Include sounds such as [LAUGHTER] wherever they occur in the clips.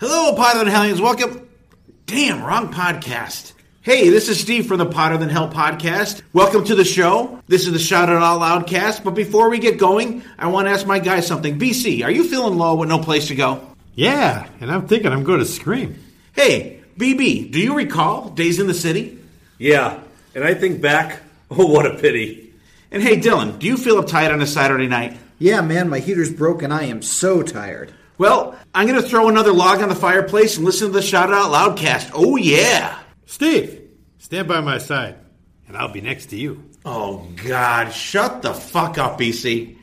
Hello, Potter Than Hellions. Welcome. Damn, wrong podcast. Hey, this is Steve from the Potter Than Hell podcast. Welcome to the show. This is the Shout It Out Loud cast. But before we get going, I want to ask my guy something. BC, are you feeling low with no place to go? Yeah, and I'm thinking I'm going to scream. Hey, BB, do you recall Days in the City? Yeah, and I think back, [LAUGHS] oh, what a pity. And hey, Dylan, do you feel uptight on a Saturday night? Yeah, man, my heater's broken. I am so tired. Well, I'm going to throw another log on the fireplace and listen to the Shout Out Loudcast. Oh, yeah. Steve, stand by my side, and I'll be next to you. Oh, God. Shut the fuck up, BC.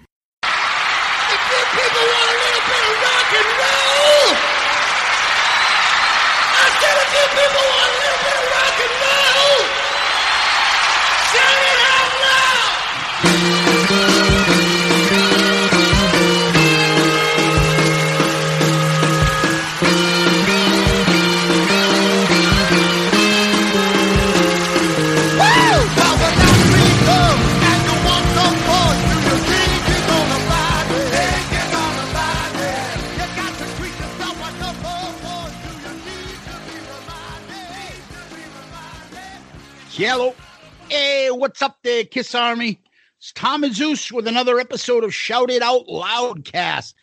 What's up there, Kiss Army? It's Tom and Zeus with another episode of Shout It Out Loudcast,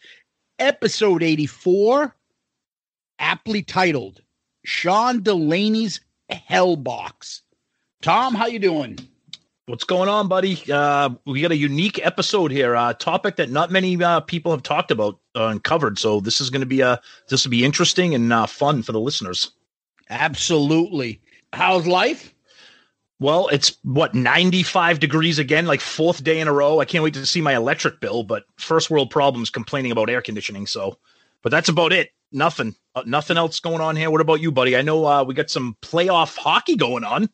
episode 84, aptly titled Sean Delaney's Hellbox. Tom, how you doing? What's going on, buddy? Uh, we got a unique episode here, a uh, topic that not many uh, people have talked about uh, and covered. So this is going to be a this will be interesting and uh, fun for the listeners. Absolutely. How's life? Well, it's what 95 degrees again, like fourth day in a row. I can't wait to see my electric bill, but first world problems complaining about air conditioning. So, but that's about it. Nothing, uh, nothing else going on here. What about you, buddy? I know uh, we got some playoff hockey going on.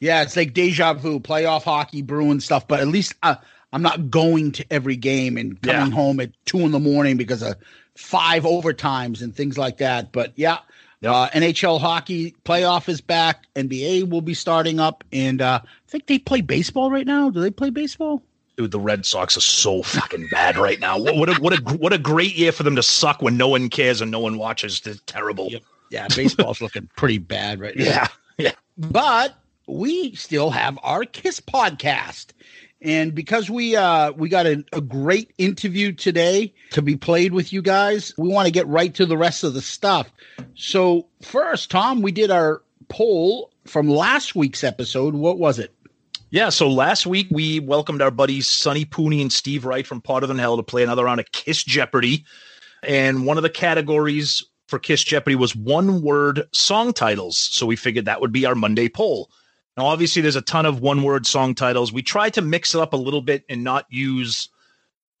Yeah, it's like deja vu, playoff hockey, Bruin stuff. But at least uh, I'm not going to every game and coming yeah. home at two in the morning because of five overtimes and things like that. But yeah. Uh, NHL hockey playoff is back. NBA will be starting up, and uh, I think they play baseball right now. Do they play baseball? Dude, the Red Sox are so fucking bad right now. What, what a what a what a great year for them to suck when no one cares and no one watches. It's terrible. Yep. Yeah, baseball's [LAUGHS] looking pretty bad right now. Yeah, yeah. But we still have our Kiss podcast. And because we uh, we got a, a, great interview today to be played with you guys, we want to get right to the rest of the stuff. So first, Tom, we did our poll from last week's episode. What was it? Yeah, so last week we welcomed our buddies Sonny Pooney and Steve Wright from Potter Than Hell to play another round of Kiss Jeopardy. And one of the categories for Kiss Jeopardy was one word song titles. So we figured that would be our Monday poll. Now, obviously, there's a ton of one word song titles. We tried to mix it up a little bit and not use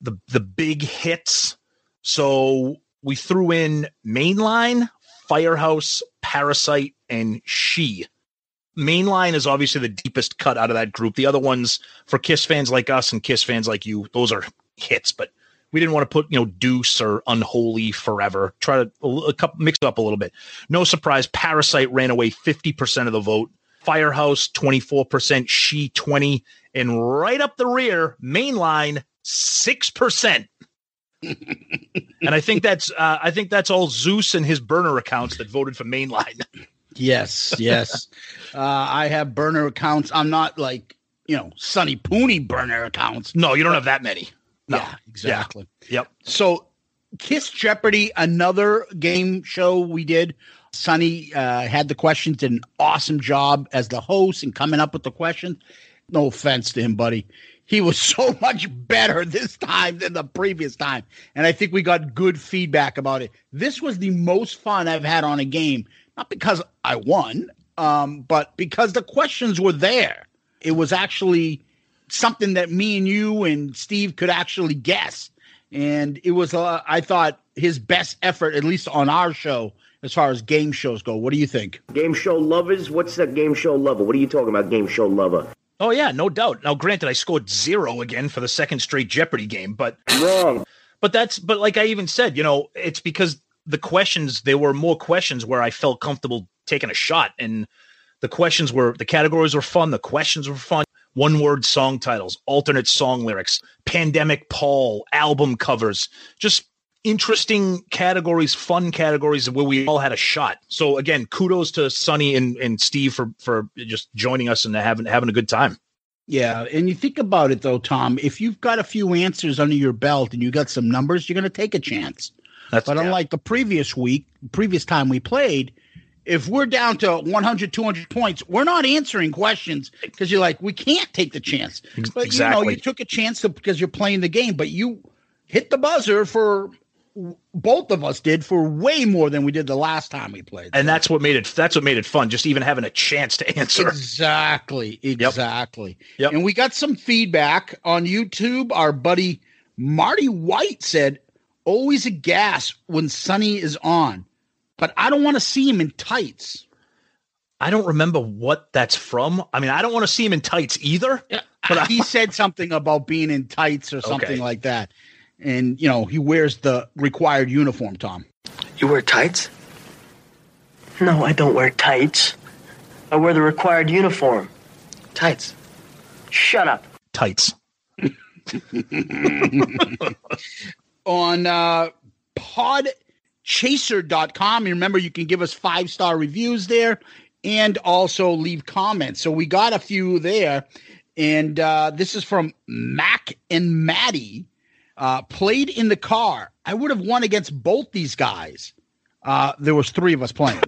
the the big hits. So we threw in Mainline, Firehouse, Parasite, and She. Mainline is obviously the deepest cut out of that group. The other ones, for Kiss fans like us and Kiss fans like you, those are hits, but we didn't want to put you know Deuce or Unholy Forever. Try to a couple, mix it up a little bit. No surprise, Parasite ran away fifty percent of the vote. Firehouse 24%, She 20, and right up the rear, Mainline 6%. [LAUGHS] and I think that's uh, I think that's all Zeus and his burner accounts that voted for Mainline. yes, yes. [LAUGHS] uh, I have burner accounts. I'm not like you know Sonny Pooney burner accounts. No, you don't have that many. No. Yeah, exactly. Yeah. Yep. So Kiss Jeopardy, another game show we did. Sonny uh, had the questions, did an awesome job as the host and coming up with the questions. No offense to him, buddy. He was [LAUGHS] so much better this time than the previous time. And I think we got good feedback about it. This was the most fun I've had on a game, not because I won, um, but because the questions were there. It was actually something that me and you and Steve could actually guess. And it was, uh, I thought, his best effort, at least on our show, as far as game shows go. What do you think? Game show lovers? What's that game show lover? What are you talking about, game show lover? Oh yeah, no doubt. Now, granted, I scored zero again for the second straight Jeopardy game, but wrong. But that's but like I even said, you know, it's because the questions there were more questions where I felt comfortable taking a shot, and the questions were the categories were fun, the questions were fun. One word song titles, alternate song lyrics, pandemic Paul, album covers, just interesting categories, fun categories where we all had a shot. So again, kudos to Sonny and, and Steve for for just joining us and having having a good time. Yeah, and you think about it though, Tom. If you've got a few answers under your belt and you got some numbers, you're going to take a chance. That's, but yeah. unlike the previous week, previous time we played, if we're down to 100, 200 points, we're not answering questions because you're like, we can't take the chance. But exactly. you know, you took a chance to, because you're playing the game, but you hit the buzzer for both of us did for way more than we did the last time we played. And that's what made it that's what made it fun, just even having a chance to answer. Exactly. [LAUGHS] Exactly. Yep. And we got some feedback on YouTube. Our buddy Marty White said, always a gas when Sonny is on, but I don't want to see him in tights. I don't remember what that's from. I mean, I don't want to see him in tights either. Yeah, but he said something about being in tights or [LAUGHS] something okay. like that and you know he wears the required uniform. Tom, you wear tights? No, I don't wear tights. I wear the required uniform. Tights. Shut up. Tights. [LAUGHS] On uh, podchaser.com, you remember you can give us five star reviews there and also leave comments. So we got a few there. And uh, this is from Mac and Maddie uh, played in the car. I would have won against both these guys. Uh, there was three of us playing.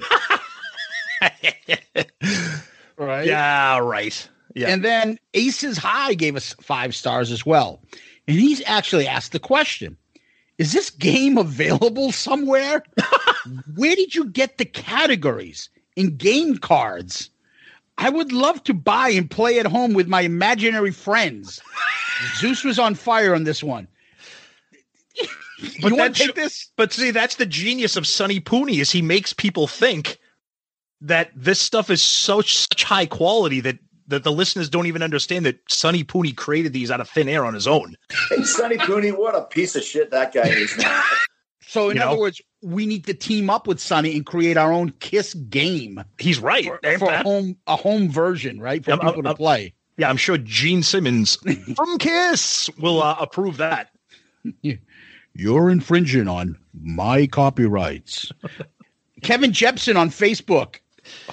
[LAUGHS] right? Yeah, right. Yeah. And then Aces High gave us five stars as well. And he's actually asked the question Is this game available somewhere? [LAUGHS] Where did you get the categories in game cards? I would love to buy and play at home with my imaginary friends. [LAUGHS] Zeus was on fire on this one but want to take this? But see, that's the genius of Sonny Pooney is he makes people think that this stuff is so such high quality that that the listeners don't even understand that Sonny Pooney created these out of thin air on his own. [LAUGHS] Hey, Sonny Pooney, what a piece of shit that guy is. [LAUGHS] so, in you other know? words, we need to team up with Sonny and create our own Kiss game. He's right for, for a home a home version, right? For I'm, people I'm, to play. Yeah, I'm sure Gene Simmons [LAUGHS] from Kiss will uh, approve that. Yeah you're infringing on my copyrights. [LAUGHS] Kevin Jepson on Facebook.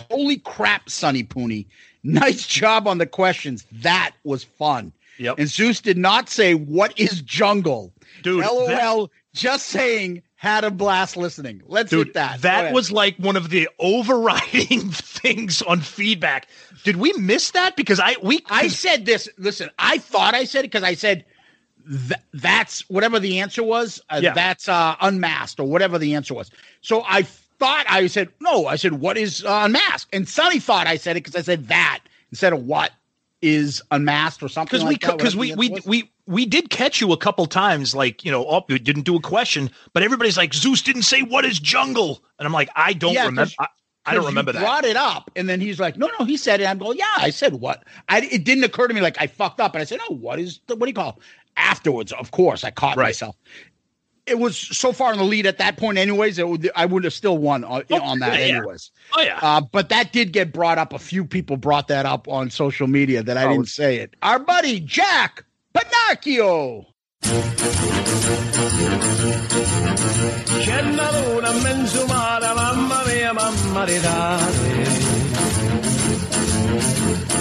Holy crap, Sonny Pooney. Nice job on the questions. That was fun. Yep. And Zeus did not say, What is jungle? Dude. LOL, that- just saying, had a blast listening. Let's Dude, hit that. That was like one of the overriding [LAUGHS] things on feedback. Did we miss that? Because I we I said this. Listen, I thought I said it because I said th- that's whatever the answer was. Uh, yeah. That's uh, unmasked or whatever the answer was. So I thought I said no. I said what is uh, unmasked, and Sonny thought I said it because I said that instead of what is unmasked or something. Because like we because we we, we we did catch you a couple times, like you know, oh, you didn't do a question, but everybody's like Zeus didn't say what is jungle, and I'm like I don't yeah, remember. I, I don't remember that. Brought it up, and then he's like, "No, no, he said it." I'm going, "Yeah, I said what?" I it didn't occur to me like I fucked up, and I said, "No, what is the, what do you call?" It? afterwards, of course, I caught right. myself. It was so far in the lead at that point, anyways. Would, I would have still won on, oh, on that, yeah. anyways. Oh yeah. Uh, but that did get brought up. A few people brought that up on social media that I oh. didn't say it. Our buddy Jack Pinocchio. Hia mia gudattare mamma mia pensacciare Siete degli lo pesce io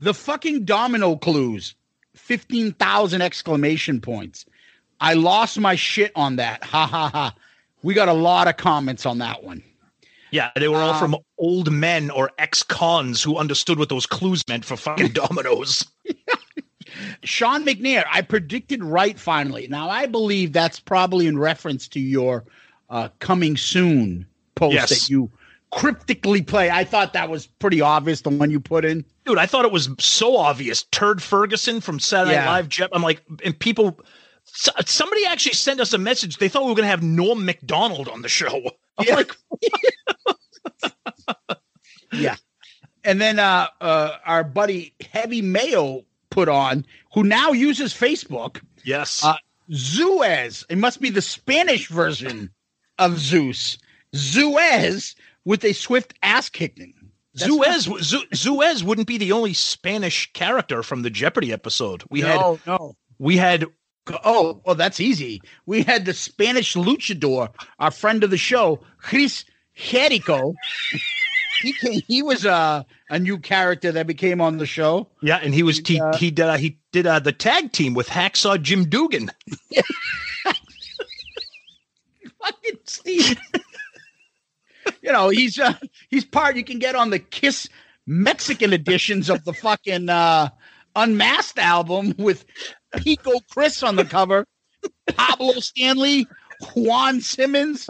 gomba no calamara c'è giaccata The fucking domino clues. 15,000 exclamation points. I lost my shit on that. [LAUGHS] Ha ha ha. We got a lot of comments on that one. Yeah, they were all Um, from old men or ex cons who understood what those clues meant for fucking [LAUGHS] dominoes. [LAUGHS] Sean McNair, I predicted right finally. Now, I believe that's probably in reference to your uh, coming soon post Yes. that you cryptically play. I thought that was pretty obvious, the one you put in. Dude, I thought it was so obvious. Turd Ferguson from Saturday Yeah. Live. Jeff, I'm like, and people, so- somebody actually sent us a message. They thought we were going to have Norm Macdonald on the show. [LAUGHS] I'm like, [LAUGHS] Yeah. And then uh, uh, our buddy Heavy Mayo put on, who now uses Facebook. yes. Uh, Zuez. It must be the Spanish version of Zeus. Zuez with a swift ass kicking. Zuez, Zu- Zuez wouldn't be the only Spanish character from the Jeopardy episode. We had, no, no. we had, Oh, oh, that's easy. We had the Spanish luchador, our friend of the show, Chris Jericho. [LAUGHS] he came, he was a a new character that became on the show. yeah, and he was, he, uh, he did, uh, he did uh, the tag team with Hacksaw Jim Duggan. [LAUGHS] Fucking Steve. You know, he's uh, he's part you can get on the Kiss Mexican editions of the fucking uh, Unmasked album with Pico Chris on the cover, Pablo Stanley, Juan Simmons,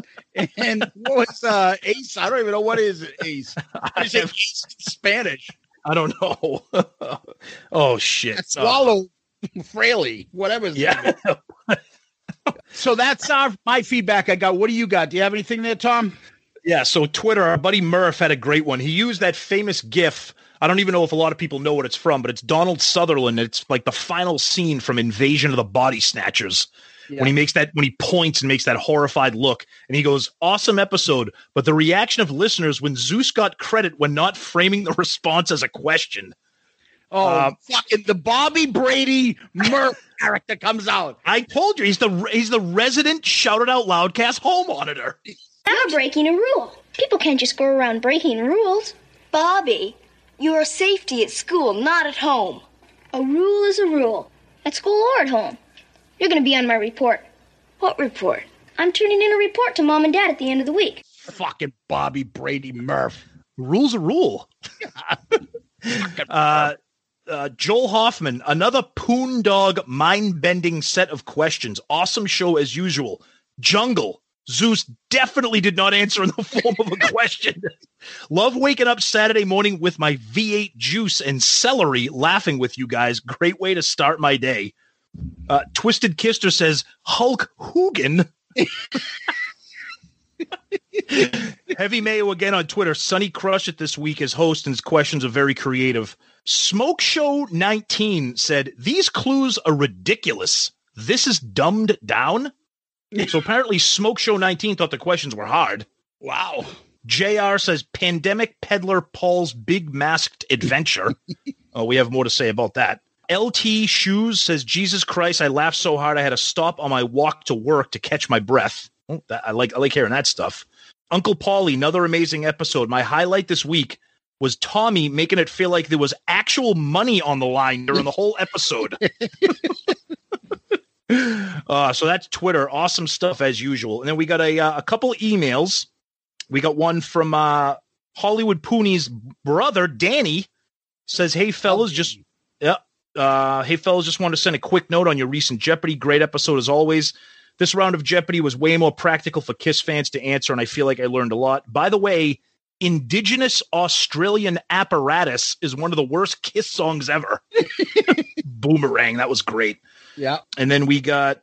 and what was uh, Ace? I don't even know what is it, Ace. Is it, [LAUGHS] Ace in Spanish? I don't know. [LAUGHS] oh shit. That's Uh, Swallow Fraley, whatever. his name is. yeah. [LAUGHS] So that's our my feedback I got. What do you got? Do you have anything there, Tom? Yeah, so Twitter, our buddy Murph had a great one. He used that famous GIF. I don't even know if a lot of people know what it's from, but it's Donald Sutherland. It's like the final scene from Invasion of the Body Snatchers. When he makes that, when he points and makes that horrified look, and he goes, "Awesome episode," but the reaction of listeners when Zeus got credit when not framing the [LAUGHS] response as a question. Oh, Uh, fucking the Bobby Brady Murph [LAUGHS] character comes out. I told you he's the he's the resident shouted out loudcast home monitor. [LAUGHS] You're breaking a rule. People can't just go around breaking rules. Bobby, you're a safety at school, not at home. A rule is a rule, at school or at home. You're going to be on my report. What report? I'm turning in a report to mom and dad at the end of the week. Fucking Bobby Brady Murph. Rule's a rule. [LAUGHS] uh, uh, Joel Hoffman, another poondog mind bending set of questions. Awesome show as usual. Jungle. Zeus definitely did not answer in the form of a [LAUGHS] question. Love waking up Saturday morning with my V8 juice and celery laughing with you guys. Great way to start my day. Uh, Twisted Kister says Hulk Hogan. [LAUGHS] Heavy Mayo again on Twitter. Sonny Crush it this week as host, and his questions are very creative. Smoke Show 19 said, These clues are ridiculous. This is dumbed down. So apparently, Smoke Show 19 thought the questions were hard. Wow. JR says, Pandemic Peddler Paul's Big Masked Adventure. [LAUGHS] oh, we have more to say about that. LT Shoes says, Jesus Christ, I laughed so hard I had to stop on my walk to work to catch my breath. Oh, that, I like I like hearing that stuff. Uncle Paulie, another amazing episode. My highlight this week was Tommy making it feel like there was actual money on the line during the whole episode. [LAUGHS] uh, so that's Twitter. Awesome stuff as usual. And then we got a uh, a couple emails. We got one from uh, Hollywood Pooney's brother, Danny, says, Hey fellas, just yeah. Uh, hey fellas, just wanted to send a quick note on your recent Jeopardy. Great episode as always. This round of Jeopardy was way more practical for Kiss fans to answer, and I feel like I learned a lot. By the way, Indigenous Australian Apparatus is one of the worst Kiss songs ever. [LAUGHS] Boomerang, that was great. Yeah. And then we got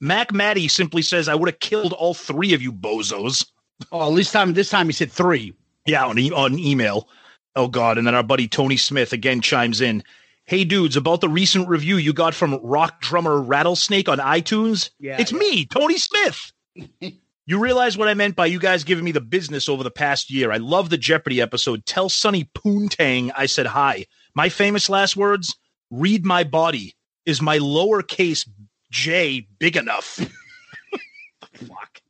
Mac Matty simply says, I would have killed all three of you bozos. Oh, at least time this time he said three. Yeah, on, e- on email. Oh God! And then our buddy Tony Smith again chimes in. Hey dudes, about the recent review you got from rock drummer Rattlesnake on iTunes. Yeah, it's yeah. me, Tony Smith. [LAUGHS] you realize what I meant by you guys giving me the business over the past year. I love the Jeopardy episode. Tell Sonny Poontang I said hi. My famous last words: "Read my body. Is my lowercase j big enough?" Fuck.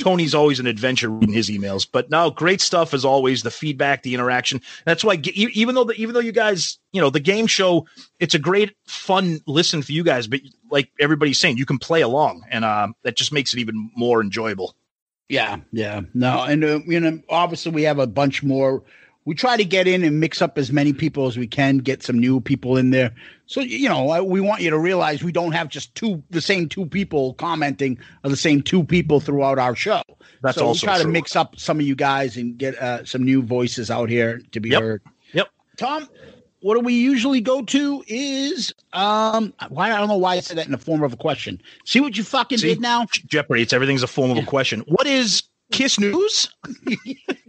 Tony's always an adventure reading his emails, but no, great stuff as always. The feedback, the interaction. That's why, even though the, even though you guys, you know, the game show, it's a great fun listen for you guys. But like everybody's saying, you can play along, and uh, that just makes it even more enjoyable. Yeah, yeah, no, and uh, you know, obviously we have a bunch more. We try to get in and mix up as many people as we can, get some new people in there. So you know, I- we want you to realize we don't have just two, the same two people commenting, or the same two people throughout our show. That's so also we try to mix up some of you guys and get uh, some new voices out here to be Yep. heard. Yep. Tom, what do we usually go to is um why I don't know why I said that in the form of a question. See what you fucking See? did now? Jeopardy. It's everything's a form of a question. What is Kiss News? [LAUGHS]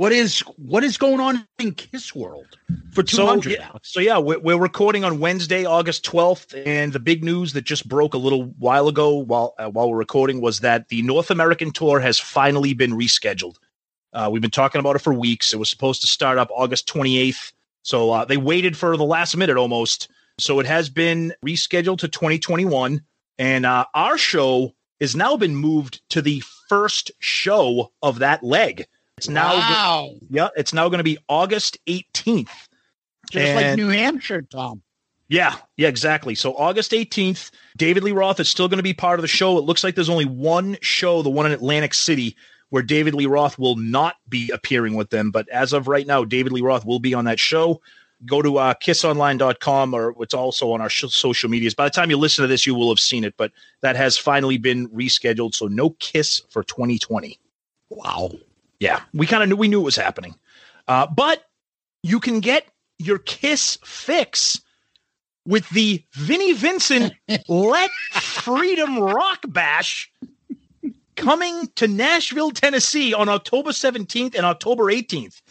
What is what is going on in Kiss World for two So yeah, so yeah, we're, we're recording on Wednesday, August twelfth, and the big news that just broke a little while ago, while uh, while we're recording, was that the North American tour has finally been rescheduled. Uh, we've been talking about it for weeks. It was supposed to start up August twenty eighth, so uh, they waited for the last minute almost. So it has been rescheduled to twenty twenty one, and uh, our show has now been moved to the first show of that leg. It's now Wow. yeah, it's now going to be August 18th. Just like New Hampshire, Tom. Yeah, yeah, exactly. So August 18th, David Lee Roth is still going to be part of the show. It looks like there's only one show, the one in Atlantic City, where David Lee Roth will not be appearing with them. But as of right now, David Lee Roth will be on that show. Go to uh, kissonline.com or it's also on our sh- social medias. By the time you listen to this, you will have seen it, but that has finally been rescheduled. So no Kiss for 2020. Wow. Yeah, we kind of knew we knew it was happening. Uh, but you can get your Kiss fix with the Vinnie Vincent [LAUGHS] Let Freedom Rock Bash coming to Nashville, Tennessee on October 17th and October 18th.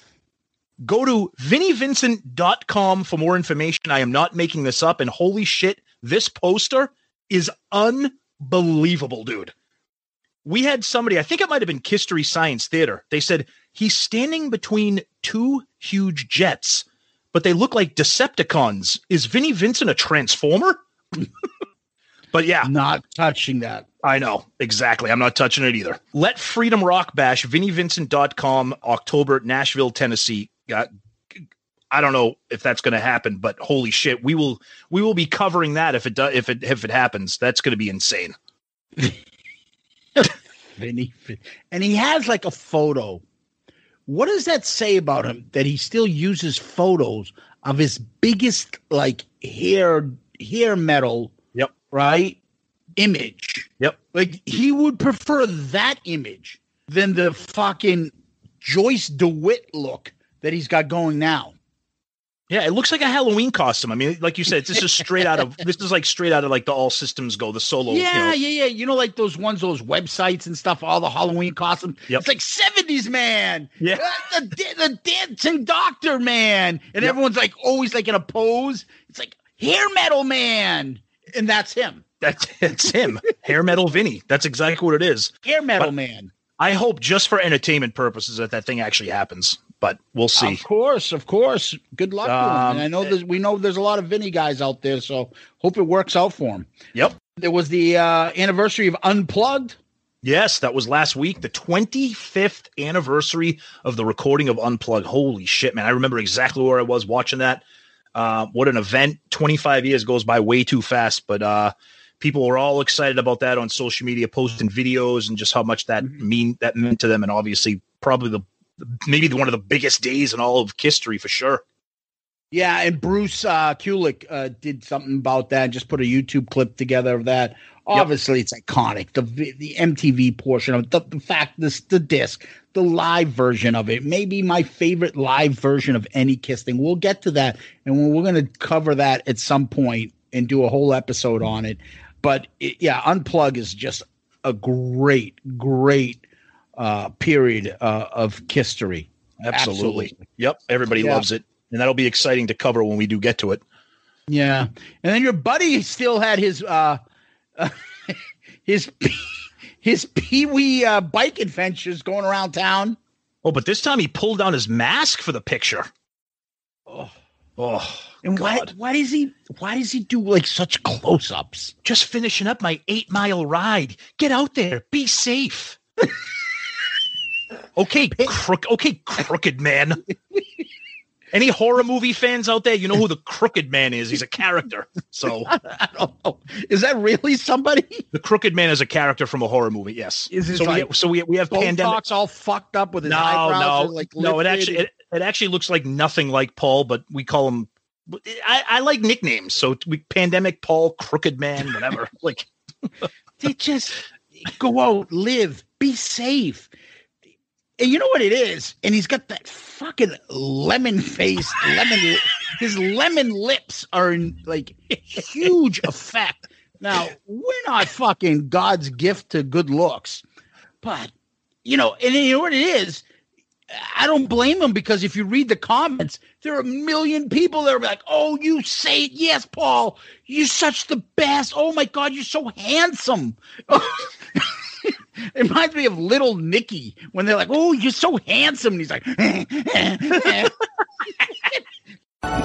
Go to vinnievincent.com for more information. I am not making this up. And holy shit, this poster is unbelievable, dude we had somebody, I think it might have been Kistery Science Theater. They said he's standing between two huge jets, but they look like Decepticons. Is Vinnie Vincent a transformer? [LAUGHS] but yeah, Not touching that. I know exactly. I'm not touching it either. Let Freedom Rock Bash, VinnieVincent.com, October, Nashville, Tennessee. Uh, I don't know if that's going to happen, but holy shit, we will we will be covering that if it does if it if it happens. That's going to be insane. [LAUGHS] [LAUGHS] Vinny. And he has like a photo. What does that say about him that he still uses photos of his biggest like hair hair metal Yep. right image? Yep. Like he would prefer that image than the fucking Joyce DeWitt look that he's got going now. Yeah, it looks like a Halloween costume. I mean, like you said, this is straight out of this is like straight out of like the All Systems Go, the solo. you yeah, know. yeah, yeah. You know, like those ones, those websites and stuff, all the Halloween costumes. Yep. It's like 70s man. Yeah. Uh, [LAUGHS] the, the dancing doctor man. And Yep. everyone's like always like in a pose. It's like hair metal man. And that's him. That's it's him, hair metal Vinny. That's exactly what it is. Hair metal But- man. I hope just for entertainment purposes that that thing actually happens, but we'll see. Of course, of course. Good luck to him. Um, And I know there's we know there's a lot of Vinny guys out there, so hope it works out for him. Yep. There was the uh, anniversary of Unplugged. Yes, that was last week, the 25th anniversary of the recording of Unplugged. Holy shit, man. I remember exactly where I was watching that. Uh, what an event. 25 years goes by way too fast, but uh, people were all excited about that on social media, posting videos and just how much that mean that meant to them. And obviously, probably the maybe one of the biggest days in all of history for sure. Yeah, and Bruce uh, Kulick uh, did something about that. Just put a YouTube clip together of that. Obviously, it's iconic. The the MTV portion of it, the, the fact this the disc, the live version of it, maybe my favorite live version of any Kiss thing. We'll get to that, and we're going to cover that at some point and do a whole episode on it. But it, yeah, unplug is just a great, great uh, period uh, of history. Absolutely. Yep. Everybody Yeah. loves it. And that'll be exciting to cover when we do get to it. Yeah, and then your buddy still had his uh, uh [LAUGHS] his [LAUGHS] his pee wee uh, bike adventures going around town. Oh, but this time he pulled down his mask for the picture. Oh, oh. And why why does he why does he do like such close ups? Just finishing up my eight mile ride. Get out there. Be safe. [LAUGHS] okay, [LAUGHS] crook. Okay, crooked man. Any horror movie fans out there, you know who the crooked man is. He's a character. So [LAUGHS] I don't know. Is that really somebody? The crooked man is a character from a horror movie. Yes. Is so, like we, so we we have pandemic. all fucked up with his no, eyebrows. no, like no. It actually it, it actually looks like nothing like Paul, but we call him. I, I like nicknames, so we pandemic Paul, crooked man, whatever. [LAUGHS] like they just go out, live, be safe. And you know what it is? And he's got that fucking lemon face, lemon. his lemon lips are in like huge effect. Now we're not fucking God's gift to good looks, but you know, and you know what it is. I don't blame him because if you read the comments, there are a million people that are like, "Oh, you say it, yes, Paul. You're such the best. Oh my God, you're so handsome." [LAUGHS] [LAUGHS] [LAUGHS] it reminds me of Little Nicky when they're like, "Oh, you're so handsome," and he's like, [LAUGHS]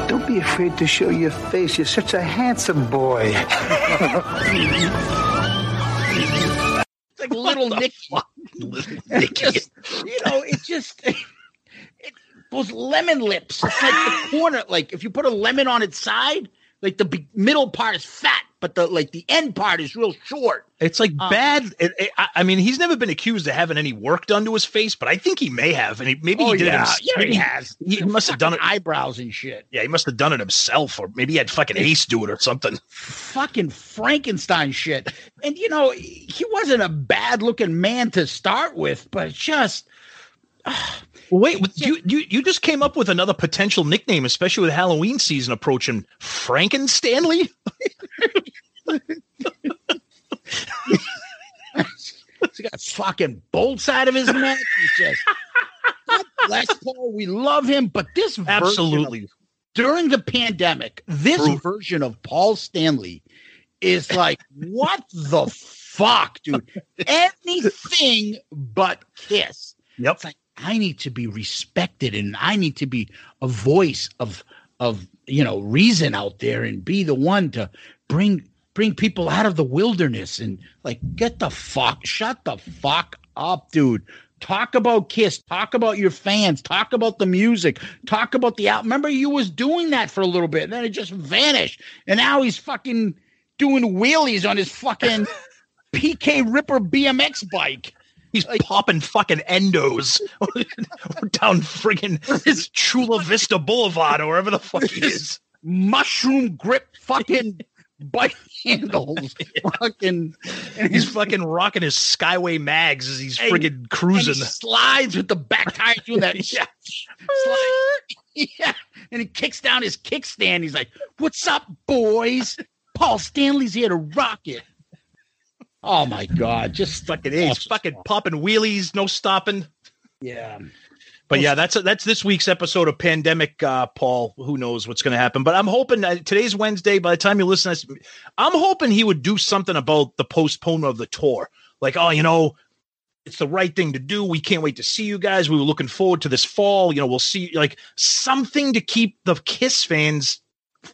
Don't be afraid to show your face. You're such a handsome boy. It's [LAUGHS] like little Nicky. It just, you know, it just it, those lemon lips. It's like the corner. Like if you put a lemon on its side, like the be- middle part is fat, but the like the end part is real short. It's like Um, bad. It, it- I mean, he's never been accused of having any work done to his face, but I think he may have, and he, maybe Oh, he did yeah. it. Yeah, he has. He must have done it. Eyebrows and shit. Yeah, he must have done it himself, or maybe he had fucking Ace do it or something. Fucking Frankenstein shit. And you know, he wasn't a bad looking man to start with, but just Well, wait, you you you just came up with another potential nickname, especially with Halloween season approaching. Frankenstanley. He's got fucking bolts out of his neck. He's just God bless Paul. We love him, but this version of- Absolutely. during the pandemic, this True. version of Paul Stanley is like, what the fuck, dude? [LAUGHS] Anything but kiss. Yep. It's like I need to be respected and I need to be a voice of of you know reason out there and be the one to bring bring people out of the wilderness and like get the fuck shut the fuck up dude. Talk about kiss. Talk about your fans. Talk about the music. Talk about the out remember you was doing that for a little bit and then it just vanished and now he's fucking doing wheelies on his fucking [LAUGHS] pk ripper bmx bike He's popping fucking endos [LAUGHS] down friggin' Chula Vista Boulevard or wherever the fuck he is. mushroom grip fucking bike [LAUGHS] handles. Fucking and He's fucking rocking his Skyway mags as he's Hey, friggin' and cruising. he slides with the back tire doing that [LAUGHS] yeah. yeah. And he kicks down his kickstand. He's like what's up boys? Paul stanley's here to rock it oh my god just fucking he's fucking popping wheelies, no stopping. yeah But yeah, that's that's this week's episode of Pandemic, uh, Paul. Who knows what's going to happen? But I'm hoping that today's Wednesday. By the time you listen, I'm hoping he would do something about the postponement of the tour. Like, oh, you know, it's the right thing to do. We can't wait to see you guys. We were looking forward to this fall. You know, we'll see like something to keep the Kiss fans,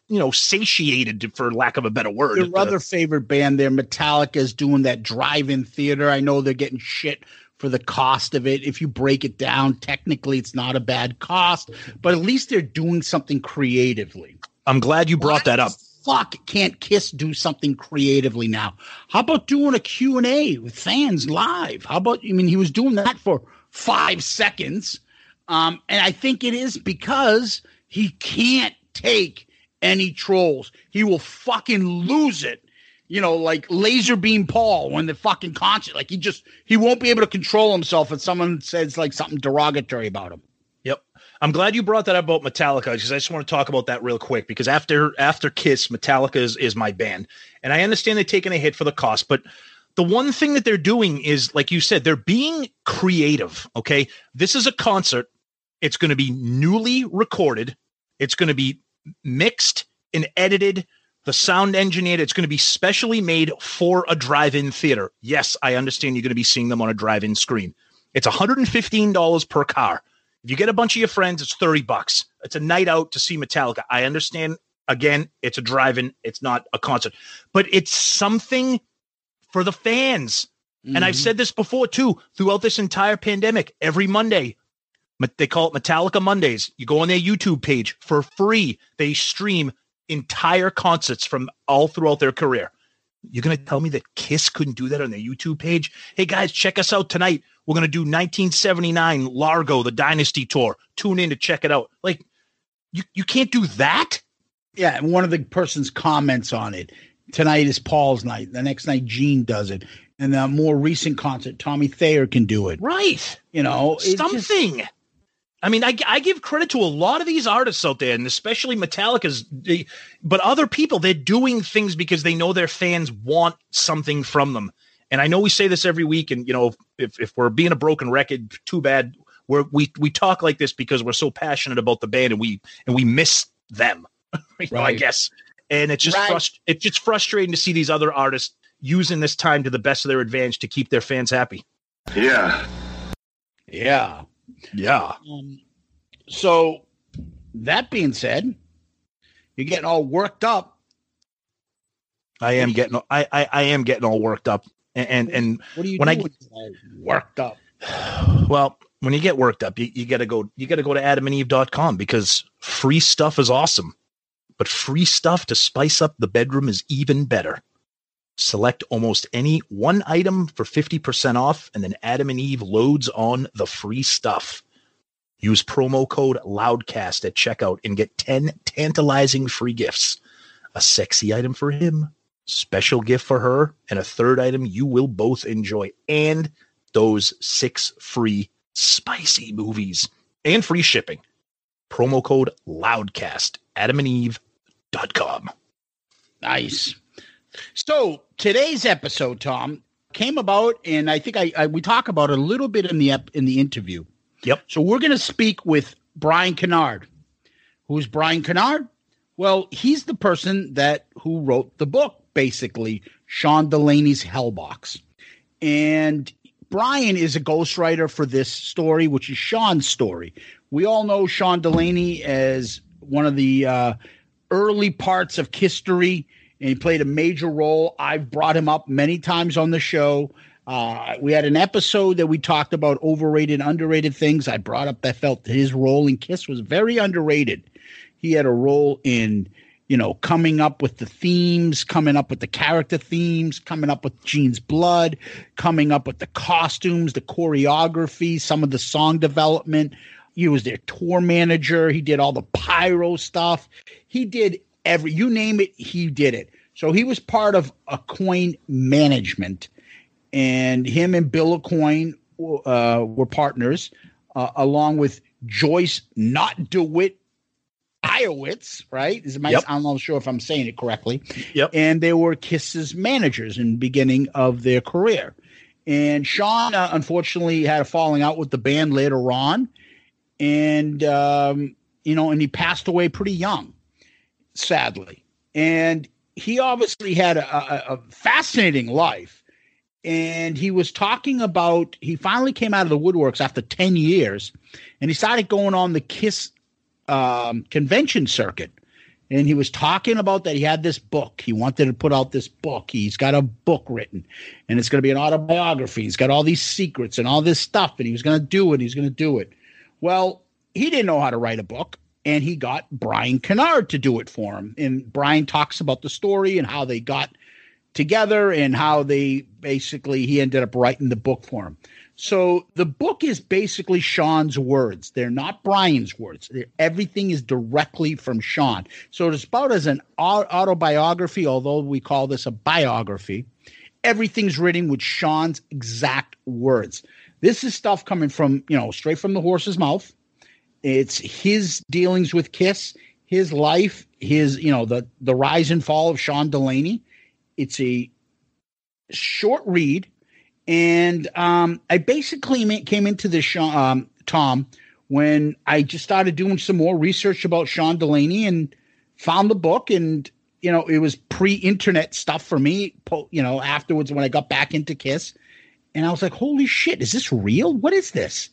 you know, satiated, for lack of a better word. your other favorite band there metallica is doing that drive-in theater. I know they're getting shit for the cost of it. If you break it down technically it's not a bad cost but at least they're doing something creatively. I'm glad you brought that up. fuck can't kiss do something creatively now? How about doing a q&a with fans live? How about i mean he was doing that for five seconds. Um, and i think it is because he can't take any trolls he will fucking lose it you know like laser beam paul when the fucking concert like he just he won't be able to control himself if someone says like something derogatory about him Yep. I'm glad you brought that up about Metallica because I just want to talk about that real quick because after after Kiss, Metallica is, is my band. And I understand they're taking a hit for the cost, but the one thing that they're doing is like you said, they're being creative. Okay. This is a concert. It's going to be newly recorded. It's going to be mixed and edited, the sound engineered. It's going to be specially made for a drive-in theater. Yes, I understand you're going to be seeing them on a drive-in screen. It's $115 per car. If you get a bunch of your friends, it's 30 bucks. It's a night out to see Metallica. I understand. Again, it's a drive-in. It's not a concert, but it's something for the fans. Mm-hmm. And I've said this before too. Throughout this entire pandemic, every Monday, they call it Metallica Mondays. You go on their YouTube page for free. They stream entire concerts from all throughout their career. You're going to tell me that Kiss couldn't do that on their YouTube page? Hey guys, check us out tonight. We're going to do 1979 Largo, the Dynasty Tour. Tune in to check it out. Like, you, you can't do that? Yeah. And one of the person's comments on it tonight is Paul's night. The next night, Gene does it. And the more recent concert, Tommy Thayer can do it. Right. You know, something. Just, I mean, I, I give credit to a lot of these artists out there, and especially Metallica's, but other people, they're doing things because they know their fans want something from them. And I know we say this every week, and you know, if, if we're being a broken record, too bad. We're, we we talk like this because we're so passionate about the band, and we and we miss them. [LAUGHS] right. I guess, and it's just right. frust- it's just frustrating to see these other artists using this time to the best of their advantage to keep their fans happy. Yeah, yeah. Yeah. Um, so that being said, you're getting all worked up. I am getting I, I, I am getting all worked up. And and, and what do you when do I get worked up? [SIGHS] Well, when you get worked up, you, you gotta go you gotta go to adamandeve.com because free stuff is awesome. But free stuff to spice up the bedroom is even better. Select almost any one item for 50% off, and then Adam and Eve loads on the free stuff. Use promo code LOUDCAST at checkout and get 10 tantalizing free gifts. A sexy item for him, special gift for her, and a third item you will both enjoy. And those six free spicy movies and free shipping. Promo code LOUDCAST, adamandeve.com. Nice. So today's episode, Tom, came about, and I think I, I we talk about it a little bit in the ep, in the interview. Yep. So we're going to speak with Bryan Kinnaird. Who's Bryan Kinnaird? Well, he's the person that who wrote the book, basically Sean Delaney's Hellbox, and Bryan is a ghostwriter for this story, which is Sean's story. We all know Sean Delaney as one of the uh, early parts of history and he played a major role. I've brought him up many times on the show. Uh, we had an episode that we talked about overrated, underrated things. I brought up that felt his role in Kiss was very underrated. He had a role in, you know, coming up with the themes, coming up with the character themes, coming up with Gene's blood, coming up with the costumes, the choreography, some of the song development. He was their tour manager. He did all the pyro stuff. He did every you name it, he did it. So he was part of Aucoin management, and him and Bill Aucoin uh, were partners, uh, along with Joyce Not DeWitt Biawitz, right? Is my, yep. I'm not sure if I'm saying it correctly. Yep. And they were Kiss's managers in the beginning of their career. And Sean, uh, unfortunately, had a falling out with the band later on. And, um, you know, and he passed away pretty young sadly. And he obviously had a, a, a fascinating life. And he was talking about, he finally came out of the woodworks after 10 years and he started going on the KISS um, convention circuit. And he was talking about that he had this book. He wanted to put out this book. He's got a book written and it's going to be an autobiography. He's got all these secrets and all this stuff and he was going to do it. He's going to do it. Well, he didn't know how to write a book and he got Bryan Kinnaird to do it for him. And Bryan talks about the story and how they got together and how they basically he ended up writing the book for him. So the book is basically Sean's words. They're not Bryan's words. They're, everything is directly from Sean. So it's about as an autobiography, although we call this a biography. Everything's written with Sean's exact words. This is stuff coming from, you know, straight from the horse's mouth it's his dealings with Kiss, his life, his you know the the rise and fall of Sean Delaney. It's a short read, and um, I basically came into this um, Tom when I just started doing some more research about Sean Delaney and found the book and you know it was pre-internet stuff for me you know afterwards when i got back into kiss. And i was like holy shit is this real? What is this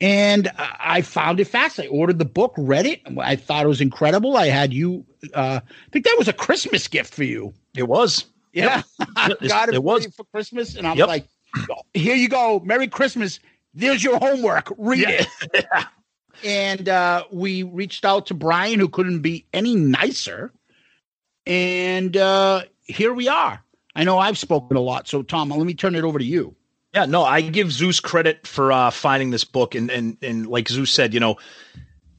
and i found it fast i ordered the book read it i thought it was incredible i had you uh i think that was a christmas gift for you it was yeah Yep. [LAUGHS] got it, It was. for christmas and i'm Yep. like here you go merry christmas there's your homework read Yeah. it [LAUGHS] and uh, we reached out to Bryan, who couldn't be any nicer. And uh, here we are. I know I've spoken a lot, so Tom, let me turn it over to you. Yeah, no, I give Zeus credit for uh, finding this book, and and and like Zeus said, you know,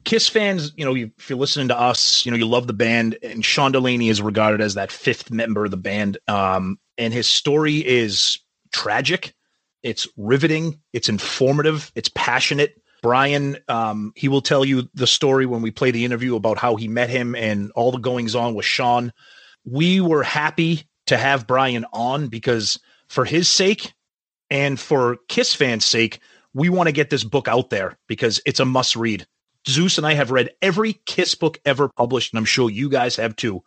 Kiss fans, you know, you, if you're listening to us, you know, you love the band, and Sean Delaney is regarded as that fifth member of the band, um, and his story is tragic, it's riveting, it's informative, it's passionate. Bryan, um, he will tell you the story when we play the interview about how he met him and all the goings on with Sean. We were happy to have Bryan on because for his sake and for Kiss fans' sake, we want to get this book out there because it's a must read. Zeus and I have read every Kiss book ever published, and I'm sure you guys have too.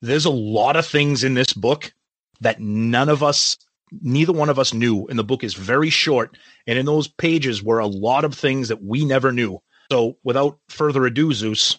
There's a lot of things in this book that none of us, neither one of us knew. And the book is very short. And in those pages were a lot of things that we never knew. So without further ado, Zeus,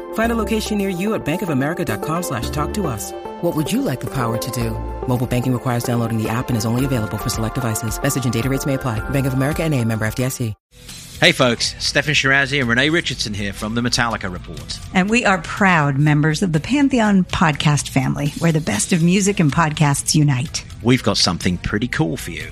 Find a location near you at bankofamerica.com slash talk to us. What would you like the power to do? Mobile banking requires downloading the app and is only available for select devices. Message and data rates may apply. Bank of America and a member FDIC. Hey folks, Steffan Chirazi and Renee Richardson here from the Metallica Report. And we are proud members of the Pantheon podcast family, where the best of music and podcasts unite. We've got something pretty cool for you.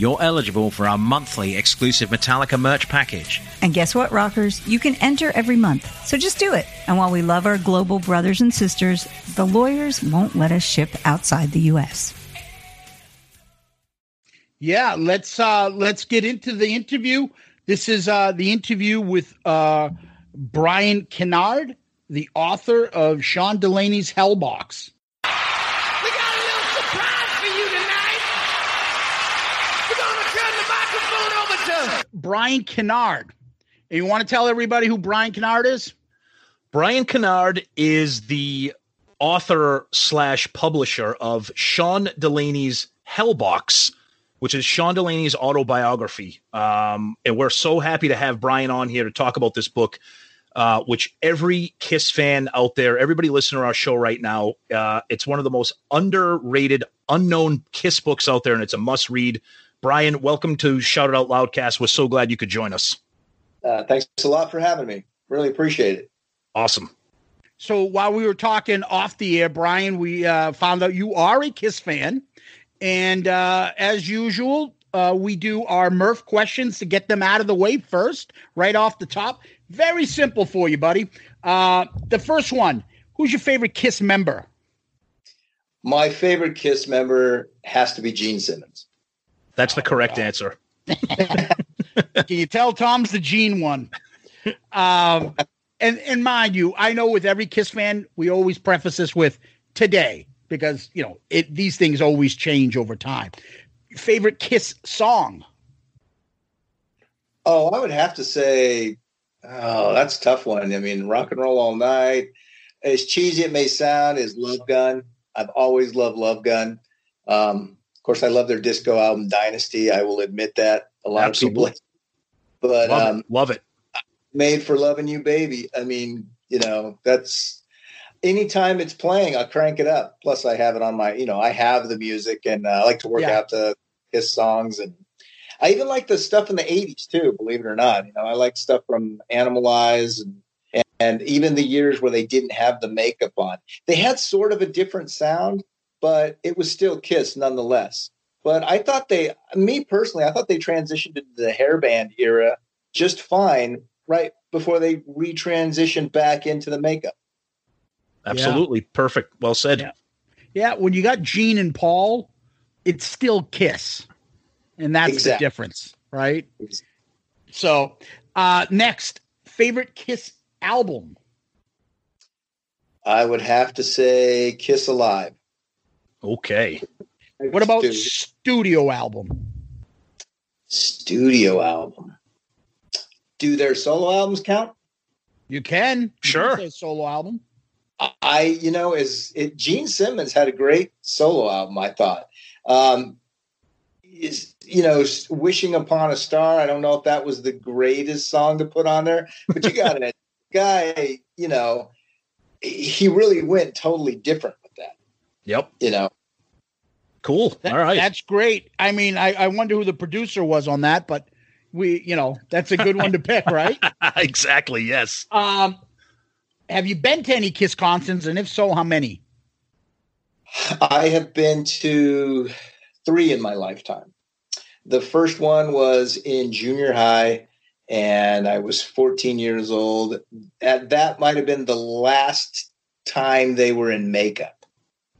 you're eligible for our monthly exclusive Metallica merch package. And guess what, rockers? You can enter every month. So just do it. And while we love our global brothers and sisters, the lawyers won't let us ship outside the U.S. Yeah, let's uh let's get into the interview. This is uh the interview with uh Bryan Kinnaird, the author of Sean Delaney's Hellbox. for you tonight. We're gonna turn the microphone over to Bryan Kinnaird. And you want to tell everybody who Bryan Kinnaird is? Bryan Kinnaird is the author slash publisher of Sean Delaney's Hellbox, which is Sean Delaney's autobiography. Um, and we're so happy to have Bryan on here to talk about this book, uh, which every Kiss fan out there, everybody listening to our show right now, uh, it's one of the most underrated, unknown Kiss books out there, and it's a must read. Bryan, welcome to Shout It Out Loudcast. We're so glad you could join us. Uh, thanks a lot for having me. Really appreciate it. Awesome. So while we were talking off the air, Bryan, we uh, found out you are a Kiss fan. And uh, as usual, uh, we do our Murph questions to get them out of the way first, right off the top. Very simple for you, buddy. Uh, the first one Who's your favorite Kiss member? My favorite Kiss member has to be Gene Simmons. That's the correct answer. [LAUGHS] Can you tell Tom's the Gene one? Um, and and mind you, I know with every Kiss fan, we always preface this with today because you know it. These things always change over time. Favorite Kiss song? Oh, I would have to say, oh, that's a tough one. I mean, rock and roll all night. As cheesy it may sound, is Love Gun. I've always loved Love Gun. Um, of course, I love their disco album Dynasty. I will admit that a lot Absolutely. of people, [LAUGHS] but love, um, it. love it. Made for Loving You, Baby. I mean, you know, that's anytime it's playing, I crank it up. Plus, I have it on my, you know, I have the music and uh, I like to work Yeah. out to his songs. And I even like the stuff in the 80s too, believe it or not. You know, I like stuff from Animalize and, and even the years where they didn't have the makeup on. They had sort of a different sound, but it was still Kiss nonetheless. But I thought they, me personally, I thought they transitioned into the hairband era just fine right before they retransitioned back into the makeup. Absolutely. Perfect. Well said. Yeah. Yeah, when you got Gene and Paul, it's still Kiss, and that's Exactly. the difference, right? So, uh, next favorite Kiss album. I would have to say Kiss Alive. Okay. What about Studio. studio album? Studio album. Do their solo albums count? You can You Sure. can say solo album. I, you know, is it Gene Simmons had a great solo album, I thought. Um is you know, wishing upon a star. I don't know if that was the greatest song to put on there, but you got a [LAUGHS] guy, you know, he really went totally different with that, Yep. you know. Cool. That- All right. that's great. I mean, I, I wonder who the producer was on that, but we, you know, that's a good one to pick, right? [LAUGHS] exactly. Yes. Um, have you been to any Kiss concerts, and if so, how many? I have been to three in my lifetime. The first one was in junior high, and I was 14 years old. At that might have been the last time they were in makeup.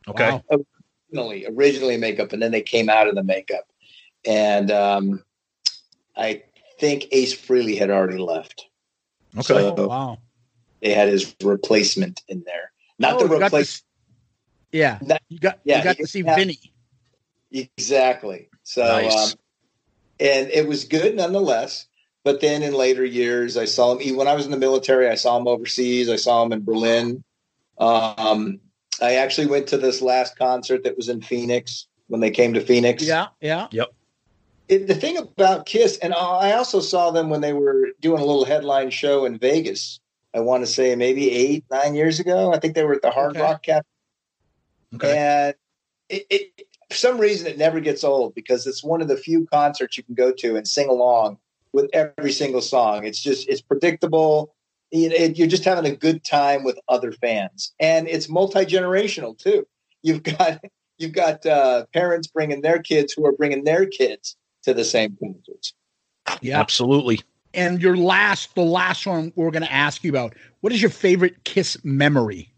Okay. Wow. Originally, originally makeup, and then they came out of the makeup. And um, I think Ace Frehley had already left. Okay. So Oh, wow. they had his replacement in there. Not Oh, the you got to replacement. Yeah, Not- you got yeah, you got to see have- Vinnie. Exactly. So, Nice. um, and it was good nonetheless. But then in later years, I saw him. When I was in the military, I saw him overseas. I saw him in Berlin. Um, I actually went to this last concert that was in Phoenix when they came to Phoenix. Yeah, yeah. Yep. It, the thing about Kiss, and I also saw them when they were doing a little headline show in Vegas. I want to say maybe eight, nine years ago. I think they were at the Hard Okay. Rock Cafe. Okay. And it, it, for some reason, it never gets old because it's one of the few concerts you can go to and sing along with every single song. It's just it's predictable. It, it- you're just having a good time with other fans, and it's multi generational too. You've got [LAUGHS] you've got uh, parents bringing their kids who are bringing their kids to the same concerts. Yeah. Absolutely. And your last, the last one we're going to ask you about. What is your favorite Kiss memory?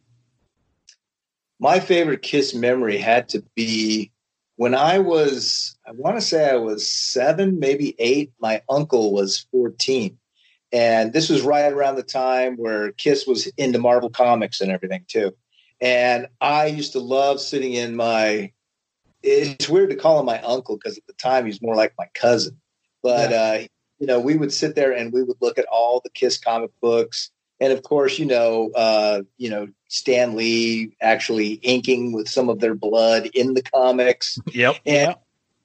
my favorite kiss memory had to be when I was, I want to say I was seven, maybe eight. My uncle was 14. And this was right around the time where Kiss was into Marvel Comics and everything too. And I used to love sitting in my, it's weird to call him my uncle because at the time he was more like my cousin. But, uh, you know, we would sit there and we would look at all the Kiss comic books and of course, you know, uh, you know, Stan Lee actually inking with some of their blood in the comics. Yep. And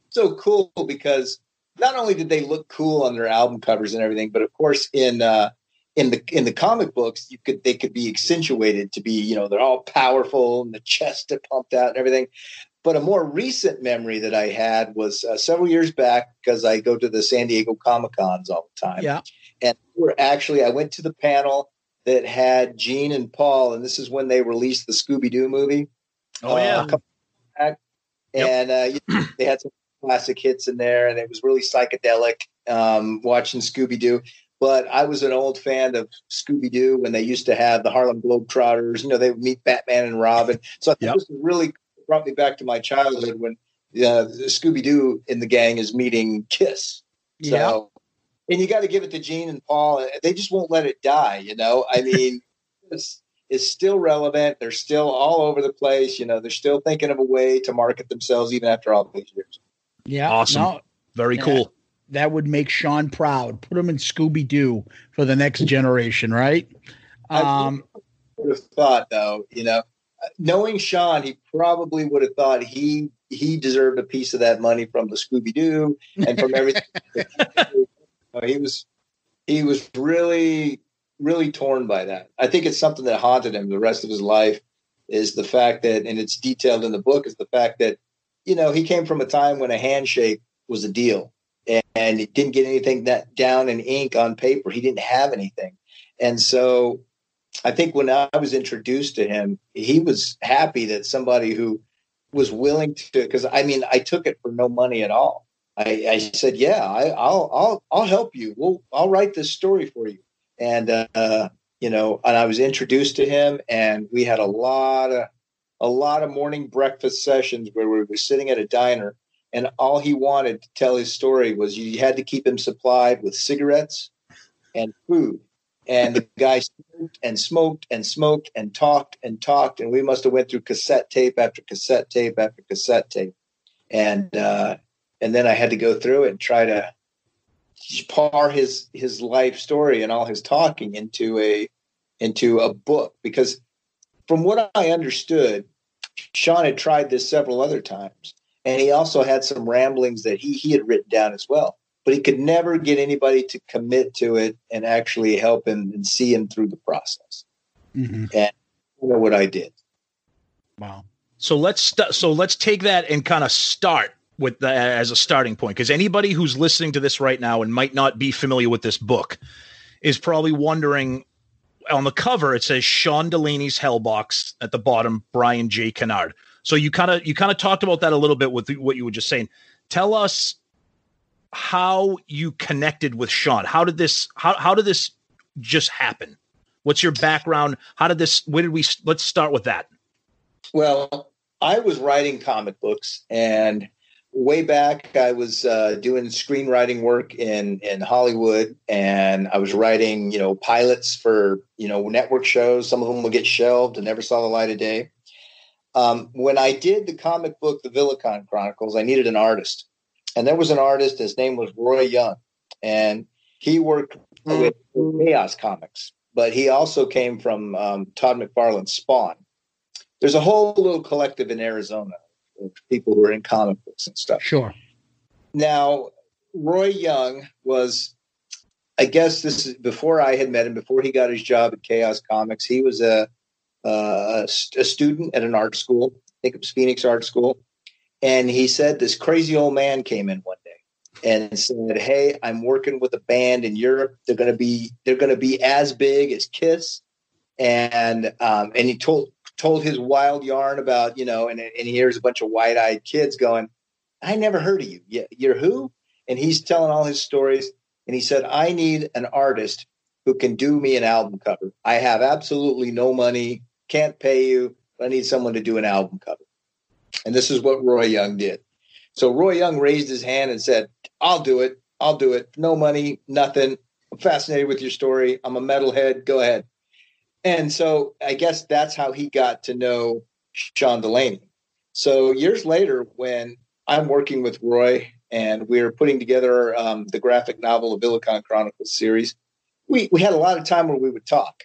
so cool because not only did they look cool on their album covers and everything, but of course in uh, in the in the comic books, you could they could be accentuated to be you know they're all powerful and the chest are pumped out and everything. But a more recent memory that I had was uh, several years back because I go to the San Diego Comic Cons all the time. Yeah. And we're actually, I went to the panel that had Gene and Paul, and this is when they released the Scooby Doo movie. Oh, yeah. couple back. And uh, they had some classic hits in there, and it was really psychedelic um, watching Scooby Doo. But I was an old fan of Scooby Doo when they used to have the Harlem Globetrotters. You know, they would meet Batman and Robin. So I think this really brought me back to my childhood when uh, Scooby Doo in the gang is meeting Kiss. So, and you got to give it to Gene and Paul. They just won't let it die. You know, I mean, [LAUGHS] it's, it's still relevant. They're still all over the place. You know, they're still thinking of a way to market themselves even after all these years. Yeah. Awesome. no, Very cool. that would make Sean proud. Put him in Scooby Doo for the next generation, right? Um, would have thought though, you know, knowing Sean, he probably would have thought he he deserved a piece of that money from the Scooby Doo and from everything. [LAUGHS] He was he was really really torn by that. I think it's something that haunted him the rest of his life. Is the fact that, and it's detailed in the book, is the fact that you know he came from a time when a handshake was a deal, and, and he didn't get anything that down in ink on paper. He didn't have anything, and so I think when I was introduced to him, he was happy that somebody who was willing to, because I mean, I took it for no money at all. I, I said, "Yeah, I, I'll, I'll, I'll help you. We'll, I'll write this story for you." And uh, you know, and I was introduced to him, and we had a lot of, a lot of morning breakfast sessions where we were sitting at a diner, and all he wanted to tell his story was you had to keep him supplied with cigarettes and food. And the [LAUGHS] guy smoked and smoked and smoked and talked and talked and we must have went through cassette tape after cassette tape after cassette tape. And uh and then i had to go through it and try to par his his life story and all his talking into a into a book because from what i understood sean had tried this several other times and he also had some ramblings that he he had written down as well but he could never get anybody to commit to it and actually help him and see him through the process. mhm. And you know what I did. Wow. So let's st- so let's take that and kind of start with the, as a starting point because anybody who's listening to this right now and might not be familiar with this book is probably wondering on the cover it says Sean Delaney's Hellbox at the bottom Bryan J Kinnaird. So you kind of you kind of talked about that a little bit with what you were just saying. Tell us how you connected with Sean. How did this how how did this just happen? What's your background? How did this where did we let's start with that. Well, I was writing comic books, and way back, I was uh, doing screenwriting work in in Hollywood, and I was writing, you know, pilots for you know network shows. Some of them would get shelved and never saw the light of day. Um, when I did the comic book, The Villicon Chronicles, I needed an artist, and there was an artist. His name was Roy Young, and he worked with Chaos Comics, but he also came from um, Todd McFarlane's Spawn there's a whole little collective in Arizona of people who are in comic books and stuff. Sure. Now, Roy Young was, I guess this is before I had met him, before he got his job at Chaos Comics. He was a, a, a student at an art school. I think it was Phoenix Art School. And he said this crazy old man came in one day and said, Hey, I'm working with a band in Europe. They're going to be, they're going to be as big as Kiss. And, um, and he told, told his wild yarn about, you know, and, and he hears a bunch of wide eyed kids going, I never heard of you. You- You're who? And he's telling all his stories. And he said, I need an artist who can do me an album cover. I have absolutely no money, can't pay you, but I need someone to do an album cover. And this is what Roy Young did. So Roy Young raised his hand and said, I'll do it. I'll do it. No money, nothing. I'm fascinated with your story. I'm a metalhead. Go ahead. And so I guess that's how he got to know Sean Delaney. So years later, when I'm working with Roy and we're putting together um, the graphic novel, of Villicon Chronicles series, we, we had a lot of time where we would talk.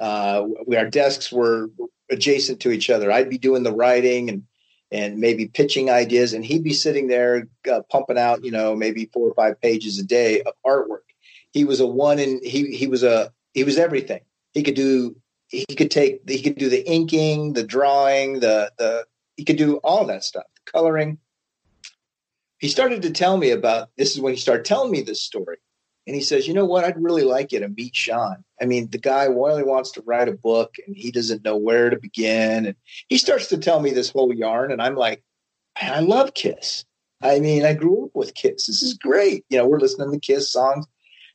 Uh, we, our desks were adjacent to each other. I'd be doing the writing and and maybe pitching ideas. And he'd be sitting there uh, pumping out, you know, maybe four or five pages a day of artwork. He was a one and he, he was a, he was everything. He could do, he could take, he could do the inking, the drawing, the, the, he could do all that stuff, the coloring. He started to tell me about, this is when he started telling me this story. And he says, you know what? I'd really like you to meet Sean. I mean, the guy really wants to write a book and he doesn't know where to begin. And he starts to tell me this whole yarn. And I'm like, I love Kiss. I mean, I grew up with Kiss. This is great. You know, we're listening to Kiss songs.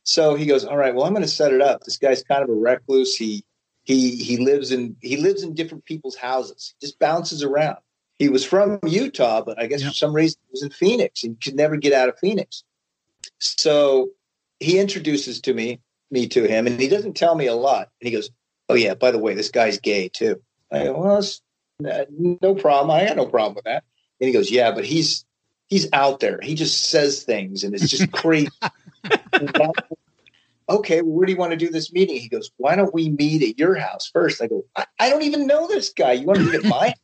So he goes, all right, well, I'm going to set it up. This guy's kind of a recluse. He, he, he lives in, he lives in different people's houses. He just bounces around. He was from Utah, but I guess yeah. for some reason he was in Phoenix and could never get out of Phoenix. So he introduces to me me to him, and he doesn't tell me a lot. And he goes, "Oh yeah, by the way, this guy's gay too." I go, "Well, no problem. I got no problem with that." And he goes, "Yeah, but he's he's out there. He just says things, and it's just crazy." [LAUGHS] okay, well, where do you want to do this meeting? He goes, "Why don't we meet at your house first? I go, "I, I don't even know this guy. You want to meet at my?"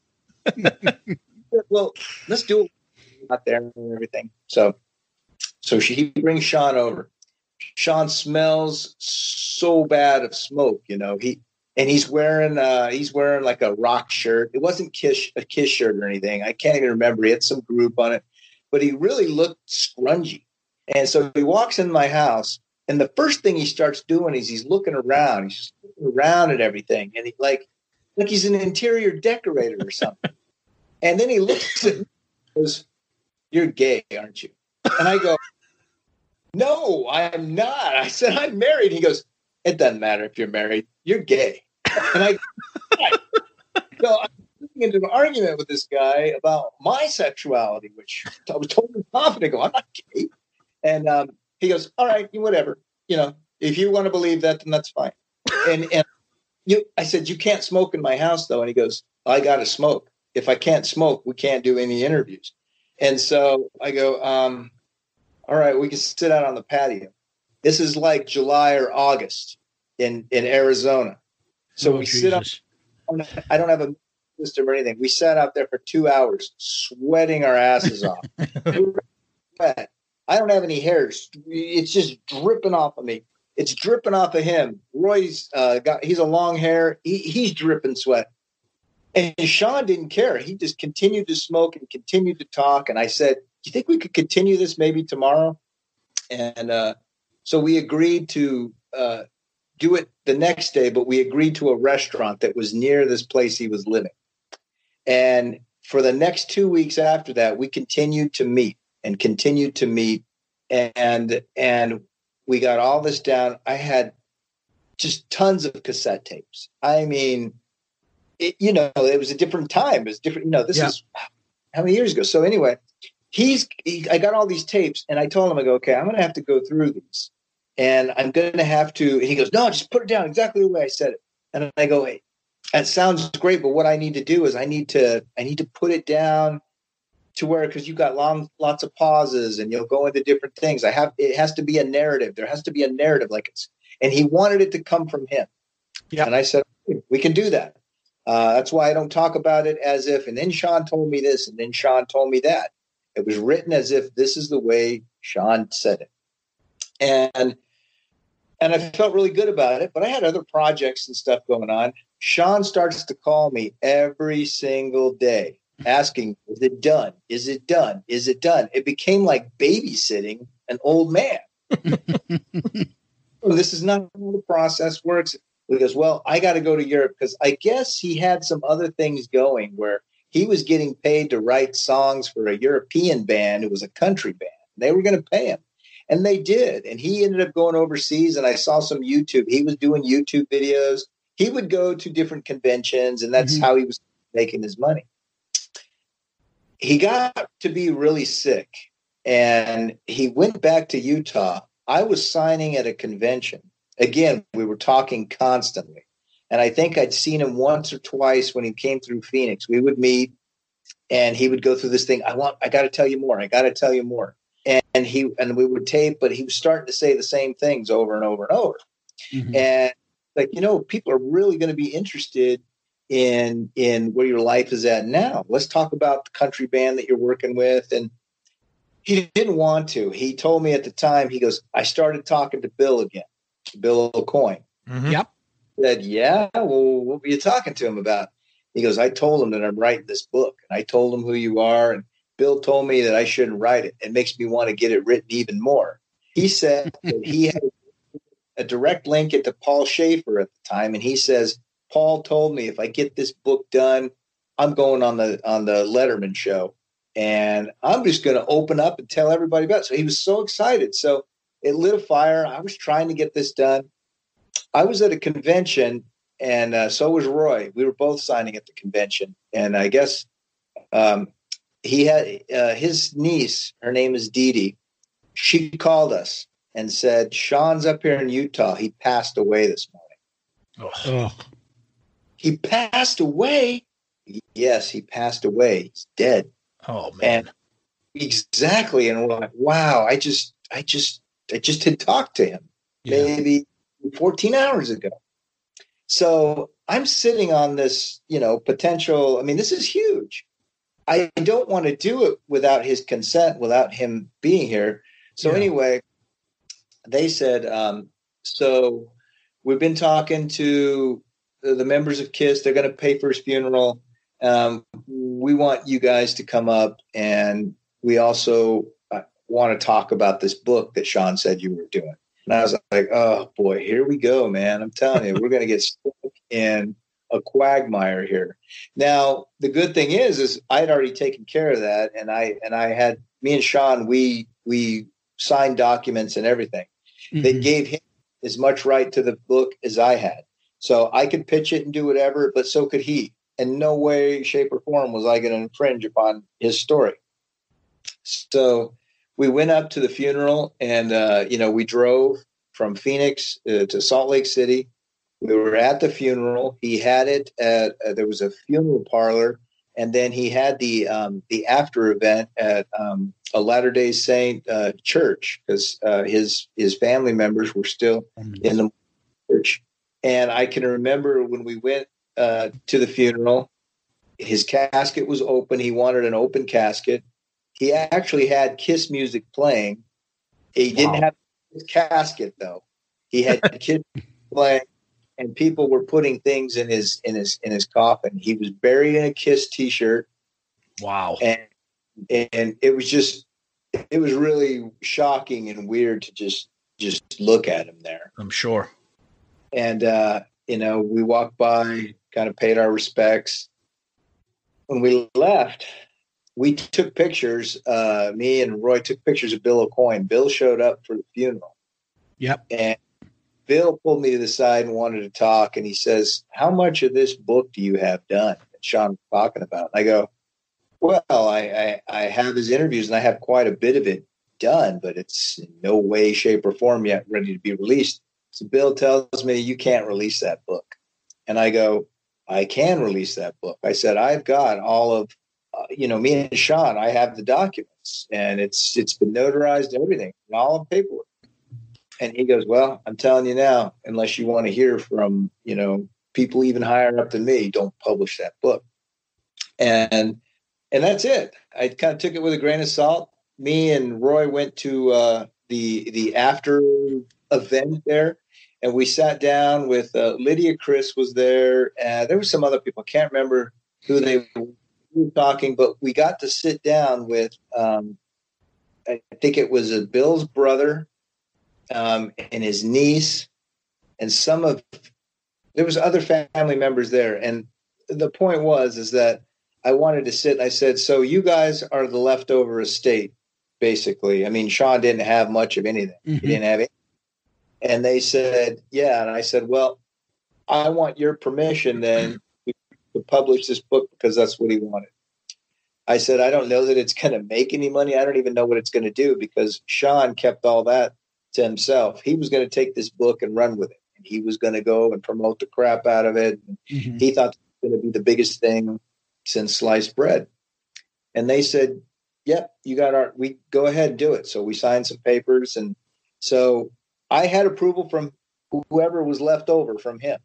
well, let's do it out there and everything. So, so she he brings Sean over Sean smells so bad of smoke, you know. He and he's wearing uh he's wearing like a rock shirt. It wasn't Kiss a Kiss shirt or anything. I can't even remember. He had some group on it, but he really looked scrungy. And so he walks in my house, and the first thing he starts doing is he's looking around. He's just looking around at everything, and he like like he's an interior decorator or something. [LAUGHS] and then he looks at me and goes, "You're gay, aren't you?" And I go, no, I'm not. I said, I'm married. He goes, It doesn't matter if you're married. You're gay. [LAUGHS] And I, so I'm into an argument with this guy about my sexuality, which I was totally confident. Go, I'm not gay. And um, he goes, All right, whatever. You know, if you want to believe that, then that's fine. And and you, I said, You can't smoke in my house, though. And he goes, I got to smoke. If I can't smoke, we can't do any interviews. And so I go, um, all right, we can sit out on the patio. This is like July or August in in Arizona. So oh, we Jesus. sit up. I don't have a system or anything. We sat out there for two hours, sweating our asses off. [LAUGHS] I don't have any hairs. It's just dripping off of me. It's dripping off of him. Roy's uh, got. He's a long hair. He, he's dripping sweat. And Sean didn't care. He just continued to smoke and continued to talk. And I said, do you think we could continue this maybe tomorrow? And uh, so we agreed to uh, do it the next day, but we agreed to a restaurant that was near this place he was living. And for the next two weeks after that, we continued to meet and continued to meet, and and we got all this down. I had just tons of cassette tapes. I mean, it, you know, it was a different time. It was different. You know, this yeah. is how many years ago. So anyway, he's he, I got all these tapes and I told him I go okay I'm going to have to go through these and I'm going to have to and he goes no just put it down exactly the way I said it and I go hey that sounds great but what I need to do is I need to I need to put it down to where because you've got long lots of pauses and you'll go into different things. I have it has to be a narrative. There has to be a narrative like it's and he wanted it to come from him. Yeah. And I said we can do that. Uh, that's why I don't talk about it as if and then Sean told me this and then Sean told me that. It was written as if this is the way Sean said it. And and I felt really good about it, but I had other projects and stuff going on. Sean starts to call me every single day asking, Is it done? Is it done? Is it done? It became like babysitting an old man. [LAUGHS] this is not how the process works. He goes, Well, I got to go to Europe because I guess he had some other things going where he was getting paid to write songs for a European band who was a country band. They were going to pay him. And they did. And he ended up going overseas. And I saw some YouTube. He was doing YouTube videos. He would go to different conventions, and that's mm-hmm. how he was making his money. He got to be really sick and he went back to Utah. I was signing at a convention. Again, we were talking constantly. And I think I'd seen him once or twice when he came through Phoenix. We would meet and he would go through this thing. I want, I got to tell you more. I got to tell you more. And, and, he, and we would tape, but he was starting to say the same things over and over and over. Mm-hmm. And like, you know, people are really going to be interested in in where your life is at now. Let's talk about the country band that you're working with. And he didn't want to. He told me at the time, he goes, I started talking to Bill again, Bill Aucoin. Mm-hmm. Yep. Said, Yeah, well, what were you talking to him about? He goes, I told him that I'm writing this book. And I told him who you are. And Bill told me that I shouldn't write it. It makes me want to get it written even more. He said that he had a direct link into Paul Shaffer at the time, and he says, Paul told me if I get this book done, I'm going on the on the Letterman show. And I'm just gonna open up and tell everybody about it. So he was so excited. So it lit a fire. I was trying to get this done. I was at a convention and uh, so was Roy. We were both signing at the convention, and I guess um, he had uh, his niece. Her name is Dee Dee. She called us and said, "Sean's up here in Utah. He passed away this morning." He passed away. Yes, he passed away. He's dead. Oh man. And exactly. And we're like, wow, I just, I just, I just had talked to him maybe 14 hours ago. So I'm sitting on this, you know, potential. I mean, this is huge. I don't want to do it without his consent, without him being here. So anyway, they said, um, so we've been talking to the, members of KISS. They're going to pay for his funeral. Um, we want you guys to come up, and we also uh, want to talk about this book that Sean said you were doing. And I was like, oh boy, here we go, man. I'm telling you, we're going to get stuck in a quagmire here. Now, the good thing is, is I had already taken care of that, and I and I had me and Sean, we we signed documents and everything. They gave him as much right to the book as I had, so I could pitch it and do whatever, but so could he. And no way, shape, or form was I going to infringe upon his story. So we went up to the funeral, and uh, you know, we drove from Phoenix uh, to Salt Lake City. We were at the funeral. He had it at uh, there was a funeral parlor, and then he had the um, the after event at um, a Latter Day Saint uh, church because uh, his his family members were still in the church. And I can remember when we went uh, to the funeral, his casket was open. He wanted an open casket. He actually had Kiss music playing. He didn't have his casket though. He had [LAUGHS] Kiss playing, and people were putting things in his in his in his coffin. He was buried in a Kiss T-shirt. Wow. And and it was just it was really shocking and weird to just just look at him there. I'm sure. And uh, you know, we walked by, kind of paid our respects. When we left, we took pictures. Uh, me and Roy took pictures of Bill Aucoin. Bill showed up for the funeral. Yep. And Bill pulled me to the side and wanted to talk. And he says, How much of this book do you have done? And Sean was talking about. And I go, Well, I, I, I have his interviews and I have quite a bit of it done, but it's in no way, shape, or form yet ready to be released. So Bill tells me, You can't release that book. And I go, I can release that book. I said, I've got all of, uh, you know, me and Sean, I have the documents and it's it's been notarized, and everything, and all the paperwork. And he goes, Well, I'm telling you now, unless you want to hear from, you know, people even higher up than me, don't publish that book. And and that's it. I kind of took it with a grain of salt. Me and Roy went to uh, the the after event there, and we sat down with uh, Lydia. Criss was there, and there were some other people. I can't remember who they were talking, but we got to sit down with. Um, I think it was a Bill's brother um, and his niece, and some of there was other family members there. And the point was is that I wanted to sit. And I said, "So you guys are the leftover estate, basically. I mean, Sean didn't have much of anything. He didn't have it." And they said, "Yeah." And I said, "Well, I want your permission then to, to publish this book because that's what he wanted." I said, "I don't know that it's going to make any money. I don't even know what it's going to do because Sean kept all that to himself. He was going to take this book and run with it, and he was going to go and promote the crap out of it. Mm-hmm. He thought it was going to be the biggest thing since sliced bread. And they said, "Yep, you got our. We go ahead and do it." So we signed some papers, and so I had approval from whoever was left over from him,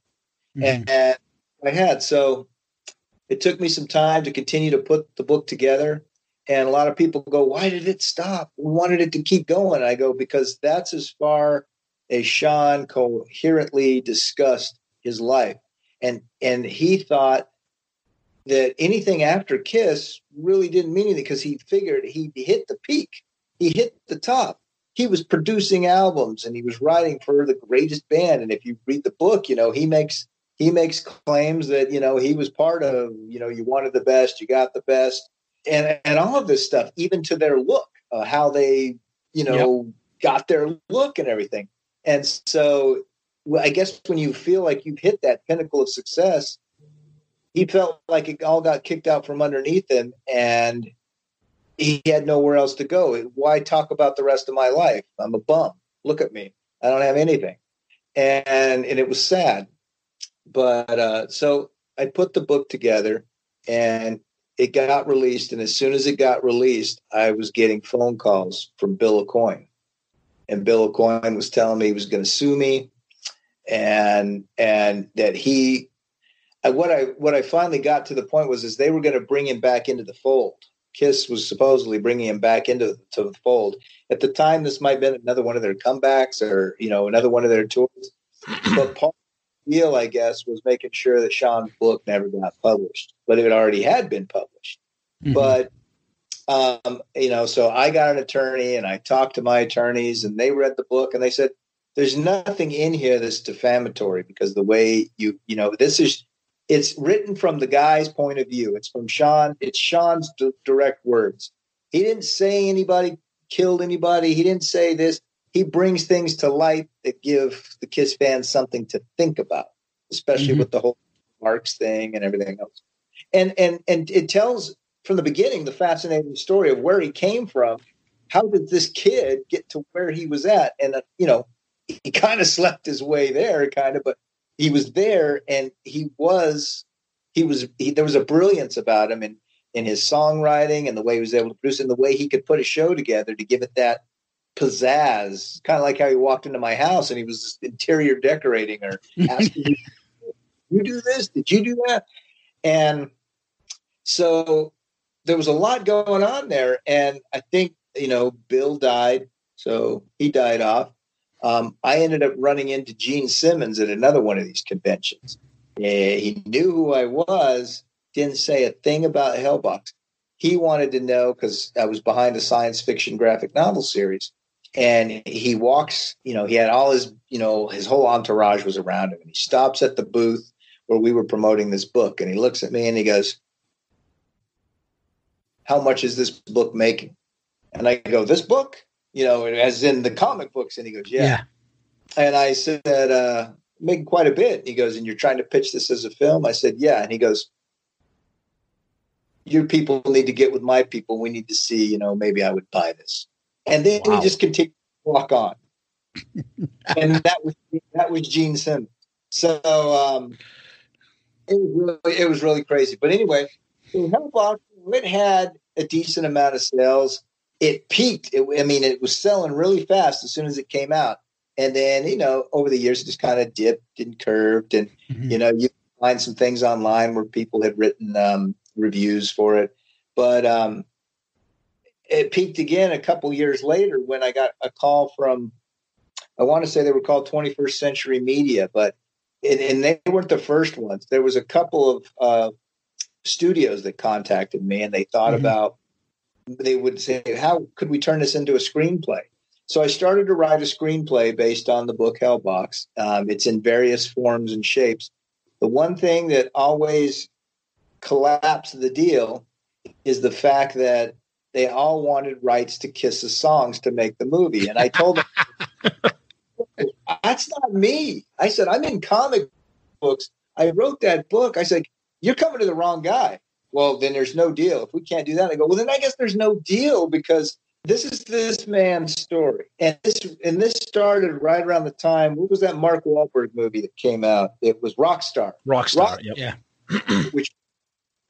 and, and I had. So it took me some time to continue to put the book together. And a lot of people go, Why did it stop? We wanted it to keep going. I go, Because that's as far as Sean coherently discussed his life. And and he thought that anything after Kiss really didn't mean anything because he figured he hit the peak. He hit the top. He was producing albums and he was writing for the greatest band. And if you read the book, you know, he makes he makes claims that, you know, he was part of, you know, you wanted the best, you got the best, and and all of this stuff, even to their look, uh, how they, you know, yep. got their look and everything. And so I guess when you feel like you've hit that pinnacle of success, he felt like it all got kicked out from underneath him and he had nowhere else to go. Why talk about the rest of my life? I'm a bum. Look at me. I don't have anything. And and it was sad. But uh, so I put the book together and it got released. And as soon as it got released, I was getting phone calls from Bill Aucoin. And Bill Aucoin was telling me he was going to sue me and and that he what I what I finally got to the point was is they were going to bring him back into the fold. Kiss was supposedly bringing him back into to the fold. At the time, this might have been another one of their comebacks or you know another one of their tours. [CLEARS THROAT] But Paul deal, I guess, was making sure that Sean's book never got published, but it already had been published. Mm-hmm. But um, you know, so I got an attorney and I talked to my attorneys and they read the book and they said, there's nothing in here that's defamatory because the way you, you know, this is, it's written from the guy's point of view. It's from Sean. It's Sean's d- direct words. He didn't say anybody killed anybody. He didn't say this he brings things to light that give the Kiss fans something to think about, especially mm-hmm. with the whole Marks thing and everything else. And and and it tells from the beginning the fascinating story of where he came from. How did this kid get to where he was at? And uh, you know, he kind of slept his way there, kind of, but he was there, and he was he was he, there was a brilliance about him and in his songwriting and the way he was able to produce and the way he could put a show together to give it that pizzazz, kind of like how he walked into my house and he was just interior decorating or [LAUGHS] asking me, "You do this? Did you do that?" And so there was a lot going on there, and I think you know Bill died, so he died off. Um, I ended up running into Gene Simmons at another one of these conventions. Yeah, he knew who I was, didn't say a thing about Hellbox. He wanted to know because I was behind a science fiction graphic novel series and he walks you know he had all his you know his whole entourage was around him and he stops at the booth where we were promoting this book and he looks at me and he goes how much is this book making and i go this book you know as in the comic books and he goes yeah, yeah. and i said uh making quite a bit and he goes and you're trying to pitch this as a film i said yeah and he goes your people need to get with my people we need to see you know maybe i would buy this and then wow. we just continued to walk on. [LAUGHS] and that was that was Gene Simmons. So um, it was really it was really crazy. But anyway, Hellbox it had a decent amount of sales. It peaked. It, I mean, it was selling really fast as soon as it came out. And then, you know, over the years, it just kind of dipped and curved. And, mm-hmm. you know, you find some things online where people had written um, reviews for it. But um, it peaked again a couple years later when I got a call from, I want to say they were called 21st Century Media, but and, and they weren't the first ones. There was a couple of uh, studios that contacted me, and they thought mm-hmm. about. They would say, "How could we turn this into a screenplay?" So I started to write a screenplay based on the book Hellbox. Um, it's in various forms and shapes. The one thing that always collapsed the deal is the fact that they all wanted rights to Kiss's songs to make the movie. And I told them, [LAUGHS] that's not me. I said, I'm in comic books. I wrote that book. I said, you're coming to the wrong guy. Well, then there's no deal. If we can't do that, I go, well, then I guess there's no deal because this is this man's story. And this and this started right around the time, what was that Mark Wahlberg movie that came out? It was Rockstar. Rockstar, Rockstar yep. yeah. [CLEARS THROAT] which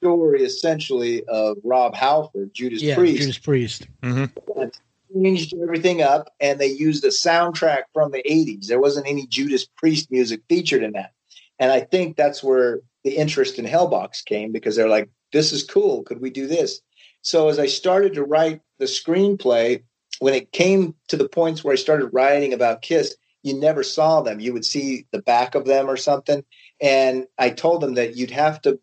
story essentially of Rob Halford, Judas yeah, Priest. Judas Priest. Mm-hmm. Changed everything up, and they used a soundtrack from the '80s. There wasn't any Judas Priest music featured in that, and I think that's where the interest in Hellbox came because they're like, this is cool. Could we do this? So as I started to write the screenplay, when it came to the points where I started writing about Kiss, you never saw them. You would see the back of them or something. And I told them that you'd have to,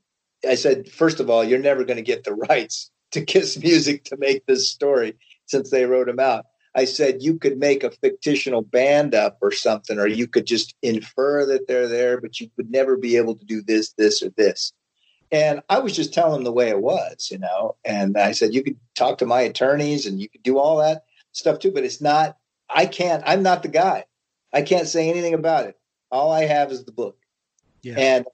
I said, first of all, you're never going to get the rights to Kiss [LAUGHS] music to make this story since they wrote them out. I said you could make a fictional band up or something, or you could just infer that they're there, but you would never be able to do this, this, or this. And I was just telling them the way it was, you know. And I said you could talk to my attorneys and you could do all that stuff too, but it's not. I can't. I'm not the guy. I can't say anything about it. All I have is the book. Yeah. And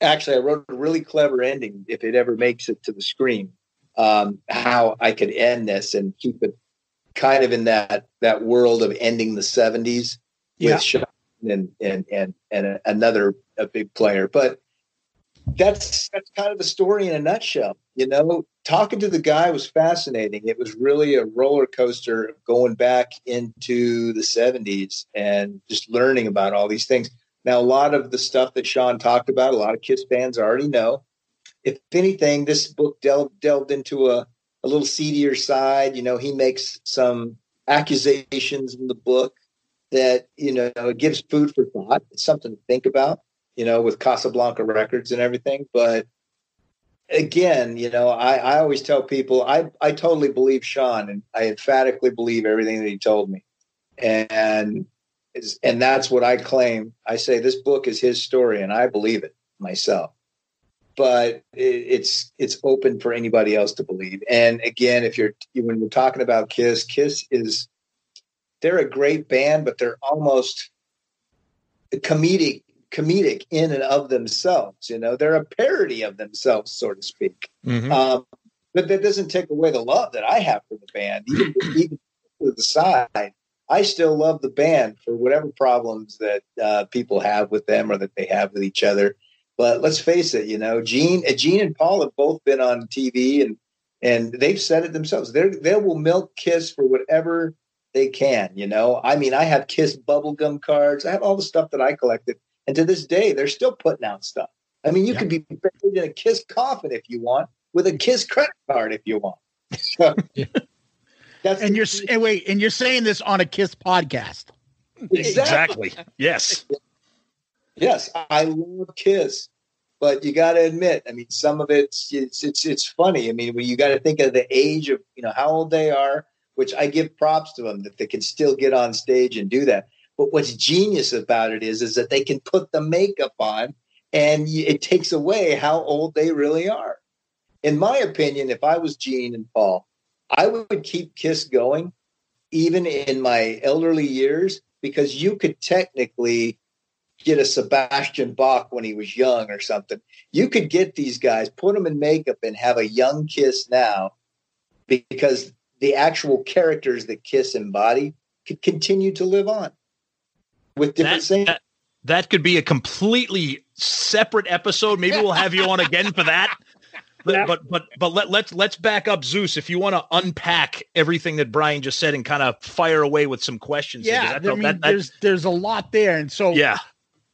actually, I wrote a really clever ending if it ever makes it to the screen. Um, how I could end this and keep it kind of in that that world of ending the 70s yeah. with Sean and and and and another a big player. But that's that's kind of the story in a nutshell. You know, talking to the guy was fascinating. It was really a roller coaster going back into the 70s and just learning about all these things. Now, a lot of the stuff that Sean talked about, a lot of Kiss fans already know. If anything, this book delved, delved into a a little seedier side. You know, he makes some accusations in the book that, you know, it gives food for thought. It's something to think about, you know, with Casablanca Records and everything. But again, you know, I, I always tell people I, I totally believe Sean and I emphatically believe everything that he told me. And and that's what I claim. I say this book is his story and I believe it myself but it's it's open for anybody else to believe. And again, if you're when we're talking about Kiss, Kiss is they're a great band, but they're almost comedic comedic in and of themselves. You know, they're a parody of themselves, so to speak. Mm-hmm. Um, but that doesn't take away the love that I have for the band, even [CLEARS THROAT] even to the side. I still love the band for whatever problems that uh, people have with them or that they have with each other. But let's face it, you know, Gene, Gene and Paul have both been on TV and and they've said it themselves. They they will milk Kiss for whatever they can. You know, I mean, I have Kiss bubblegum cards. I have all the stuff that I collected, and to this day, they're still putting out stuff. I mean, you yeah. could be buried in a Kiss coffin if you want, with a Kiss credit card if you want. So, [LAUGHS] That's and you're and wait, and you're saying this on a Kiss podcast. Exactly. exactly. Yes. Yes, I love Kiss, but you got to admit, I mean, some of it's it's it's it's funny. I mean, you got to think of the age of you know how old they are, which I give props to them that they can still get on stage and do that. But what's genius about it is is that they can put the makeup on, and it takes away how old they really are. In my opinion, if I was Gene and Paul, I would keep Kiss going, even in my elderly years, because you could technically get a Sebastian Bach when he was young or something. You could get these guys, put them in makeup, and have a young Kiss now because the actual characters that Kiss embody could continue to live on with different that, that, that, could be a completely separate episode. Maybe we'll have you on again for that. [LAUGHS] But, but but but let let's let's back up Zeus if you want to unpack everything that Bryan just said and kind of fire away with some questions. Yeah, I, I mean, that, there's there's a lot there, and so yeah,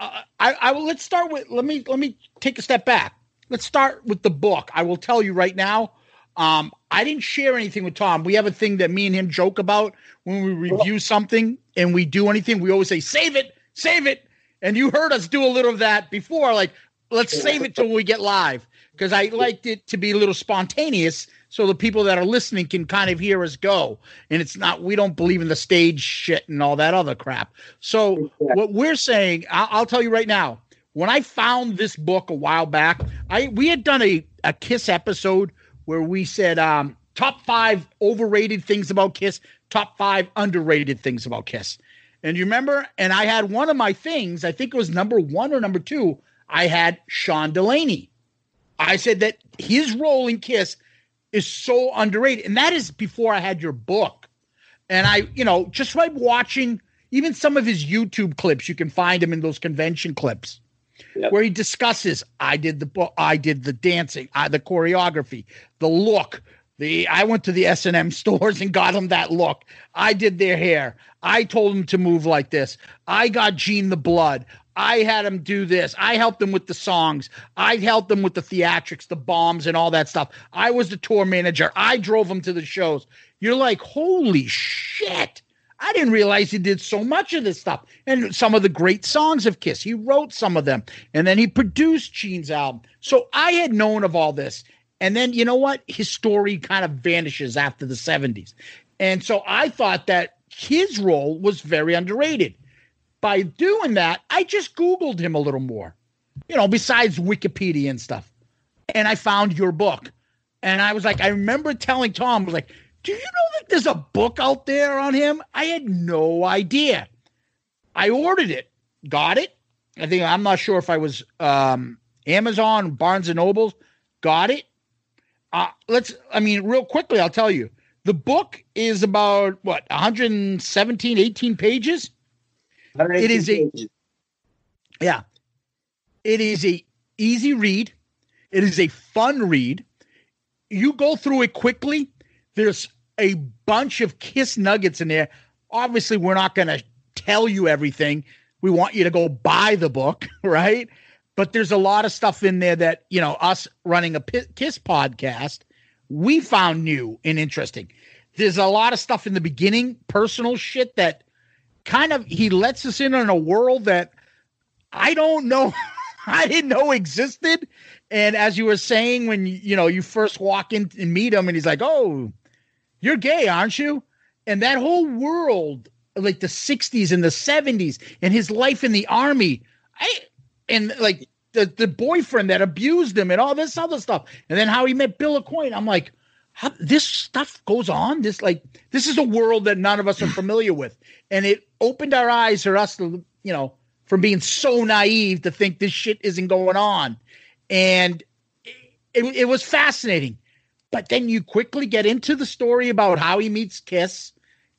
I, I will. Let's start with. Let me let me take a step back. Let's start with the book. I will tell you right now. Um, I didn't share anything with Tom. We have a thing that me and him joke about when we review something and we do anything. We always say, "Save it, save it." And you heard us do a little of that before. Like, let's save it till we get live because I liked it to be a little spontaneous so the people that are listening can kind of hear us go. And it's not, we don't believe in the stage shit and all that other crap. So what we're saying, I'll, I'll, tell you right now, when I found this book a while back, I we had done a, a Kiss episode where we said um, top five overrated things about Kiss, top five underrated things about Kiss. And you remember? And I had one of my things, I think it was number one or number two, I had Sean Delaney. I said that his role in Kiss is so underrated. And that is before I had your book. And I, you know, just by watching even some of his YouTube clips, you can find him in those convention clips yep. where he discusses I did the book, I did the dancing, I, the choreography, the look. The I went to the S and M [LAUGHS] stores and got him that look. I did their hair. I told him to move like this. I got Gene the blood. I had him do this. I helped him with the songs. I helped him with the theatrics, the bombs, and all that stuff. I was the tour manager. I drove him to the shows. You're like, holy shit. I didn't realize he did so much of this stuff. And some of the great songs of Kiss, he wrote some of them. And then he produced Gene's album. So I had known of all this. And then, you know what? His story kind of vanishes after the 70s. And so I thought that his role was very underrated. By doing that, I just Googled him a little more, you know, besides Wikipedia and stuff. And I found your book. And I was like, I remember telling Tom, I was like, do you know that there's a book out there on him? I had no idea. I ordered it, got it. I think I'm not sure if I was um, Amazon, Barnes and Nobles, got it. Uh, let's. I mean, real quickly, I'll tell you. The book is about what 117, 18 pages. It is a yeah. It is a easy read. It is a fun read. You go through it quickly. There's a bunch of kiss nuggets in there. Obviously, we're not going to tell you everything. We want you to go buy the book, [LAUGHS] right? But there's a lot of stuff in there that, you know, us running a kiss podcast, we found new and interesting. There's a lot of stuff in the beginning, personal shit that kind of he lets us in on a world that I don't know [LAUGHS] I didn't know existed. And as you were saying, when you know you first walk in and meet him, and he's like, "Oh, you're gay, aren't you?" And that whole world, like the '60s and the '70s, and his life in the army, I and like the the boyfriend that abused him and all this other stuff, and then how he met Bill Aucoin. I'm like, how, this stuff goes on. This like this is a world that none of us are familiar with, and it opened our eyes for us to you know from being so naive to think this shit isn't going on, and it, it was fascinating. But then you quickly get into the story about how he meets Kiss,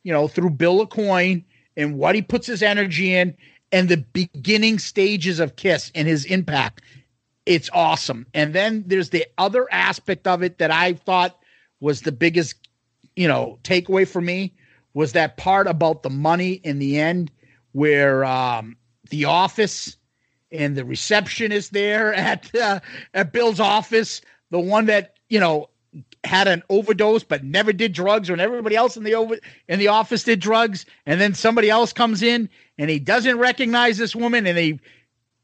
you know, through Bill Aucoin and what he puts his energy in, and the beginning stages of Kiss and his impact. It's awesome. And then there's the other aspect of it that I thought was the biggest, you know, takeaway for me was that part about the money in the end where um, the office and the receptionist there [LAUGHS] at uh, at Bill's office, the one that you know had an overdose but never did drugs when everybody else in the over in the office did drugs, and then somebody else comes in and he doesn't recognize this woman and he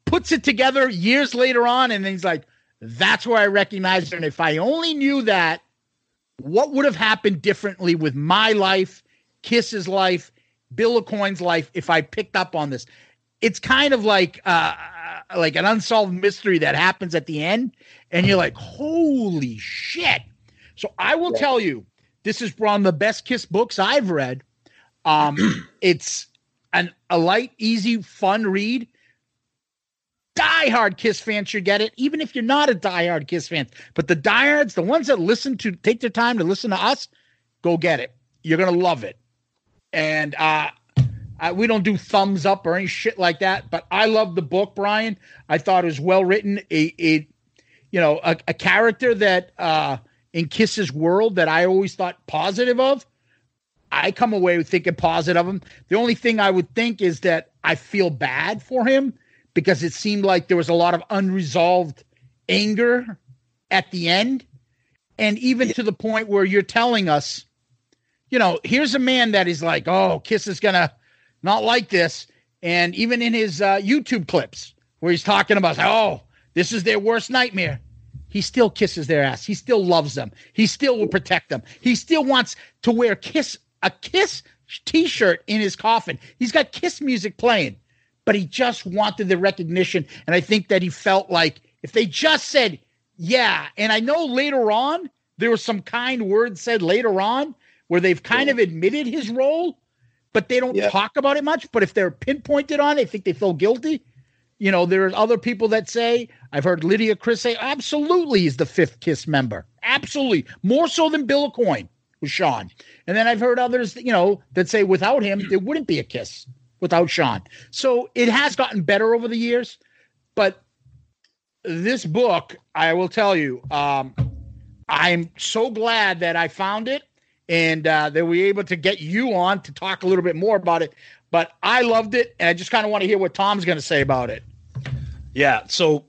puts it together years later on, and he's like, "That's where I recognize her." And if I only knew that, what would have happened differently with my life, Kiss's life, Bill Aucoin's life if I picked up on this? It's kind of like uh, like an unsolved mystery that happens at the end, and you're like, "Holy shit!" So I will yeah. tell you, this is one of the best Kiss books I've read. Um, [CLEARS THROAT] it's an a light, easy, fun read diehard Kiss fans should get it, even if you're not a diehard Kiss fan. But the diehards, the ones that listen to take their time to listen to us, go get it. You're gonna love it. And uh, I, we don't do thumbs up or any shit like that. But I love the book, Bryan. I thought it was well written. It, a you know, a, a character that uh, in Kiss's world that I always thought positive of. I come away with thinking positive of him. The only thing I would think is that I feel bad for him because it seemed like there was a lot of unresolved anger at the end. And even to the point where you're telling us, you know, here's a man that is like, oh, Kiss is to not like this. And even in his uh, YouTube clips where he's talking about, oh, this is their worst nightmare, he still kisses their ass. He still loves them. He still will protect them. He still wants to wear Kiss a Kiss t-shirt in his coffin. He's got Kiss music playing but he just wanted the recognition. And I think that he felt like if they just said, yeah, and I know later on there was some kind words said later on where they've kind yeah. of admitted his role, but they don't yeah. talk about it much. But if they're pinpointed on it, I think they feel guilty. You know, there's other people that say, I've heard Lydia Criss say, absolutely he's the fifth Kiss member. Absolutely. More so than Bill Aucoin with Sean. And then I've heard others, you know, that say without him, there wouldn't be a Kiss without Sean. So it has gotten better over the years, but this book, I will tell you, um, I'm so glad that I found it and uh, we were able to get you on to talk a little bit more about it. But I loved it, and I just kind of want to hear what Tom's going to say about it. Yeah. So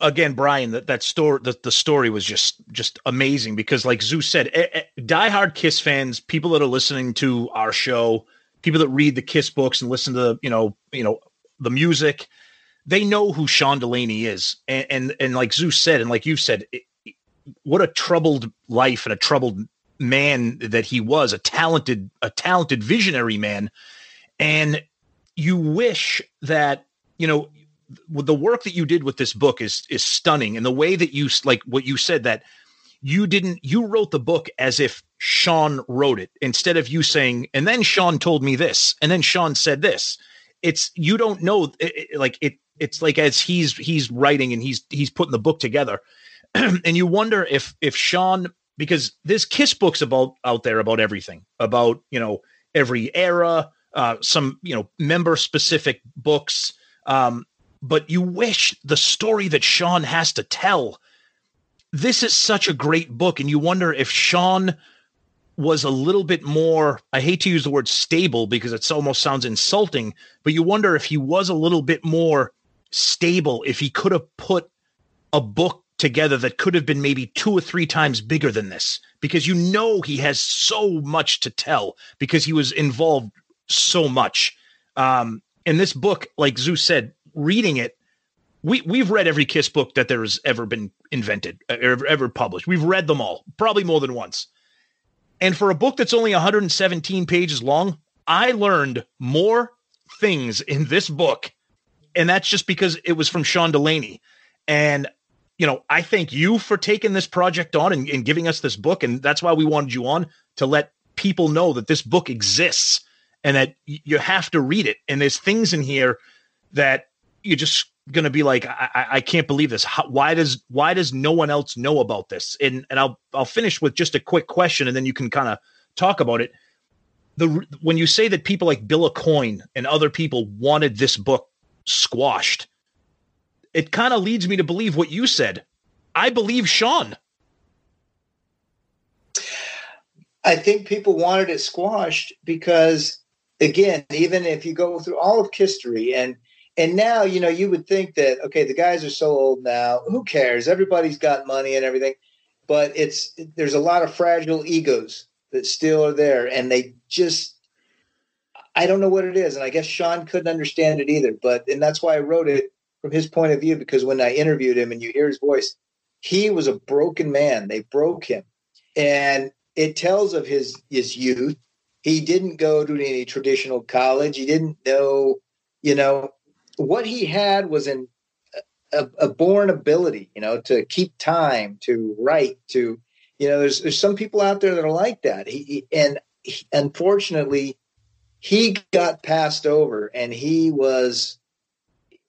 again, Bryan, that that story, the, the story was just just amazing because, like Zeus said, eh, eh, diehard Kiss fans, people that are listening to our show, people that read the Kiss books and listen to you know you know the music, they know who Sean Delaney is, and and, and like Zeus said, and like you said, it, what a troubled life and a troubled man that he was, a talented a talented visionary man, and you wish that you know the work that you did with this book is is stunning. And the way that you like what you said that you didn't you wrote the book as if Sean wrote it instead of you saying and then Sean told me this and then Sean said this. It's you don't know it, it, like it it's like as he's he's writing and he's he's putting the book together. [CLEARS THROAT] And you wonder if if Sean because there's kiss books about out there about everything about you know every era uh some you know member specific books um but you wish the story that Sean has to tell. This is such a great book, and you wonder if Sean was a little bit more I hate to use the word stable because it almost sounds insulting, but you wonder if he was a little bit more stable, if he could have put a book together that could have been maybe two or three times bigger than this because you know he has so much to tell because he was involved so much. Um, this book, like Zeus said, reading it, we we've read every Kiss book that there has ever been invented, uh, ever, ever published. We've read them all, probably more than once. And for a book that's only 117 pages long, I learned more things in this book, and that's just because it was from Sean Delaney. And you know, I thank you for taking this project on and, and giving us this book, and that's why we wanted you on to let people know that this book exists and that you have to read it. And there's things in here that you're just going to be like, I, I, can't believe this. How, why does why does no one else know about this? And and I'll I'll finish with just a quick question, and then you can kind of talk about it. The when you say that people like Bill Aucoin and other people wanted this book squashed, it kind of leads me to believe what you said. I believe Sean. I think people wanted it squashed because, again, even if you go through all of history and and now you know you would think that okay the guys are so old now who cares everybody's got money and everything but it's there's a lot of fragile egos that still are there and they just i don't know what it is and i guess sean couldn't understand it either but and that's why i wrote it from his point of view because when i interviewed him and you hear his voice he was a broken man. They broke him. And it tells of his his youth. He didn't go to any traditional college. He didn't know you know what he had was an a, a, born ability, you know, to keep time, to write, to you know, there's there's some people out there that are like that. He, he and he, unfortunately, he got passed over, and he was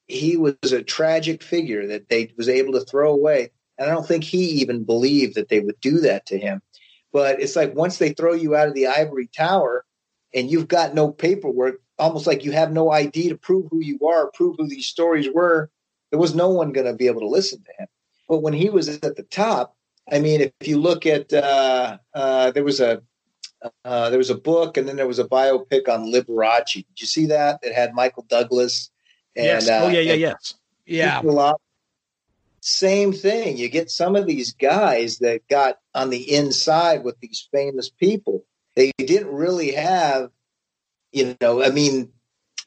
he was a tragic figure that they was able to throw away. And I don't think he even believed that they would do that to him. But it's like once they throw you out of the ivory tower, and you've got no paperwork, almost like you have no ID to prove who you are, prove who these stories were. There was no one going to be able to listen to him. But when he was at the top, I mean, if you look at uh, uh, there was a uh, there was a book and then there was a biopic on Liberace. Did you see that? It had Michael Douglas. And, yes. Oh yeah, yeah, yes. Yeah. Same thing. You get some of these guys that got on the inside with these famous people. They didn't really have you know, I mean,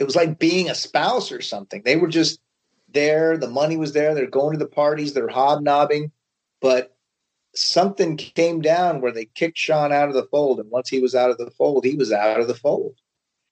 it was like being a spouse or something. They were just there. The money was there. They're going to the parties. They're hobnobbing. But something came down where they kicked Sean out of the fold. And once he was out of the fold, he was out of the fold.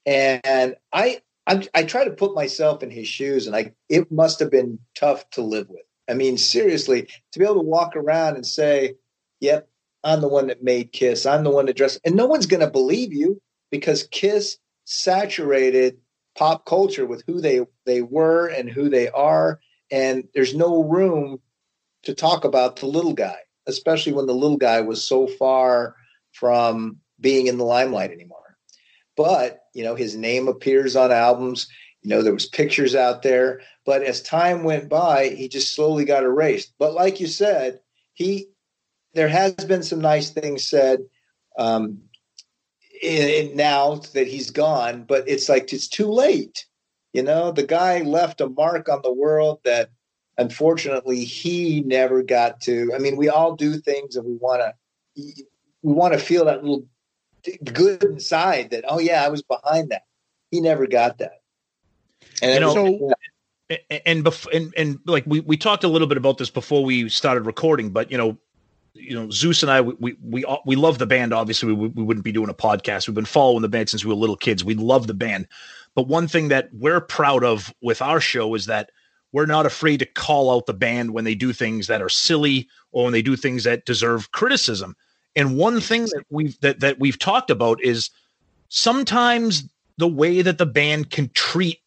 And I, I, I try to put myself in his shoes, and I it must have been tough to live with. I mean, seriously, to be able to walk around and say, "Yep, I'm the one that made Kiss. I'm the one that dressed," and no one's going to believe you because Kiss saturated pop culture with who they they were and who they are and there's no room to talk about the little guy especially when the little guy was so far from being in the limelight anymore but you know his name appears on albums you know there was pictures out there but as time went by he just slowly got erased but like you said he there has been some nice things said um, in, in now that he's gone, but it's like it's too late. You know, the guy left a mark on the world that unfortunately, he never got to. I mean, we all do things and we want to we want to feel that little good inside that oh yeah, I was behind that. He never got that. And you know, so, and, bef- and and like we we talked a little bit about this before we started recording, but you know, you know, Zeus and I, we we we, we love the band. Obviously, we, we wouldn't be doing a podcast. We've been following the band since we were little kids. We love the band, but one thing that we're proud of with our show is that we're not afraid to call out the band when they do things that are silly or when they do things that deserve criticism. And one thing that we've that that we've talked about is sometimes the way that the band can treat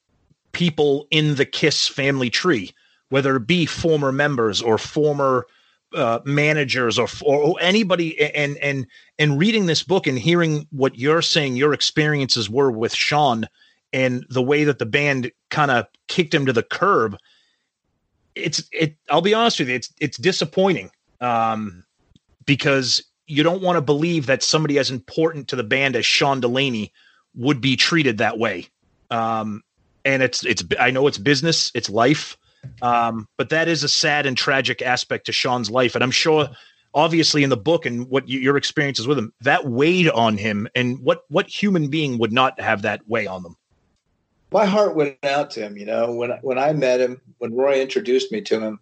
people in the Kiss family tree, whether it be former members or former uh, managers or, or anybody and and and reading this book and hearing what you're saying your experiences were with Sean and the way that the band kind of kicked him to the curb it's it I'll be honest with you it's it's disappointing um because you don't want to believe that somebody as important to the band as Sean Delaney would be treated that way um and it's it's I know it's business it's life um, but that is a sad and tragic aspect to Sean's life. And I'm sure, obviously, in the book and what you, your experiences with him, that weighed on him. And what what human being would not have that weigh on them? My heart went out to him. You know, when when I met him, when Roy introduced me to him,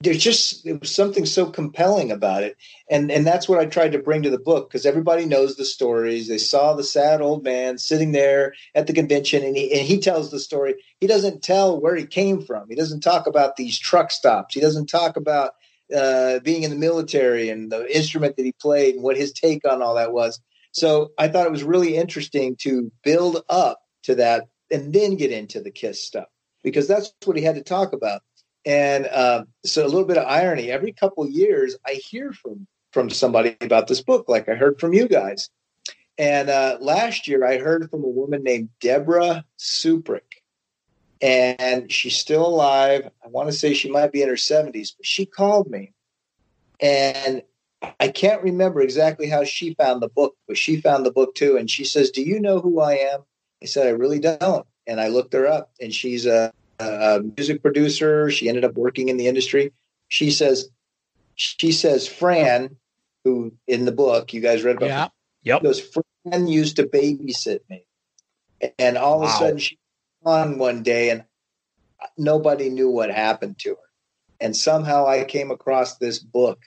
there's just there was something so compelling about it. And and that's what i tried to bring to the book because everybody knows the stories. They saw the sad old man sitting there at the convention and he and he tells the story. He doesn't tell where he came from. He doesn't talk about these truck stops. He doesn't talk about uh, being in the military and the instrument that he played and what his take on all that was. So i thought it was really interesting to build up to that and then get into the kiss stuff because that's what he had to talk about and uh, so a little bit of irony. Every couple years, I hear from from somebody about this book, like I heard from you guys. And uh, last year, I heard from a woman named Deborah Suprick, and she's still alive. I want to say she might be in her seventies, but she called me, and I can't remember exactly how she found the book, but she found the book too. And she says, "Do you know who I am?" I said, "I really don't." And I looked her up, and she's a a music producer. She ended up working in the industry. She says, she says, Fran, who in the book you guys read about, yeah, yep. goes, Fran used to babysit me, and all wow. of a sudden she on one day, and nobody knew what happened to her. And somehow I came across this book,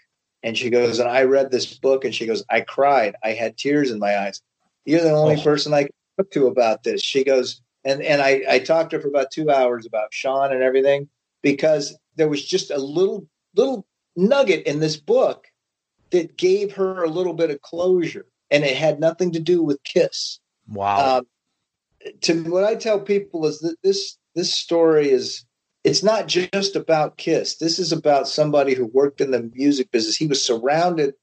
and she goes, and I read this book, and she goes, I cried, I had tears in my eyes. You're the only oh. person I can talk to about this. She goes, and and I, I talked to her for about two hours about Sean and everything because there was just a little little nugget in this book that gave her a little bit of closure, and it had nothing to do with Kiss. Wow. Um, to what I tell people is that this this story is it's not just about Kiss. This is about somebody who worked in the music business. He was surrounded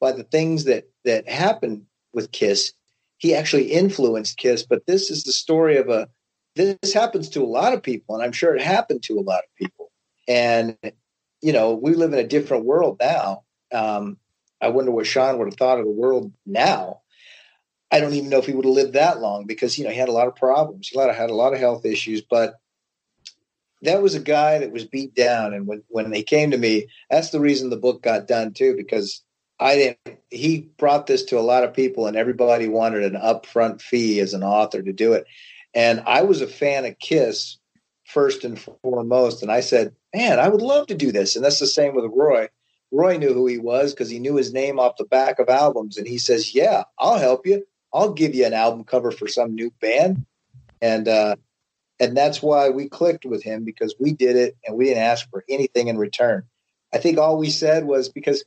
by the things that that happened with Kiss, he actually influenced Kiss. But this is the story of a. This happens to a lot of people, and I'm sure it happened to a lot of people. And you know, we live in a different world now. Um, I wonder what Sean would have thought of the world now. I don't even know if he would have lived that long because you know he had a lot of problems. He had a lot of health issues, but that was a guy that was beat down. And when when they came to me, that's the reason the book got done too, because I didn't. He brought this to a lot of people, and everybody wanted an upfront fee as an author to do it. And I was a fan of Kiss first and foremost, and I said, "Man, I would love to do this." And that's the same with Roy. Roy knew who he was because he knew his name off the back of albums, and he says, "Yeah, I'll help you. I'll give you an album cover for some new band." And uh, and that's why we clicked with him because we did it, and we didn't ask for anything in return. I think all we said was because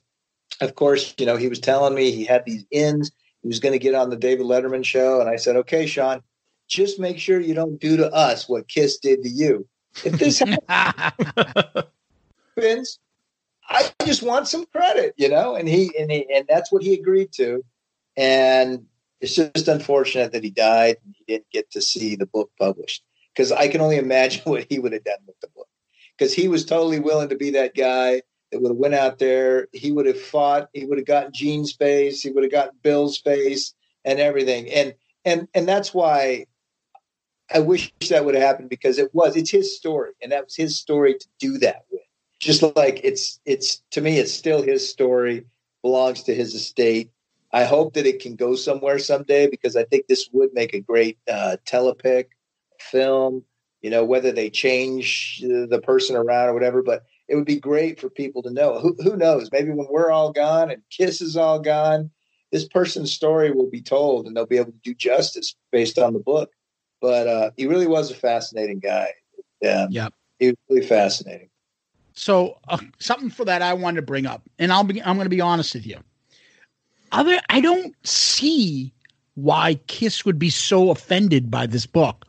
of course, you know, he was telling me he had these ins. He was going to get on the David Letterman show. And I said, okay, Sean, just make sure you don't do to us what Kiss did to you. If this [LAUGHS] happens, I just want some credit, you know? And he, and he, and that's what he agreed to. And it's just unfortunate that he died and he didn't get to see the book published because I can only imagine [LAUGHS] what he would have done with the book because he was totally willing to be that guy that would have went out there. He would have fought. He would have gotten Gene's face. He would have got Bill's face and everything. And and and that's why I wish that would have happened because it was it's his story, and that was his story to do that with. Just like it's it's to me, it's still his story, belongs to his estate. I hope that it can go somewhere someday because I think this would make a great uh, telepic film. You know, whether they change the person around or whatever, but it would be great for people to know. Who, who knows? Maybe when we're all gone and Kiss is all gone, this person's story will be told and they'll be able to do justice based on the book. But uh, he really was a fascinating guy. Um, yeah, he was really fascinating. So uh, something for that I wanted to bring up, and I'll be I'm going to be honest with you. Other, I don't see why Kiss would be so offended by this book.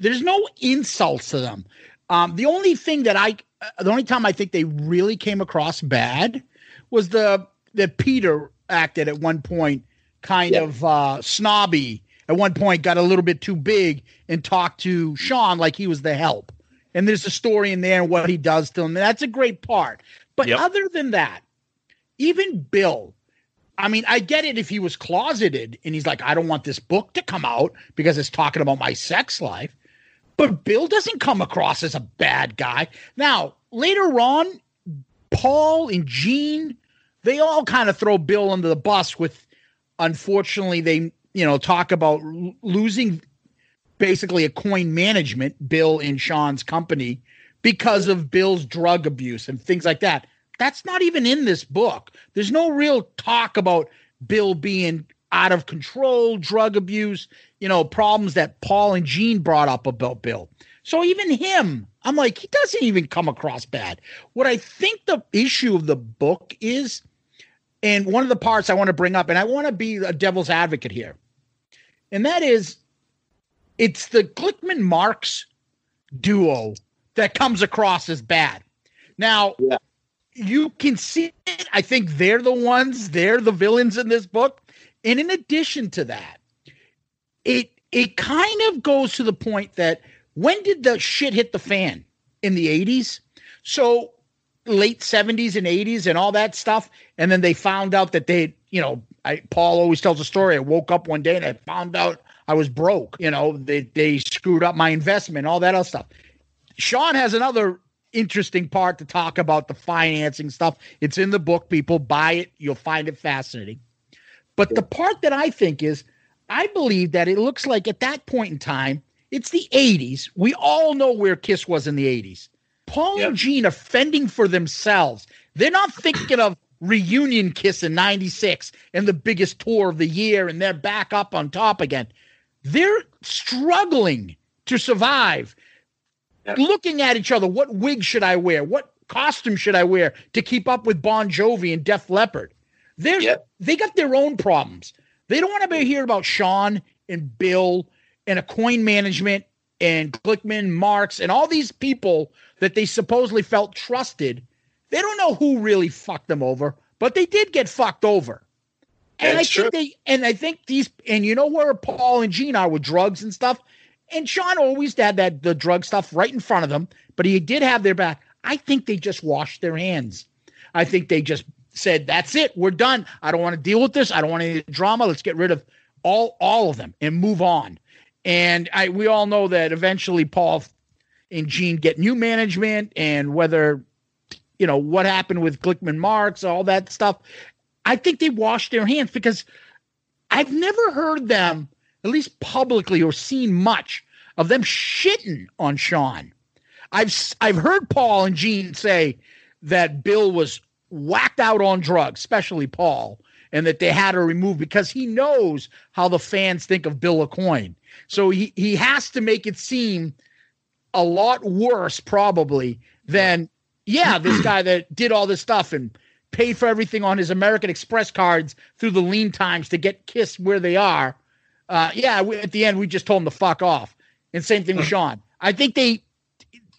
There's no insults to them. Um, the only thing that I, the only time I think they really came across bad was the that Peter acted at one point kind Yeah. of uh, snobby. At one point, got a little bit too big and talked to Sean like he was the help. And there's a story in there and what he does to him. And that's a great part. But Yep. other than that, even Bill, I mean, I get it if he was closeted and he's like, I don't want this book to come out because it's talking about my sex life. But Bill doesn't come across as a bad guy. Now, later on, Paul and Gene, they all kind of throw Bill under the bus with, unfortunately, they, you know, talk about l- losing basically Aucoin management, Bill and Sean's company, because of Bill's drug abuse and things like that. That's not even in this book. There's no real talk about Bill being out of control, drug abuse, you know, problems that Paul and Gene brought up about Bill. So even him, I'm like, he doesn't even come across bad. What I think the issue of the book is, and one of the parts I want to bring up, and I want to be a devil's advocate here, and that is it's the Glickman Marks duo that comes across as bad. Now, you can see it. I think they're the ones, they're the villains in this book. And in addition to that, it it kind of goes to the point that when did the shit hit the fan? In the 80s? So late 70s and 80s and all that stuff. And then they found out that they, you know, I, Paul always tells a story. I woke up one day and I found out I was broke. You know, they, they screwed up my investment, all that other stuff. Sean has another interesting part to talk about the financing stuff. It's in the book. People buy it. You'll find it fascinating. But the part that I think is, I believe that it looks like at that point in time, it's the 80s. We all know where Kiss was in the 80s. Paul and Gene are fending for themselves. They're not thinking of reunion Kiss in 96 and the biggest tour of the year, and they're back up on top again. They're struggling to survive looking at each other. What wig should I wear? What costume should I wear to keep up with Bon Jovi and Def Leppard? They're, They got their own problems. They don't want to be mm. hearing about Sean and Bill and Aucoin management and Glickman, Marks, and all these people that they supposedly felt trusted. They don't know who really fucked them over, but they did get fucked over. And That's I think true. they and I think these and you know where Paul and Gene are with drugs and stuff. And Sean always had that the drug stuff right in front of them, but he did have their back. I think they just washed their hands. I think they just said, "That's it, we're done. I don't want to deal with this. I don't want any drama. Let's get rid of all all of them and move on." And I we all know that eventually Paul and Gene get new management, and whether you know what happened with Glickman Marks, all that stuff. I think they washed their hands because I've never heard them, at least publicly, or seen much of them shitting on Sean. I've I've heard Paul and Gene say that Bill was whacked out on drugs, especially Paul, and that they had to remove because he knows how the fans think of Bill Aucoin. So he he has to make it seem a lot worse, probably, than yeah, this [CLEARS THROAT] guy that did all this stuff and paid for everything on his American Express cards through the lean times to get Kiss where they are. Uh, yeah, we, at the end we just told him to fuck off. And same thing with [CLEARS THROAT] Sean. I think they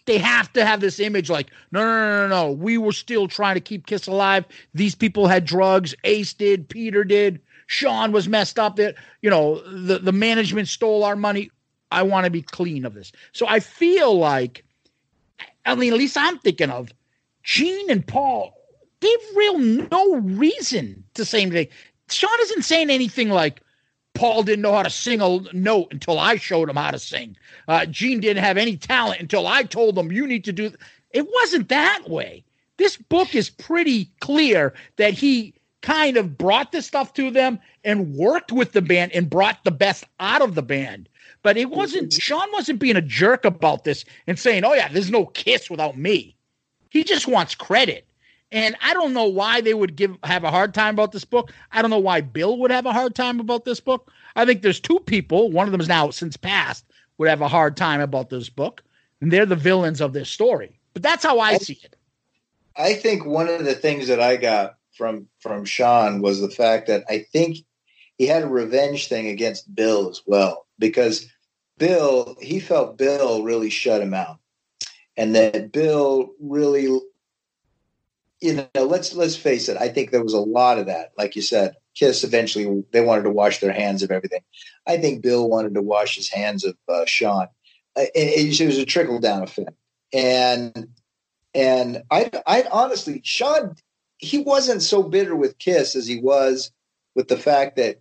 they have to have this image like no no no no no we were still trying to keep Kiss alive. These people had drugs. Ace did. Peter did. Sean was messed up. That you know the the management stole our money. I want to be clean of this. So I feel like, I mean, at least I'm thinking of Gene and Paul. They've real no reason to say anything. Sean isn't saying anything like Paul didn't know how to sing a note until I showed him how to sing. Uh, Gene didn't have any talent until I told him you need to do. Th-. It wasn't that way. This book is pretty clear that he kind of brought this stuff to them and worked with the band and brought the best out of the band. But it wasn't Sean wasn't being a jerk about this and saying, "Oh yeah, there's no Kiss without me." He just wants credit. And I don't know why they would give have a hard time about this book. I don't know why Bill would have a hard time about this book. I think there's two people, one of them is now since passed, would have a hard time about this book. And they're the villains of this story. But that's how I see it. I think one of the things that I got from from Sean was the fact that I think he had a revenge thing against Bill as well because Bill he felt Bill really shut him out and that Bill really you know let's let's face it I think there was a lot of that like you said Kiss eventually they wanted to wash their hands of everything. I think Bill wanted to wash his hands of uh, Sean. It, it was a trickle down effect. And and I I honestly Sean he wasn't so bitter with Kiss as he was with the fact that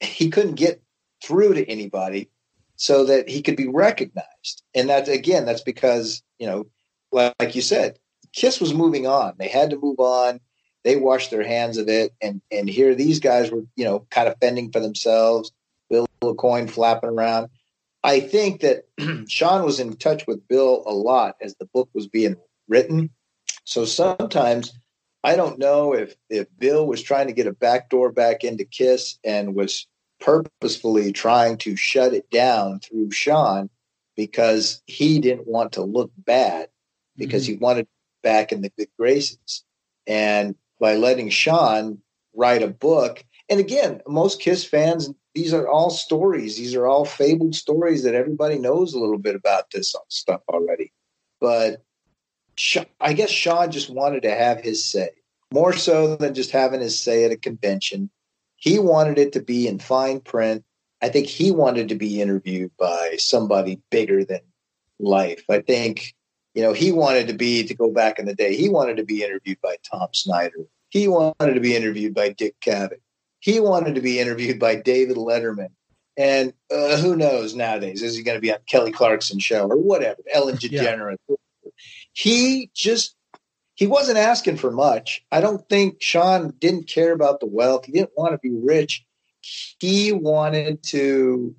he couldn't get through to anybody so that he could be recognized. And that again, that's because, you know, like you said, Kiss was moving on. They had to move on. They washed their hands of it. And and here these guys were, you know, kind of fending for themselves, Bill Aucoin flapping around. I think that [CLEARS THROAT] Sean was in touch with Bill a lot as the book was being written. So sometimes I don't know if if Bill was trying to get a back door back into Kiss and was purposefully trying to shut it down through Sean because he didn't want to look bad because mm-hmm. he wanted back in the good graces. And by letting Sean write a book, and again, most Kiss fans, these are all stories. These are all fabled stories that everybody knows a little bit about this stuff already. But I guess Sean just wanted to have his say more so than just having his say at a convention. He wanted it to be in fine print. I think he wanted to be interviewed by somebody bigger than life. I think, you know, he wanted to be, to go back in the day, he wanted to be interviewed by Tom Snyder. He wanted to be interviewed by Dick Cavett. He wanted to be interviewed by David Letterman. And uh, who knows nowadays? Is he going to be on Kelly Clarkson show or whatever? Ellen DeGeneres. Yeah he just he wasn't asking for much. I don't think Sean didn't care about the wealth. He didn't want to be rich. He wanted to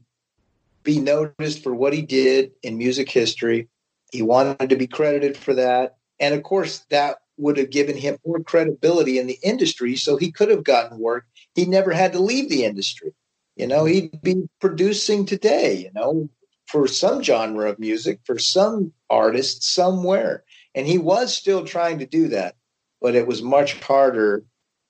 be noticed for what he did in music history. He wanted to be credited for that. And of course, that would have given him more credibility in the industry. So he could have gotten work. He never had to leave the industry. You know, he'd be producing today, you know, for some genre of music, for some artist somewhere. And he was still trying to do that, but it was much harder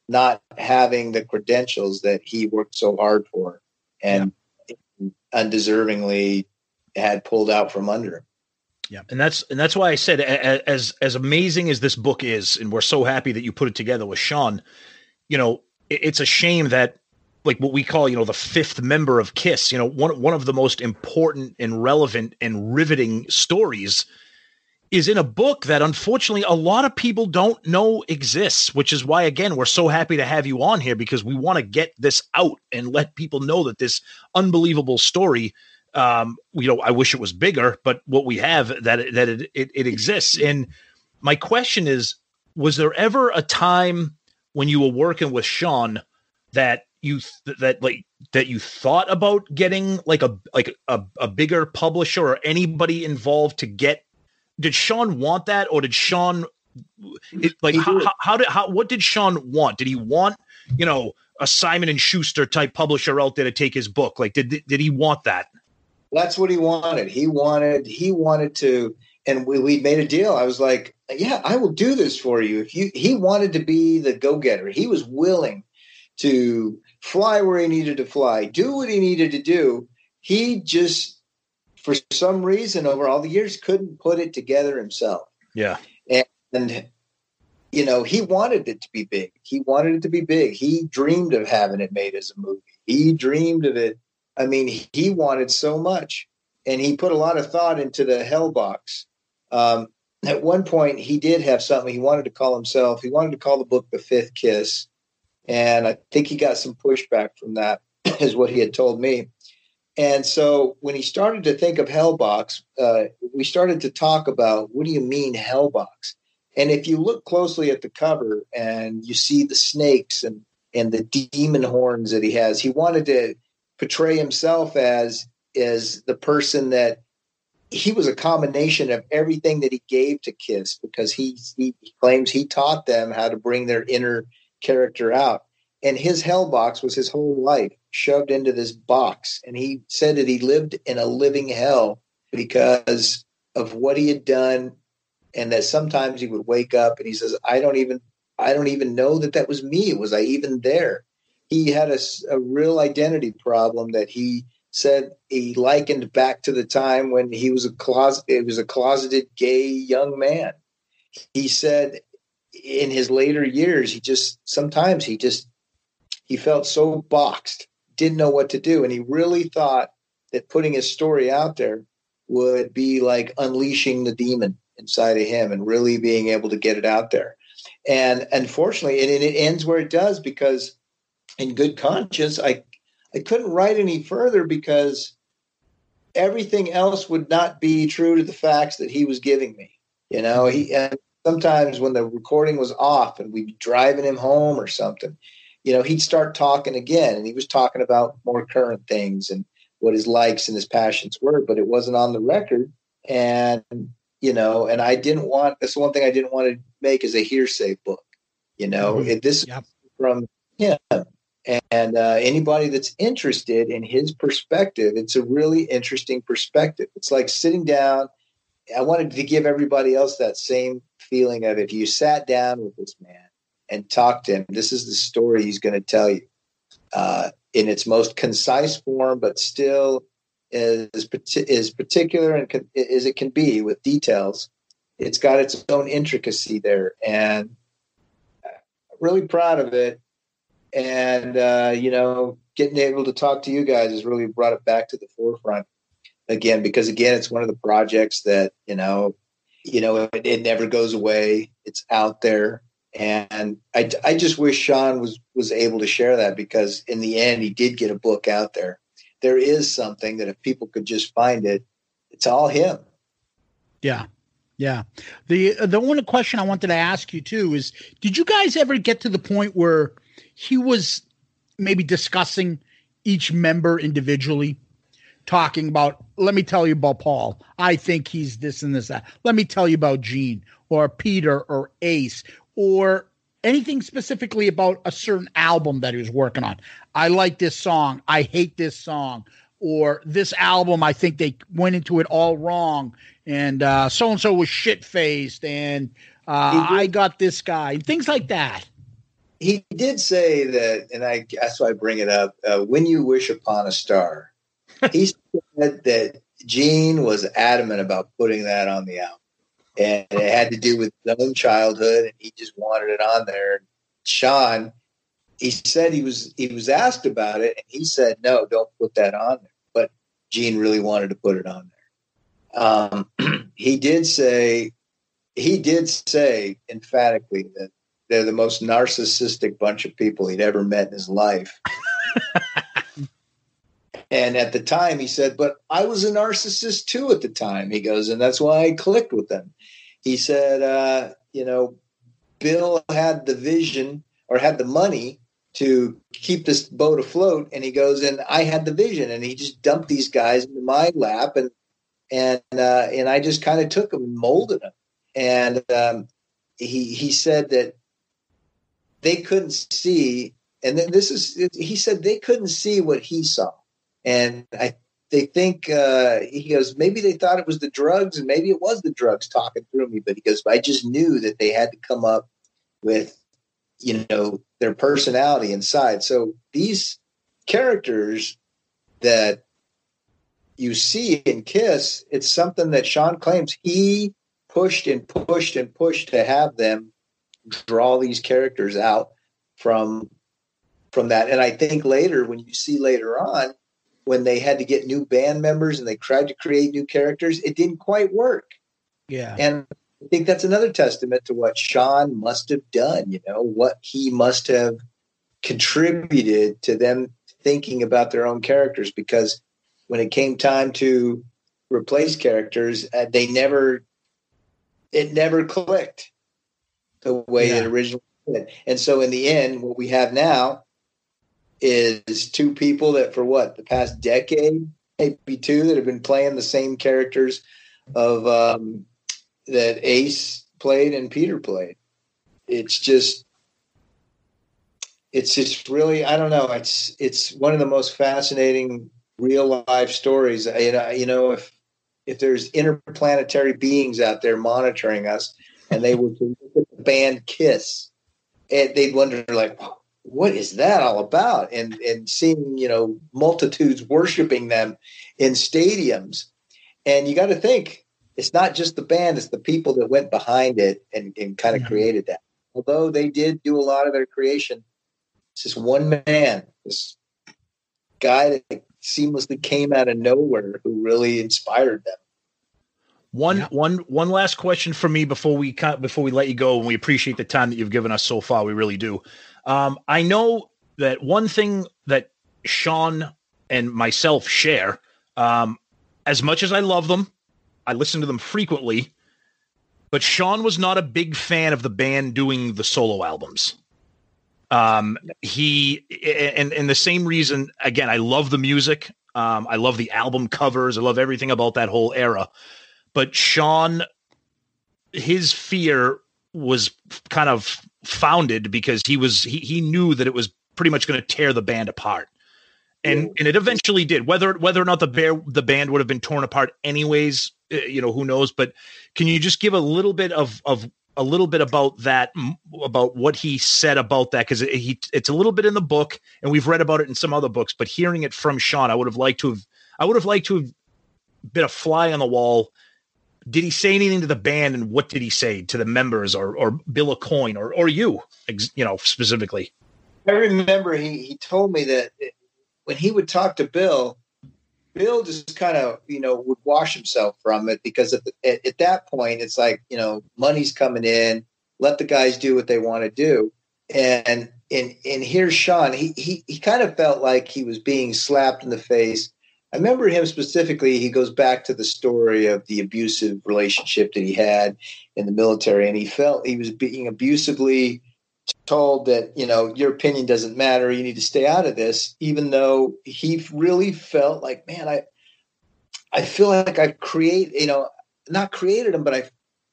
not having the credentials that he worked so hard for and yeah. undeservingly had pulled out from under him. Yeah, and that's and that's why I said as as amazing as this book is, and we're so happy that you put it together with Sean. You know, it's a shame that like what we call you know the fifth member of Kiss. You know, one one of the most important and relevant and riveting stories is in a book that unfortunately a lot of people don't know exists, which is why, again, we're so happy to have you on here because we want to get this out and let people know that this unbelievable story. Um, you know, I wish it was bigger, but what we have that that it, it, it exists. And my question is, was there ever a time when you were working with Sean that you that like that you thought about getting like a like a, a bigger publisher or anybody involved to get did Sean want that, or did Sean it, like how, how, how, did how what did Sean want? Did he want you know a Simon and Schuster type publisher out there to take his book? Like did did he want that? That's what he wanted. He wanted he wanted to, and we we made a deal. I was like, yeah, I will do this for you. If you he wanted to be the go getter, he was willing to fly where he needed to fly, do what he needed to do. He just for some reason over all the years couldn't put it together himself. Yeah. And, and, you know, he wanted it to be big. He wanted it to be big. He dreamed of having it made as a movie. He dreamed of it. I mean, he wanted so much. And he put a lot of thought into the hell box. Um, at one point, he did have something he wanted to call himself. He wanted to call the book The Fifth Kiss. And I think he got some pushback from that. [CLEARS THROAT] is what he had told me. And so when he started to think of Hellbox, uh, we started to talk about what do you mean Hellbox? And if you look closely at the cover and you see the snakes and and the demon horns that he has, he wanted to portray himself as is the person that he was a combination of everything that he gave to Kiss because he, he claims he taught them how to bring their inner character out. And his hell box was his whole life shoved into this box. And he said that he lived in a living hell because of what he had done. And that sometimes he would wake up and he says, I don't even, I don't even know that that was me. Was I even there? He had a, a real identity problem that he said he likened back to the time when he was a closet it was a closeted gay young man. He said in his later years he just sometimes he just he felt so boxed didn't know what to do. And he really thought that putting his story out there would be like unleashing the demon inside of him and really being able to get it out there. And unfortunately and it ends where it does because in good conscience i I couldn't write any further because everything else would not be true to the facts that he was giving me. You know, he and sometimes when the recording was off and we'd be driving him home or something, you know, he'd start talking again and he was talking about more current things and what his likes and his passions were, but it wasn't on the record. And, you know, and I didn't want that's the one thing I didn't want to make as a hearsay book. You know, mm-hmm. it, this yep. from him and uh, anybody that's interested in his perspective, it's a really interesting perspective. It's like sitting down. I wanted to give everybody else that same feeling of if you sat down with this man and talked to him, this is the story he's going to tell you uh, in its most concise form, but still is as particular and as it can be with details. It's got its own intricacy there, and I'm really proud of it and uh, you know getting able to talk to you guys has really brought it back to the forefront again because again it's one of the projects that you know you know it, it never goes away. It's out there. And I, I just wish sean was was able to share that because in the end he did get a book out there. There is something that if people could just find it it's all him. Yeah. Yeah. The the one question i wanted to ask you too is did you guys ever get to the point where he was maybe discussing each member individually, talking about, let me tell you about Paul. I think he's this and this, that. Let me tell you about Gene or Peter or Ace or anything specifically about a certain album that he was working on. I like this song. I hate this song. Or this album, I think they went into it all wrong. And so and so was shit faced. And uh, I got this guy. Things like that he did say that, and I that's why I bring it up. Uh, when you wish upon a star, [LAUGHS] he said that Gene was adamant about putting that on the album, and it had to do with his own childhood, and he just wanted it on there. Sean, he said he was he was asked about it, and he said no, don't put that on there. But Gene really wanted to put it on there. Um, [CLEARS THROAT] he did say he did say emphatically that they're the most narcissistic bunch of people he'd ever met in his life. [LAUGHS] and at the time, he said, But I was a narcissist too at the time. He goes, And that's why I clicked with them. He said, uh, You know, Bill had the vision or had the money to keep this boat afloat. And he goes, And I had the vision. And he just dumped these guys into my lap. And and uh, and I just kind of took them and molded them. And um, he he said that they couldn't see, and then this is he said they couldn't see what he saw, and I they think uh, he goes maybe they thought it was the drugs and maybe it was the drugs talking through me, but he goes I just knew that they had to come up with you know their personality inside. So these characters that you see in Kiss, it's something that Sean claims he pushed and pushed and pushed to have them draw these characters out from from that. And I think later, when you see later on, when they had to get new band members and they tried to create new characters, it didn't quite work. Yeah. And I think that's another testament to what Sean must have done, you know, what he must have contributed to them thinking about their own characters because when it came time to replace characters, uh, they never it never clicked the way Yeah. it originally did. And so in the end, what we have now is two people that for what the past decade, maybe two, that have been playing the same characters of um, that Ace played and Peter played. It's just it's just really I don't know. It's it's one of the most fascinating real life stories. You know, you know if if there's interplanetary beings out there monitoring us, and they were to look at band Kiss, and they'd wonder like, what is that all about? And and seeing you know multitudes worshiping them in stadiums, and you got to think it's not just the band; it's the people that went behind it and, and kind of created that. Although they did do a lot of their creation, it's just one man, this guy that seamlessly came out of nowhere who really inspired them. One, one, one last question for me before we cut before we let you go, and we appreciate the time that you've given us so far. We really do. Um, I know that one thing that Sean and myself share, um, as much as I love them, I listen to them frequently, but Sean was not a big fan of the band doing the solo albums. Um, he and and the same reason again, I love the music. Um, I love the album covers. I love everything about that whole era. But Sean, his fear was kind of founded because he was he he knew that it was pretty much going to tear the band apart. And and it eventually did. Whether whether or not the bear the band would have been torn apart anyways, uh, you know, who knows, but can you just give a little bit of of a little bit about that about what he said about that because he it's a little bit in the book and we've read about it in some other books but hearing it from Sean I would have liked to have I would have liked to have been a fly on the wall did he say anything to the band and what did he say to the members or or Bill Aucoin or or you you know specifically I remember he, he told me that when he would talk to Bill, Bill just kind of, you know, would wash himself from it because at, the, at, at that point, it's like, you know, money's coming in, let the guys do what they want to do. And, and, and here's Sean, he, he, he kind of felt like he was being slapped in the face. I remember him specifically. He goes back to the story of the abusive relationship that he had in the military, and he felt he was being abusively told that you know your opinion doesn't matter you need to stay out of this even though he really felt like man i i feel like i've create you know not created them but i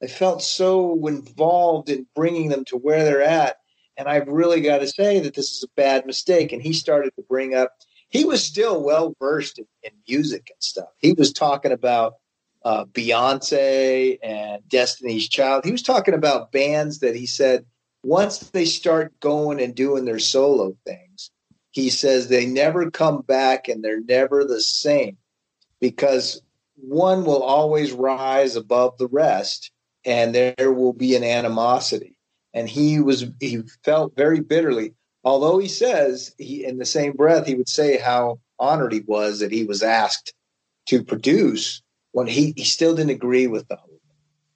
i felt so involved in bringing them to where they're at and i've really got to say that this is a bad mistake and he started to bring up he was still well versed in, in music and stuff he was talking about uh, beyonce and destiny's child he was talking about bands that he said once they start going and doing their solo things, he says they never come back and they're never the same because one will always rise above the rest and there will be an animosity. And he was, he felt very bitterly, although he says he, in the same breath, he would say how honored he was that he was asked to produce when he, he still didn't agree with the whole.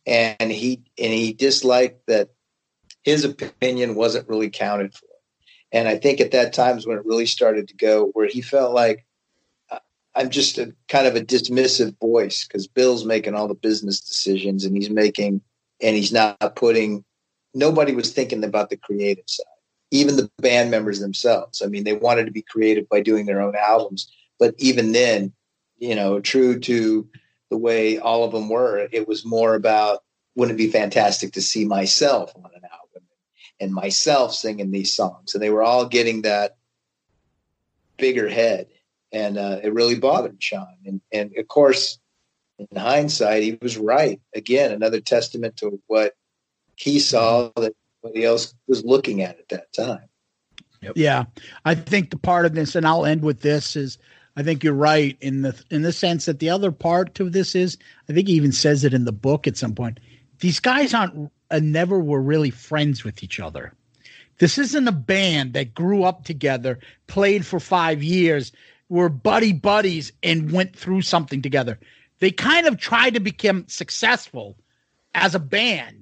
And he, and he disliked that his opinion wasn't really counted for. And I think at that time is when it really started to go where he felt like uh, I'm just a kind of a dismissive voice because Bill's making all the business decisions and he's making, and he's not putting, nobody was thinking about the creative side, even the band members themselves. I mean, they wanted to be creative by doing their own albums, but even then, you know, true to the way all of them were, it was more about, wouldn't it be fantastic to see myself on an album? and myself singing these songs and they were all getting that bigger head and uh, it really bothered sean and, and of course in hindsight he was right again another testament to what he saw that nobody else was looking at at that time Yeah, I think the part of this, and I'll end with this, is I think you're right in the in the sense that the other part to this is I think he even says it in the book at some point. These guys aren't uh, never were really friends with each other. This isn't a band that grew up together, played for five years, were buddy buddies, and went through something together. They kind of tried to become successful as a band,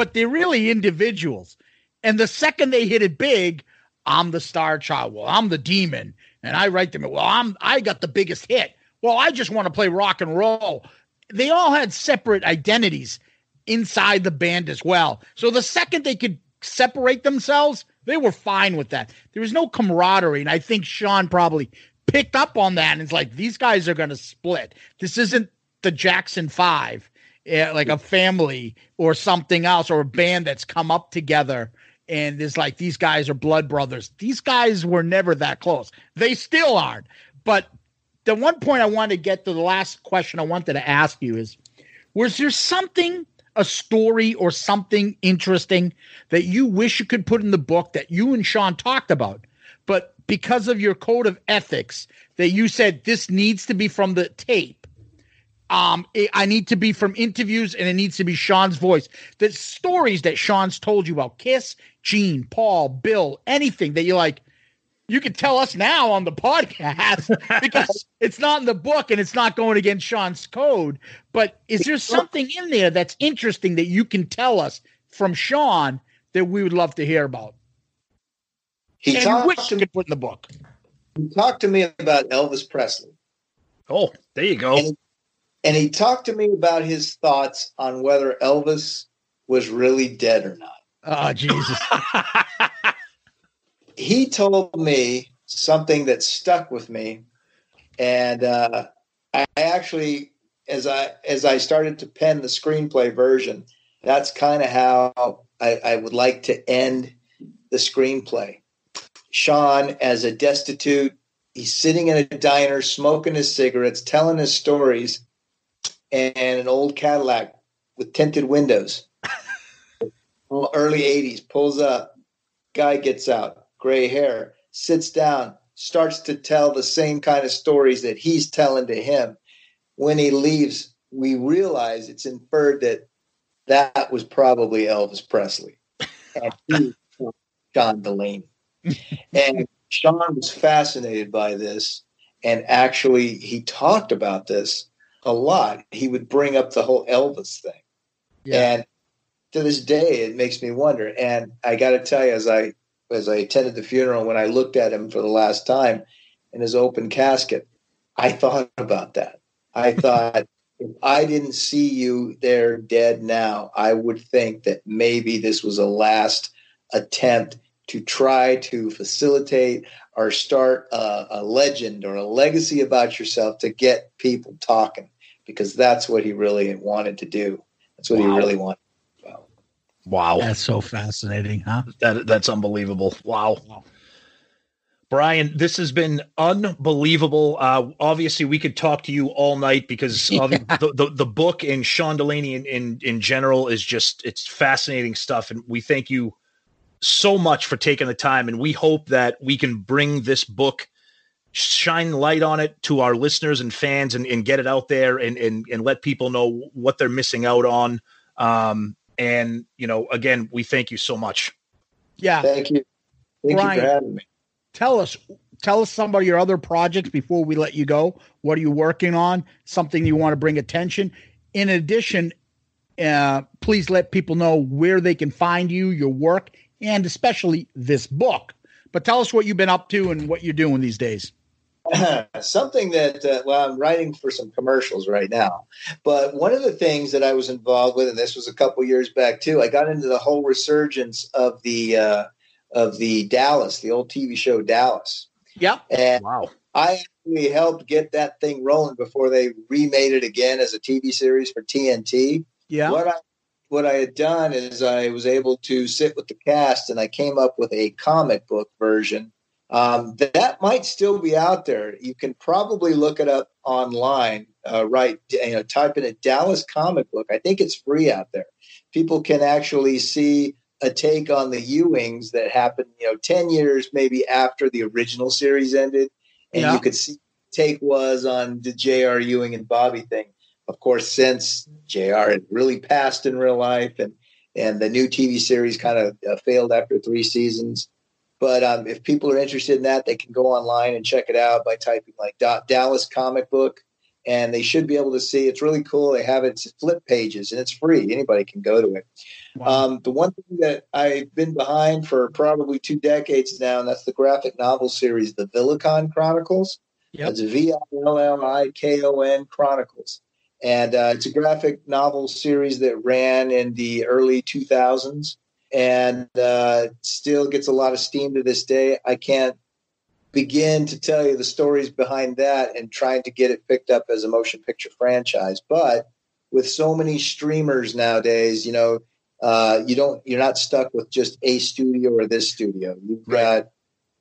but they're really individuals. And the second they hit it big, I'm the star child. Well, I'm the demon. And I write them, well, I'm I got the biggest hit. Well, I just want to play rock and roll. They all had separate identities inside the band as well. So the second they could separate themselves, they were fine with that. There was no camaraderie. And I think Sean probably picked up on that and it's like, these guys are going to split. This isn't the Jackson Five, eh, like a family or something else, or a band that's come up together. And there's like, these guys are blood brothers. These guys were never that close. They still aren't. But the one point I wanted to get to the last question I wanted to ask you is was there something a story or something interesting that you wish you could put in the book that you and Sean talked about, but because of your code of ethics that you said this needs to be from the tape. Um, it, I need to be from interviews and it needs to be Sean's voice. The stories that Sean's told you about Kiss, Gene, Paul, Bill, anything that you're like, you can tell us now on the [LAUGHS] podcast because it's not in the book and it's not going against Sean's code. But is there something in there that's interesting that you can tell us from Sean that we would love to hear about? He and talked wish you could put in the book. He talked to me about Elvis Presley. Oh, there you go. And and he talked to me about his thoughts on whether Elvis was really dead or not. Oh, Jesus. [LAUGHS] he told me something that stuck with me, and uh, I actually, as I as I started to pen the screenplay version, that's kind of how I, I would like to end the screenplay. Sean, as a destitute, he's sitting in a diner, smoking his cigarettes, telling his stories, and an old Cadillac with tinted windows. [LAUGHS] Early 80s pulls up, guy gets out, gray hair, sits down, starts to tell the same kind of stories that he's telling to him. When he leaves, we realize it's inferred that that was probably Elvis Presley. And he was John Delaney. [LAUGHS] and Sean was fascinated by this. And actually, he talked about this a lot. He would bring up the whole Elvis thing. Yeah. And to this day, it makes me wonder. And I got to tell you, as I as I attended the funeral, when I looked at him for the last time in his open casket, I thought about that. I [LAUGHS] thought if I didn't see you there dead now, I would think that maybe this was a last attempt to try to facilitate or start a, a legend or a legacy about yourself to get people talking because that's what he really wanted to do. That's what Wow. he really wanted. Wow. That's so fascinating, huh? That that's unbelievable. Wow. Bryan, this has been unbelievable. Uh, obviously, we could talk to you all night because [LAUGHS] of the, the the book and Sean Delaney in, in in general is just it's fascinating stuff, and we thank you so much for taking the time. And we hope that we can bring this book, shine light on it to our listeners and fans, and, and get it out there and, and and let people know what they're missing out on. Um, and you know, again, we thank you so much. Yeah. Thank you. Thank Bryan, you for having me. Tell us, tell us some of your other projects before we let you go. What are you working on? Something you want to bring attention. In addition, uh, please let people know where they can find you, your work, and especially this book. But tell us what you've been up to and what you're doing these days. [LAUGHS] something that uh, well i'm writing for some commercials right now but one of the things that i was involved with and this was a couple years back too i got into the whole resurgence of the uh, of the dallas the old tv show dallas Yep. and wow i actually helped get that thing rolling before they remade it again as a tv series for tnt Yeah. what I what I had done is I was able to sit with the cast and I came up with a comic book version. Um, that might still be out there. You can probably look it up online. Uh, right, you know, type in a Dallas comic book. I think it's free out there. People can actually see a take on the Ewings that happened, you know, ten years maybe after the original series ended, and Yeah. you could see take was on the J.R. Ewing and Bobby thing. Of course, since JR had really passed in real life, and and the new TV series kind of uh, failed after three seasons. But um, if people are interested in that, they can go online and check it out by typing like Da- Dallas comic book, and they should be able to see. It's really cool. They have it flip pages, and it's free. Anybody can go to it. Um, the one thing that I've been behind for probably two decades now, and that's the graphic novel series, the Villikon Chronicles. Yep. It's V I L L I K O N Chronicles. And uh, it's a graphic novel series that ran in the early 2000s and uh, still gets a lot of steam to this day. I can't begin to tell you the stories behind that and trying to get it picked up as a motion picture franchise. But with so many streamers nowadays, you know, uh, you don't you're not stuck with just a studio or this studio. You've got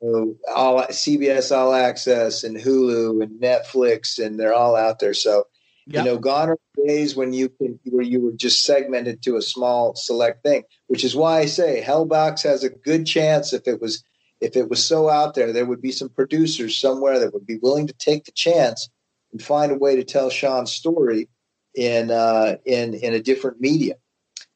you know, all CBS All Access and Hulu and Netflix, and they're all out there. So Yep. you know, gone are the days when you can where you were just segmented to a small select thing. Which is why I say Hellbox has a good chance if it was if it was so out there, there would be some producers somewhere that would be willing to take the chance and find a way to tell Sean's story in uh, in in a different medium.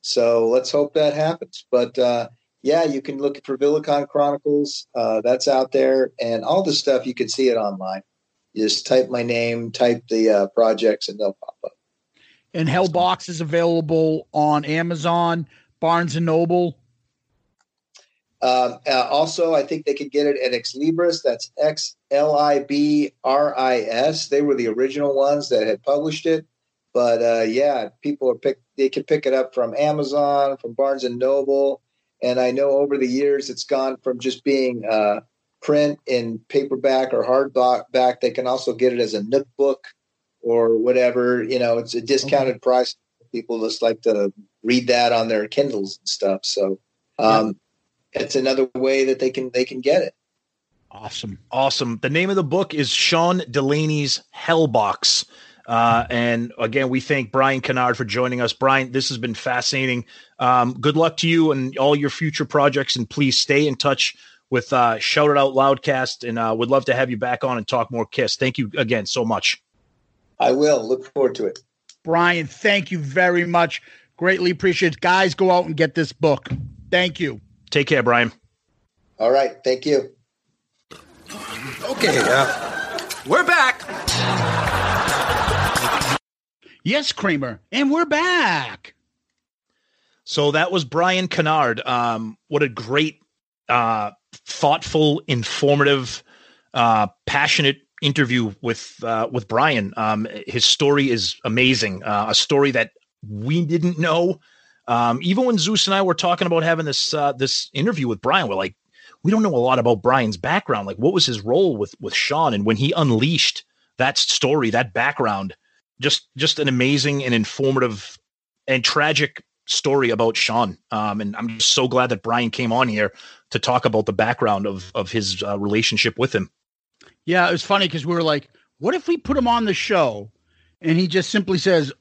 So let's hope that happens. But uh, yeah, you can look for Villikon Chronicles. Uh, that's out there, and all the stuff you can see it online. You just type my name, type the uh, projects, and they'll pop up. And Hellbox is available on Amazon, Barnes and Noble. Um, uh, also, I think they could get it at Xlibris. That's X L I B R I S. They were the original ones that had published it. But uh, yeah, people are pick. They can pick it up from Amazon, from Barnes and Noble, and I know over the years it's gone from just being uh, print in paperback or hardback. They can also get it as a Nook book or whatever. You know, it's a discounted price. People just like to read that on their Kindles and stuff. So. Um, it's another way that they can they can get it. Awesome. Awesome. The name of the book is Sean Delaney's Hellbox. Uh, and again, we thank Bryan Kinnaird for joining us. Bryan, this has been fascinating. Um, good luck to you and all your future projects, and please stay in touch with uh, Shout It Out Loudcast, and uh, would love to have you back on and talk more Kiss. Thank you again so much. I will look forward to it. Bryan, thank you very much. Greatly appreciate it. Guys, go out and get this book. Thank you. Take care, Bryan. All right. Thank you. Okay, uh, we're back. Yes, Kramer, and we're back. So that was Bryan Kinnaird. Um, what a great, uh, thoughtful, informative, uh, passionate interview with uh, with Bryan. Um, his story is amazing. Uh, a story that we didn't know. Um, even when Zeus and I were talking about having this uh, this interview with Bryan, we're like, we don't know a lot about Bryan's background. Like, what was his role with with Sean, and when he unleashed that story, that background, just just an amazing and informative and tragic story about Sean. Um, and I'm just so glad that Bryan came on here to talk about the background of of his uh, relationship with him. Yeah, it was funny because we were like, what if we put him on the show and he just simply says,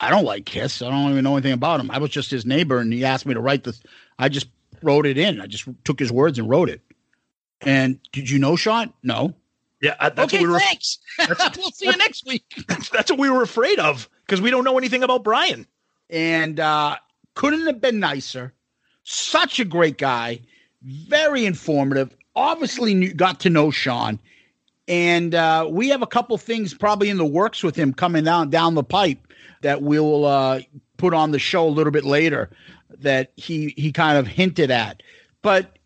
I don't like Kiss. I don't even know anything about him. I was just his neighbor and he asked me to write this. I just wrote it in. I just took his words and wrote it. And did you know Sean? No. Yeah, that's okay, what we were. thanks. [LAUGHS] [LAUGHS] we'll see you next week. [LAUGHS] That's what we were afraid of because we don't know anything about Bryan. And uh, couldn't have been nicer. Such a great guy, very informative. Obviously, knew, got to know Sean, and uh, we have a couple things probably in the works with him coming down down the pipe that we'll uh, put on the show a little bit later. That he he kind of hinted at, but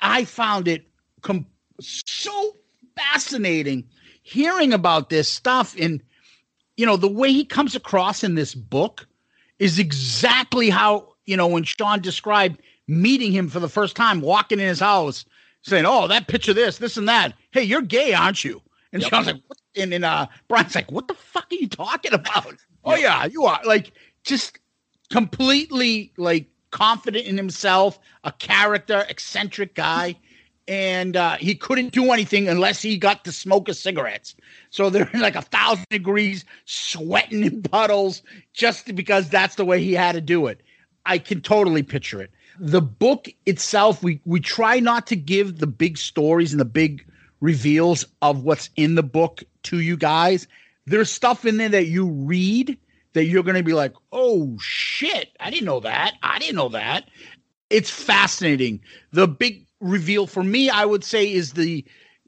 I found it com- so fascinating hearing about this stuff and you know the way he comes across in this book is exactly how you know when Sean described meeting him for the first time, walking in his house, saying, "Oh, that picture, this, this, and that. Hey, you're gay, aren't you?" And Yep. Sean's like, what? and, and uh, Bryan's like, "What the fuck are you talking about?" [LAUGHS] Oh yeah, you are like just completely like confident in himself, a character, eccentric guy. And uh, he couldn't do anything unless he got to smoke his cigarettes. So they're in like a thousand degrees, sweating in puddles, just because that's the way he had to do it. I can totally picture it. The book itself, we we try not to give the big stories and the big reveals of what's in the book to you guys. There's stuff in there that you read that you're going to be like, "Oh shit, I didn't know that. I didn't know that." It's fascinating. The big reveal for me, I would say, is the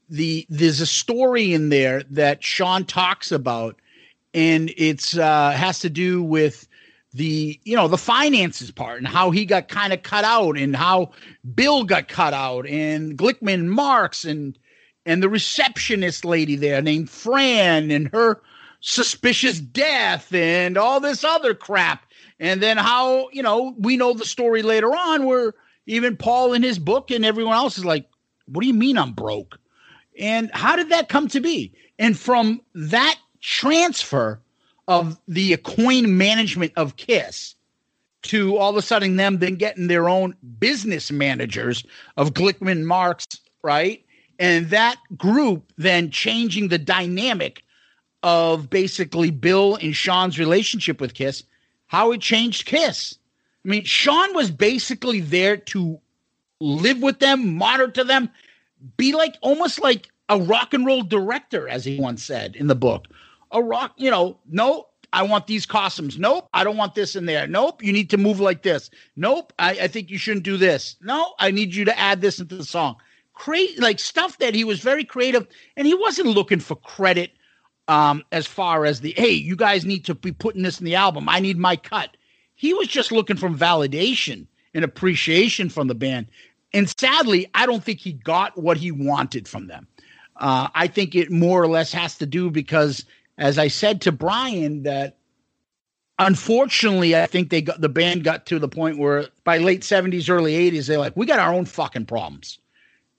the there's a story in there that Sean talks about and it's uh, has to do with the you know the finances part and how he got kind of cut out and how Bill got cut out and Glickman Marks and and the receptionist lady there named Fran and her suspicious death and all this other crap. And then how you know we know the story later on where even Paul in his book and everyone else is like what do you mean I'm broke and how did that come to be and from that transfer of the Aucoin management of Kiss to all of a sudden them then getting their own business managers of Glickman Marks, right? And that group then changing the dynamic of basically Bill and Sean's relationship with Kiss, how it changed Kiss. I mean, Sean was basically there to live with them, monitor them, be like almost like a rock and roll director, as he once said in the book, a rock, you know, no, I want these costumes. Nope, I don't want this in there. Nope, you need to move like this. Nope, I, I think you shouldn't do this. No, I need you to add this into the song. Create like stuff that he was very creative, and he wasn't looking for credit um, as far as the hey, you guys need to be putting this in the album. I need my cut. He was just looking for validation and appreciation from the band. And sadly, I don't think he got what he wanted from them. Uh, I think it more or less has to do because as I said to Bryan, that unfortunately, I think they got the band got to the point where by late 70s, early 80s, they're like, we got our own fucking problems.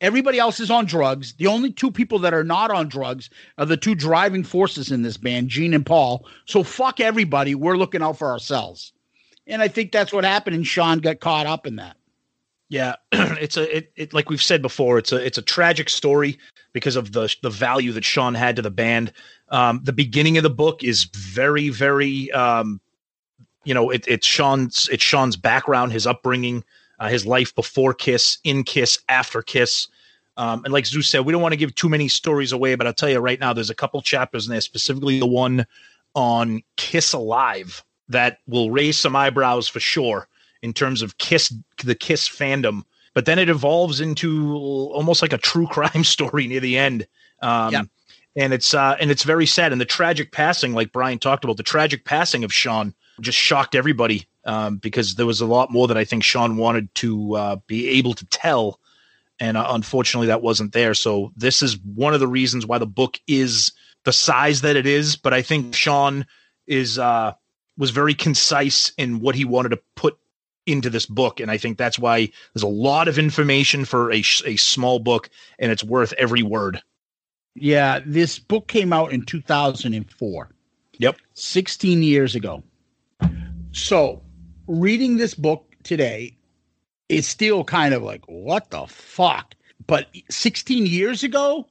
Everybody else is on drugs. The only two people that are not on drugs are the two driving forces in this band, Gene and Paul. So fuck everybody. We're looking out for ourselves. And I think that's what happened, and Sean got caught up in that. Yeah, [CLEARS THROAT] it's a it, it like we've said before, it's a it's a tragic story because of the the value that Sean had to the band. Um, the beginning of the book is very very um, you know it, it's Sean's it's Sean's background, his upbringing, uh, his life before Kiss, in Kiss, after Kiss. Um, and like Zeus said, we don't want to give too many stories away, but I'll tell you right now, there's a couple chapters in there, specifically the one on Kiss Alive, that will raise some eyebrows for sure in terms of Kiss, the Kiss fandom. But then it evolves into almost like a true [LAUGHS] crime story near the end. Um, yeah. And it's uh, and it's very sad. And the tragic passing, like Bryan talked about, the tragic passing of Sean just shocked everybody um, because there was a lot more that I think Sean wanted to uh, be able to tell, and uh, unfortunately that wasn't there. So this is one of the reasons why the book is the size that it is. But I think Sean is uh, was very concise in what he wanted to put into this book. And I think that's why there's a lot of information for a, a small book and it's worth every word. Yeah, this book came out in 2004. Yep. 16 years ago. So, reading this book today, is still kind of like, what the fuck? But 16 years ago,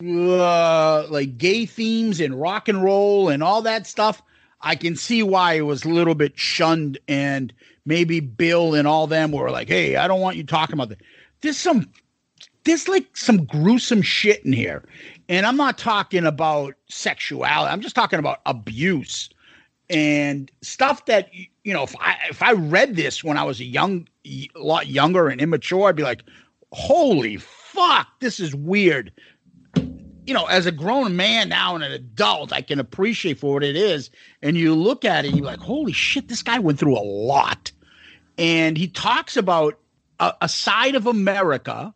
uh, like gay themes and rock and roll and all that stuff, I can see why it was a little bit shunned and maybe Bill and all them were like, "Hey, I don't want you talking about that." There's some, there's like some gruesome shit in here, and I'm not talking about sexuality. I'm just talking about abuse and stuff that you know. If I if I read this when I was a young, a lot younger and immature, I'd be like, "Holy fuck, this is weird." You know, as a grown man now and an adult, I can appreciate for what it is. And you look at it you're like, holy shit, this guy went through a lot. And he talks about a, a side of America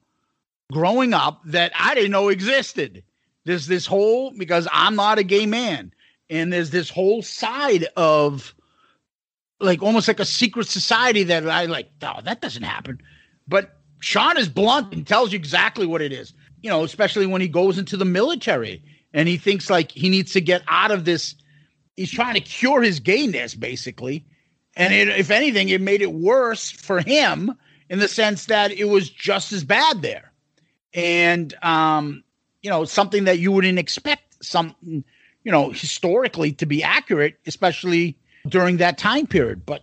growing up that I didn't know existed. There's this whole, because I'm not a gay man, and there's this whole side of like almost like a secret society that I like, oh, that doesn't happen. But Sean is blunt and tells you exactly what it is you know, especially when he goes into the military and he thinks like he needs to get out of this. He's trying to cure his gayness, basically. And it, if anything, it made it worse for him in the sense that it was just as bad there. And, um, you know, something that you wouldn't expect something, you know, historically to be accurate, especially during that time period. But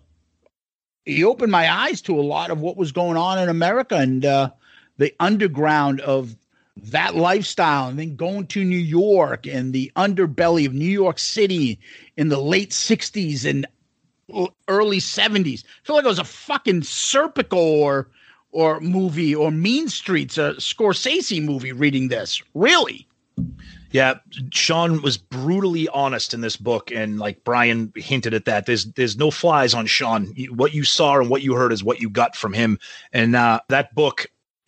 he opened my eyes to a lot of what was going on in America and uh, the underground of that lifestyle and then going to New York and the underbelly of New York City in the late 60s and early 70s. I feel like it was a fucking Serpico or or movie or Mean Streets, a Scorsese movie reading this. Really? Yeah, Sean was brutally honest in this book, and like Bryan hinted at that. There's there's no flies on Sean. What you saw and what you heard is what you got from him. And uh, that book,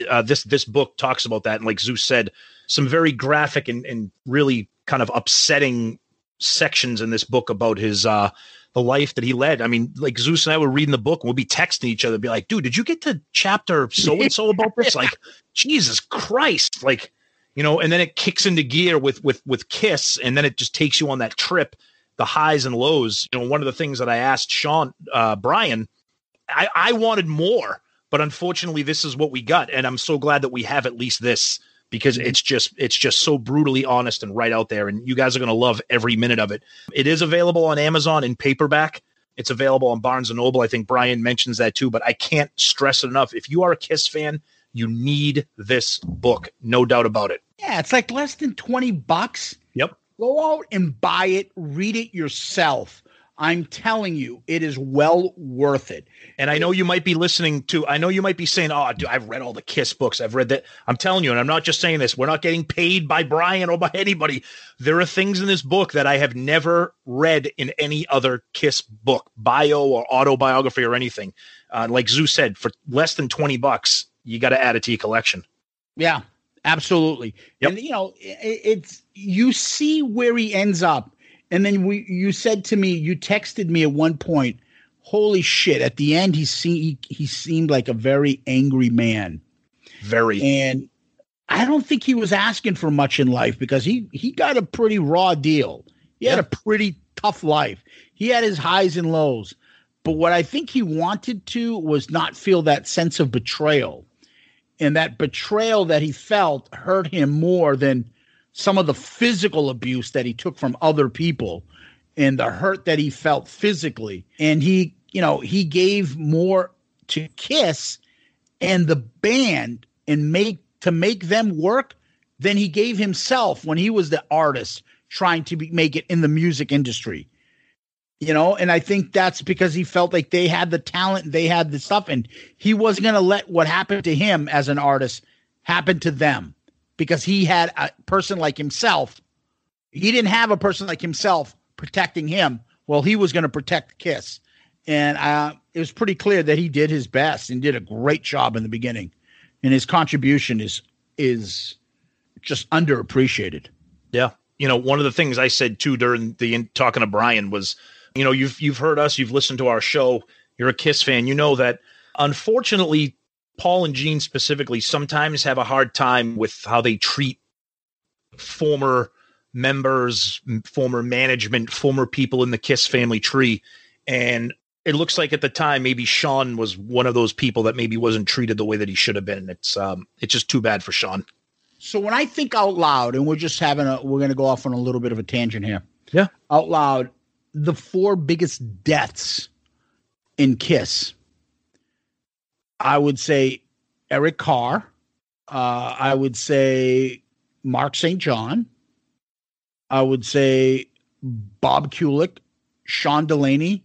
uh, this this book talks about that. And like Zeus said, some very graphic and, and really kind of upsetting sections in this book about his uh the life that he led. I mean, like Zeus and I were reading the book and we'll be texting each other, be like, dude, did you get to chapter so and so about this? Like, Jesus Christ. Like, you know, and then it kicks into gear with with with Kiss, and then it just takes you on that trip, the highs and lows. You know, one of the things that I asked Sean uh Bryan, I, I wanted more, but unfortunately this is what we got. And I'm so glad that we have at least this because mm-hmm. it's just it's just so brutally honest and right out there and you guys are going to love every minute of it it is available on amazon in paperback it's available on barnes and noble i think bryan mentions that too but i can't stress it enough if you are a kiss fan you need this book no doubt about it Yeah, it's like less than 20 bucks. Yep. Go out and buy it, read it yourself. I'm telling you, it is well worth it. And I know you might be listening to, I know you might be saying, oh, dude, I've read all the Kiss books. I've read that. I'm telling you, and I'm not just saying this, we're not getting paid by Bryan or by [LAUGHS] anybody. There are things in this book that I have never read in any other Kiss book, bio or autobiography or anything. Uh, like Zeus said, for less than 20 bucks, you got to add it to your collection. Yeah, absolutely. And you know, it, it's you see where he ends up, and then we you said to me, you texted me at one point, "Holy shit!" At the end, he see he, he seemed like a very angry man. Very. And I don't think he was asking for much in life because he he got a pretty raw deal. He had a pretty tough life. He had his highs and lows. But what I think he wanted to was not feel that sense of betrayal. And that betrayal that he felt hurt him more than some of the physical abuse that he took from other people and the hurt that he felt physically. And he, you know, he gave more to Kiss and the band and make to make them work than he gave himself when he was the artist trying to be, make it in the music industry you know and i think that's because he felt like they had the talent they had the stuff and he wasn't going to let what happened to him as an artist happen to them because he had a person like himself. He didn't have a person like himself protecting him. Well he was going to protect kiss. And uh, it was pretty clear that he did his best and did a great job in the beginning. And his contribution is is just underappreciated. Yeah. You know, one of the things I said too during the in, talking to Bryan was, you know, you've you've heard us, you've listened to our show, you're a Kiss fan, you know that unfortunately Paul and Gene specifically sometimes have a hard time with how they treat former members, former management, former people in the Kiss family tree and it looks like at the time maybe Sean was one of those people that maybe wasn't treated the way that he should have been. It's um it's just too bad for Sean. So when I think out loud, and we're just having a, we're going to go off on a little bit of a tangent here. Yeah. Out loud, the four biggest deaths in Kiss, I would say Eric Carr. Uh, I would say Mark St. John. I would say Bob Kulick, Sean Delaney.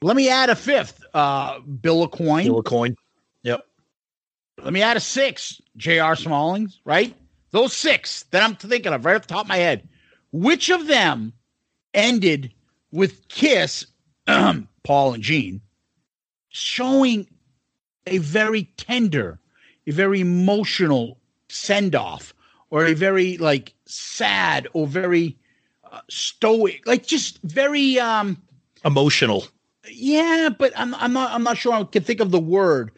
Let me add a fifth, uh, Bill Aucoin. Bill Aucoin. Yep. Let me add a six, J.R. Smallings, right? Those six that I'm thinking of right off the top of my head. Which of them ended with Kiss, [CLEARS THROAT] Paul and Gene, showing a very tender, a very emotional send off, or a very like sad or very uh, stoic, like just very um Emotional. yeah, but I'm I'm not I'm not sure I can think of the word.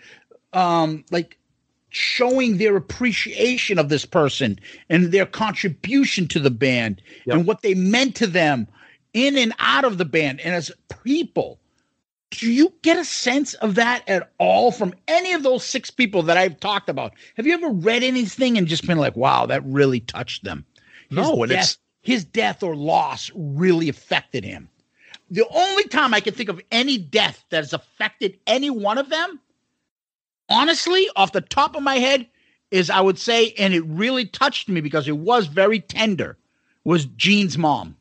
Um, like showing their appreciation of this person and their contribution to the band and what they meant to them in and out of the band and as people. Do you get a sense of that at all from any of those six people that I've talked about? Have you ever read anything and just been like, wow, that really touched them? His No, and death, it's- his death or loss really affected him. The only time I can think of any death that has affected any one of them, honestly, off the top of my head, is I would say, and it really touched me because it was very tender, was Gene's mom.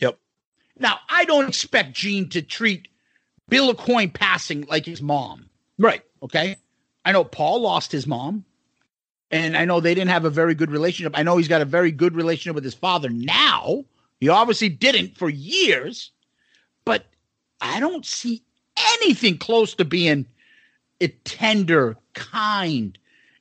Yep. Now, I don't expect Gene to treat Bill Aucoin passing like his mom. Right. Okay. I know Paul lost his mom. And I know they didn't have a very good relationship. I know he's got a very good relationship with his father now. He obviously didn't for years, but I don't see anything close to being a tender, kind,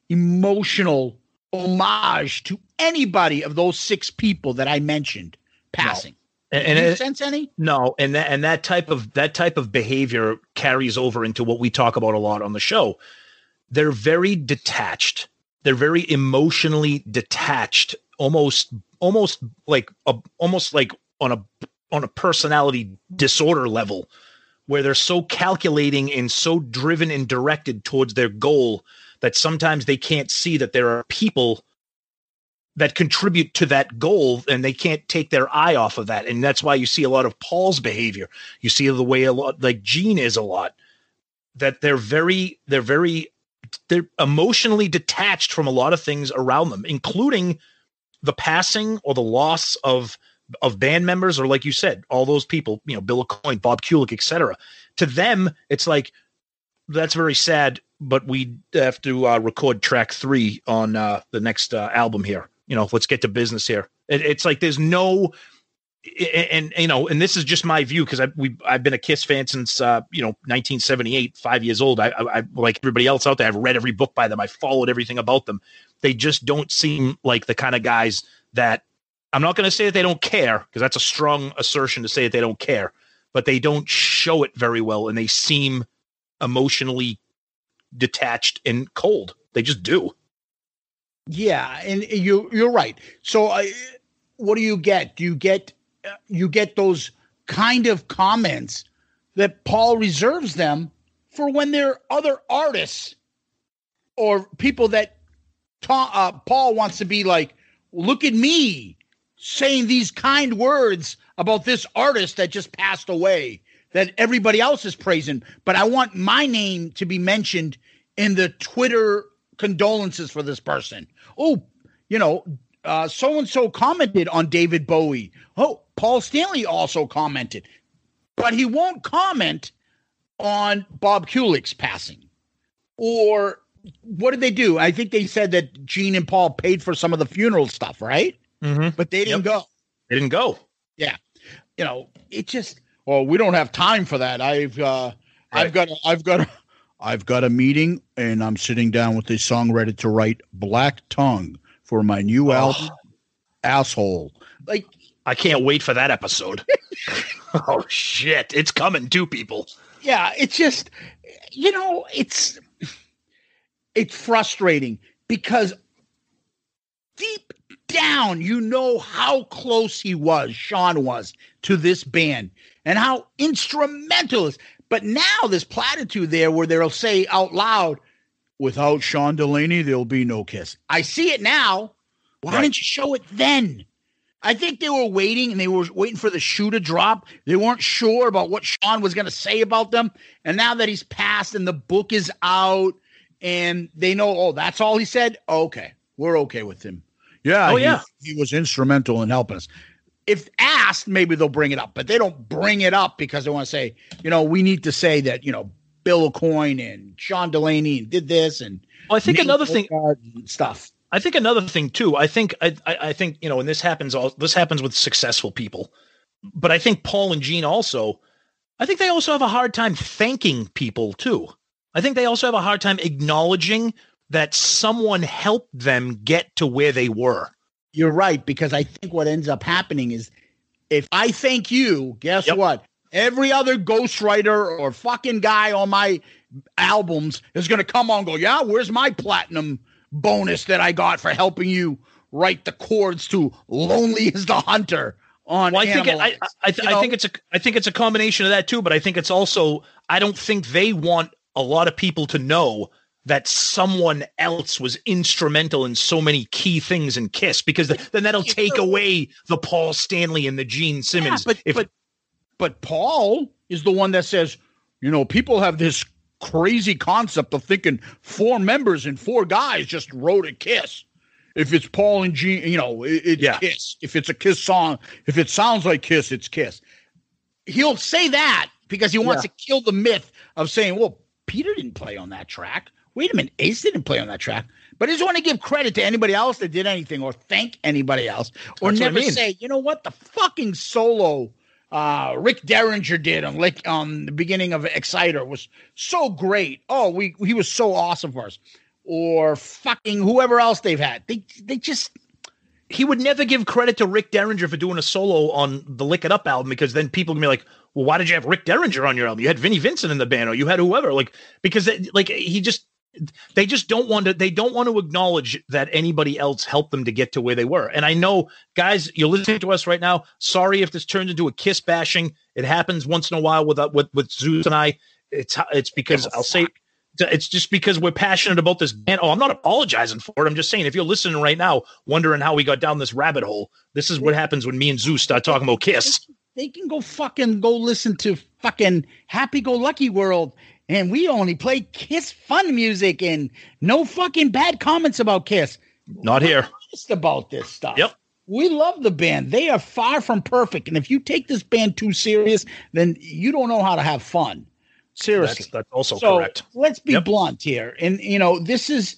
emotional homage to anybody of those six people that I mentioned passing. And, and it- sense any? No, and that and that type of that type of behavior carries over into what we talk about a lot on the show. They're very detached. They're very emotionally detached, almost almost like a, almost like on a on a personality disorder level where they're so calculating and so driven and directed towards their goal that sometimes they can't see that there are people that contribute to that goal and they can't take their eye off of that. And that's why you see a lot of paul's behavior. You see the way a lot like gene is a lot that they're very they're very they're emotionally detached from a lot of things around them including the passing or the loss of of band members or like you said all those people you know bill aucoin bob kulick etc to them it's like that's very sad but we have to uh, record track three on uh, the next uh, album here you know let's get to business here. It, it's like there's no and, and you know and this is just my view because i've we i've been a kiss fan since uh you know 1978 five years old. I, I i like everybody else out there i've read every book by them. I followed everything about them. They just don't seem like the kind of guys that i'm not going to say that they don't care because that's a strong assertion to say that they don't care but they don't show it very well and they seem emotionally detached and cold. They just do Yeah, and you you're right. So, I, what do you get? Do you get uh, you get those kind of comments that Paul reserves them for when there are other artists or people that ta- uh, Paul wants to be like, look at me saying these kind words about this artist that just passed away that everybody else is praising, but I want my name to be mentioned in the Twitter condolences for this person. Oh, you know, so and so commented on David Bowie. Oh, Paul Stanley also commented, but he won't comment on Bob Kulick's passing. Or what did they do? I think they said that Gene and Paul paid for some of the funeral stuff, right? Mm-hmm. But they didn't go. They didn't go. Yeah. You know, it just well, we don't have time for that. I've uh I've got a, I've got a, I've got a meeting and I'm sitting down with a songwriter to write Black Tongue for my new oh. album Asshole. Like I can't wait for that episode. [LAUGHS] oh shit, it's coming too, people. yeah, it's just you know, it's it's frustrating because deep down you know how close he was, Sean was to this band and how instrumental is. But now this platitude there where they'll say out loud, without Sean Delaney, there'll be no kiss. I see it now. Why Right. didn't you show it then? I think they were waiting and they were waiting for the shoe to drop. They weren't sure about what Sean was going to say about them. And now that he's passed and the book is out and they know, oh, that's all he said. Okay, we're okay with him. Yeah. Oh, he- yeah. He was instrumental in helping us. If asked, maybe they'll bring it up, but they don't bring it up because they want to say, you know, we need to say that, you know, Bill Aucoin and Sean Delaney and did this and Well, I think Nate another thing stuff. I think another thing too. I think I, I I think you know, and this happens all this happens with successful people, but I think Paul and Gene also. I think they also have a hard time thanking people too. I think they also have a hard time acknowledging that someone helped them get to where they were. You're right because I think what ends up happening is if I thank you, guess what? Every other ghostwriter or fucking guy on my albums is going to come on and go, "Yeah, where's my platinum bonus that I got for helping you write the chords to Lonely is the Hunter on Well, I think it, I, I, th- I think it's a I think it's a combination of that too. But I think it's also I don't think they want a lot of people to know that someone else was instrumental in so many key things in Kiss because th- then that'll take away the Paul Stanley and the Gene Simmons. but but but Paul is the one that says, you know, people have this crazy concept of thinking four members and four guys just wrote a kiss. If it's Paul and Gene, you know, it, it's Kiss. If it's a Kiss song, if it sounds like Kiss, it's Kiss. He'll say that because he wants Yeah. to kill the myth of saying, well, Peter didn't play on that track. Wait a minute, Ace didn't play on that track. But I just want to give credit to anybody else that did anything or thank anybody else or That's what I never mean. say, you know what, the fucking solo uh, Rick Derringer did on like on the beginning of Exciter was so great. Oh, we he was so awesome for us. Or fucking whoever else they've had. They they just he would never give credit to Rick Derringer for doing a solo on the Lick It Up album because then people can be like, well, why did you have Rick Derringer on your album? You had Vinnie Vincent in the band or you had whoever. Like, because it, like he just they just don't want to they don't want to acknowledge that anybody else helped them to get to where they were. And I know, guys, you're listening to us right now. Sorry if this turns into a kiss bashing. It happens once in a while with uh, with with Zeus and I. It's it's because I'll say it's just because we're passionate about this band. Oh, I'm not apologizing for it. I'm just saying if you're listening right now, wondering how we got down this rabbit hole, this is what happens when me and Zeus start talking about Kiss. they can go fucking go listen to fucking Happy Go Lucky World, and we only play Kiss fun music and no fucking bad comments about Kiss. Not here. Just about this stuff. Yep. We love the band. They are far from perfect, and if you take this band too serious, then you don't know how to have fun. Seriously, That's, that's also so correct. let's be blunt here. And, you know, this is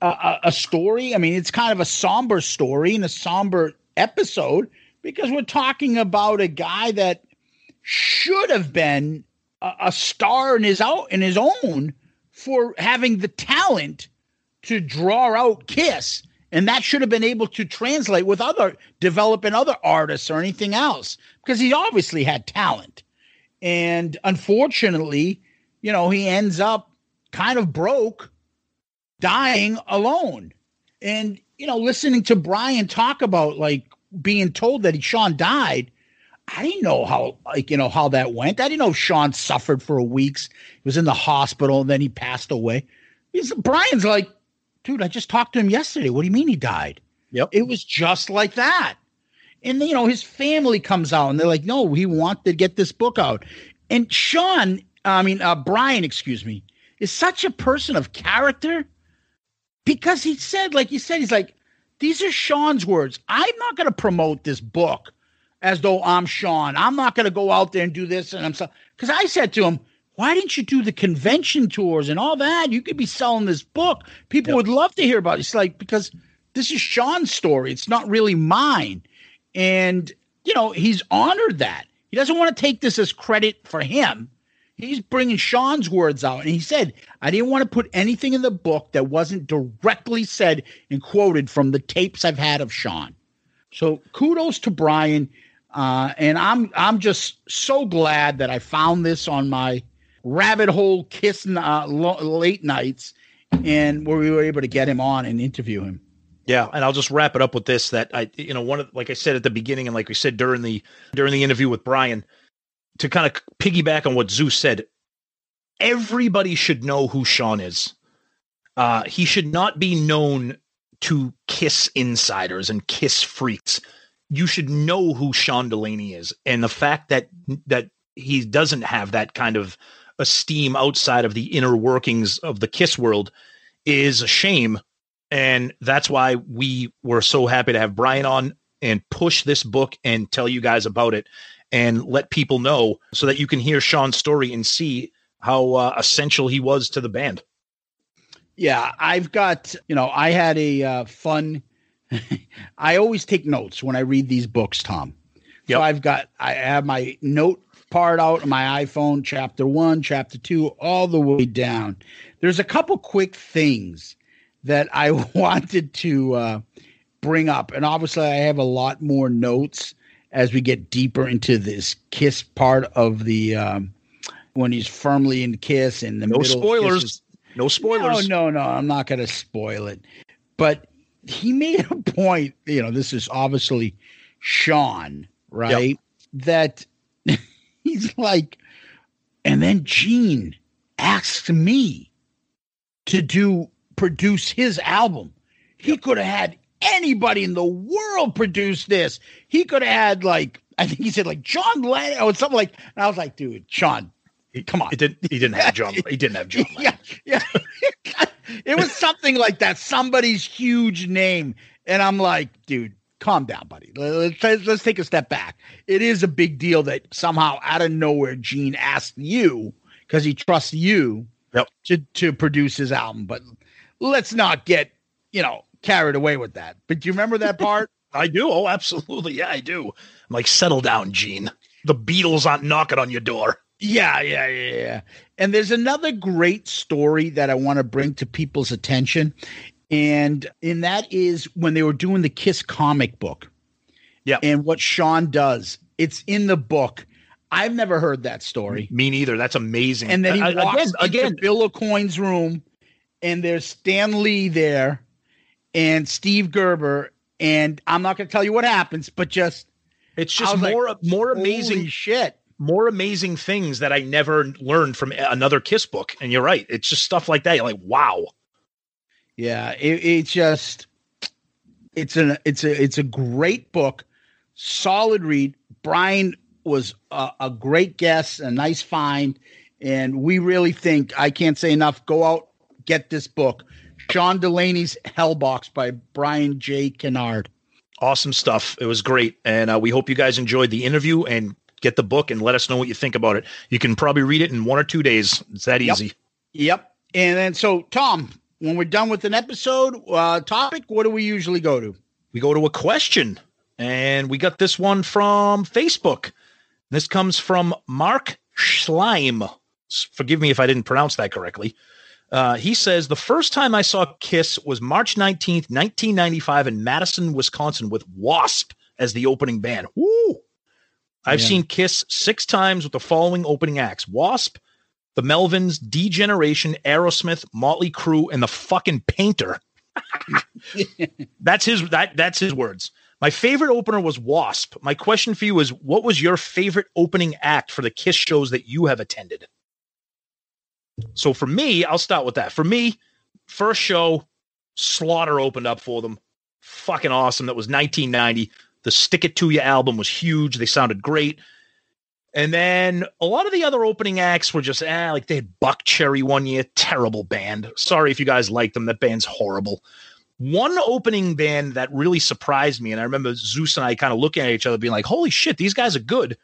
a, a, a story. I mean, it's kind of a somber story and a somber episode because we're talking about a guy that should have been a, a star in his out in his own for having the talent to draw out Kiss. And that should have been able to translate with other developing other artists or anything else because he obviously had talent. And unfortunately, you know, he ends up kind of broke, dying alone. And, you know, listening to Bryan talk about like being told that he, Sean died, I didn't know how, like, you know, how that went. I didn't know Sean suffered for weeks. He was in the hospital and then he passed away. He's Bryan's like, dude, I just talked to him yesterday. What do you mean he died? Yep. It was just like that. And you know, his family comes out and they're like, no, we want to get this book out. And Sean, I mean, uh, Bryan, excuse me, is such a person of character because he said, like you said, he's like, these are Sean's words. I'm not going to promote this book as though I'm Sean. I'm not going to go out there and do this. And I'm so, because I said to him, why didn't you do the convention tours and all that? You could be selling this book. People would love to hear about it. It's like, because this is Sean's story. It's not really mine. And, you know, he's honored that. He doesn't want to take this as credit for him. He's bringing Sean's words out. And he said, I didn't want to put anything in the book that wasn't directly said and quoted from the tapes I've had of Sean. So kudos to Bryan. Uh, and I'm I'm just so glad that I found this on my rabbit hole kiss uh, late nights and where we were able to get him on and interview him. Yeah, and I'll just wrap it up with this: that I, you know, one of like I said at the beginning, and like we said during the during the interview with Bryan, to kind of piggyback on what Zeus said, everybody should know who Sean is. Uh, he should not be known to Kiss insiders and Kiss freaks. You should know who Sean Delaney is, and the fact that that he doesn't have that kind of esteem outside of the inner workings of the Kiss world is a shame and that's why we were so happy to have Bryan on and push this book and tell you guys about it and let people know so that you can hear Sean's story and see how uh, essential he was to the band. Yeah, I've got, you know, I had a uh, fun. [LAUGHS] I always take notes when I read these books, Tom. So I've got, I have my note part out on my iPhone, chapter one, chapter two, all the way down. There's a couple quick things that I [LAUGHS] wanted to uh, bring up. And obviously, I have a lot more notes as we get deeper into this Kiss part of the um, when he's firmly in Kiss in the No spoilers. No spoilers. No, no, no. I'm not going to spoil it. But he made a point. You know, this is obviously Sean, right? That [LAUGHS] he's like, and then Gene asked me to do produce his album. He could have had anybody in the world produce this. He could have had like I think he said like John Lennon or something like. And I was like, dude, Sean, come on. He didn't. He didn't have [LAUGHS] John. He didn't have John. yeah, yeah. [LAUGHS] it was something like that. Somebody's huge name, and I'm like, dude, calm down, buddy. Let's, let's, take a step back. It is a big deal that somehow out of nowhere Gene asked you because he trusts you Yep. To to produce his album, but let's not get you know carried away with that. But do you remember that [LAUGHS] part? I do. Oh, absolutely. Yeah, I do. I'm like, settle down, Gene. The Beatles aren't knocking on your door. Yeah, yeah, yeah, yeah. And there's another great story that I want to bring to people's attention. And and that is when they were doing the Kiss comic book. Yeah. And what Sean does. It's in the book. I've never heard that story. Me neither. That's amazing. And then he walks again, again, into Bill Aucoin's room, and there's Stan Lee there, and Steve Gerber, and I'm not going to tell you what happens, but just it's just was like, more more amazing shit. More amazing things that I never learned from another Kiss book. And you're right. It's just stuff like that. You're like, wow. Yeah, it, it's just it's an it's a it's a great book, solid read. Bryan was a, a great guest, a nice find, and we really think I can't say enough. Go out, get this book, Sean Delaney's Hellbox by Bryan J. Kinnaird. Awesome stuff. It was great. And uh, we hope you guys enjoyed the interview and get the book and let us know what you think about it. You can probably read it in one or two days. It's that Yep. easy. Yep. And then so Tom, when we're done with an episode uh, topic, what do we usually go to? we go to a question and we got this one from facebook this comes from mark schleim forgive me if i didn't pronounce that correctly uh, he says the first time i saw kiss was march 19th 1995 in madison wisconsin with wasp as the opening band Woo! I've Yeah. seen kiss six times with the following opening acts wasp the melvins degeneration aerosmith motley crue and the fucking painter [LAUGHS] that's his that that's his words. My favorite opener was Wasp. My question for you is what was your favorite opening act for the Kiss shows that you have attended? So for me, I'll start with that. For me, first show, Slaughter opened up for them. Fucking awesome. That was 1990. The Stick It To You album was huge. They sounded great. And then a lot of the other opening acts were just, ah, like they had Buckcherry one year, terrible band. Sorry if you guys like them. That band's horrible. One opening band that really surprised me, and I remember Zeus and I kind of looking at each other, being like, "Holy shit, these guys are good!"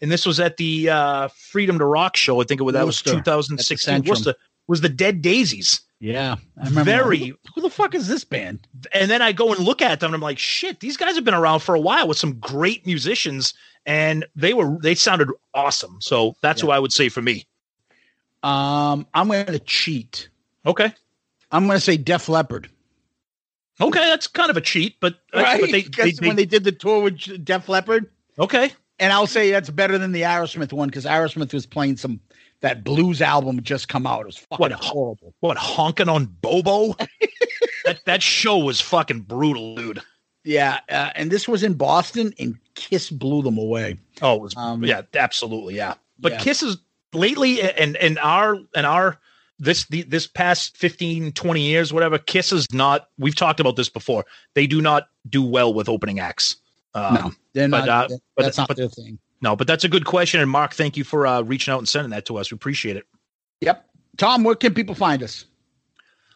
And this was at the uh, Freedom to Rock show. I think it was that was Worcester, at the 2016. Worcester was the Dead Daisies. Yeah, I remember. Very. Who the fuck is this band? And then I go and look at them, and I'm like, "Shit, these guys have been around for a while with some great musicians, and they were they sounded awesome." So that's who I would say for me. Um, I'm going to cheat. Okay. I'm going to say Def Leppard. Okay, that's kind of a cheat, but uh, Right? but they, Because they, when they did the tour with Def Leppard. Okay. And I'll say that's better than the Aerosmith one because Aerosmith was playing some that blues album just come out. It was fucking What horrible. What honking on Bobo? [LAUGHS] that that show was fucking brutal, dude. Yeah, uh, and this was in Boston, and Kiss blew them away. Oh, it was Um, yeah, absolutely, yeah. But yeah. Kiss is lately and and our and our this the, this past 15 20 years whatever Kiss is not we've talked about this before. They do not do well with opening acts. Um, no, they're but, not. uh, but- that's not but- their thing. No, but that's a good question and Mark, thank you for uh, reaching out and sending that to us. We appreciate it. Yep. Tom, where can people find us?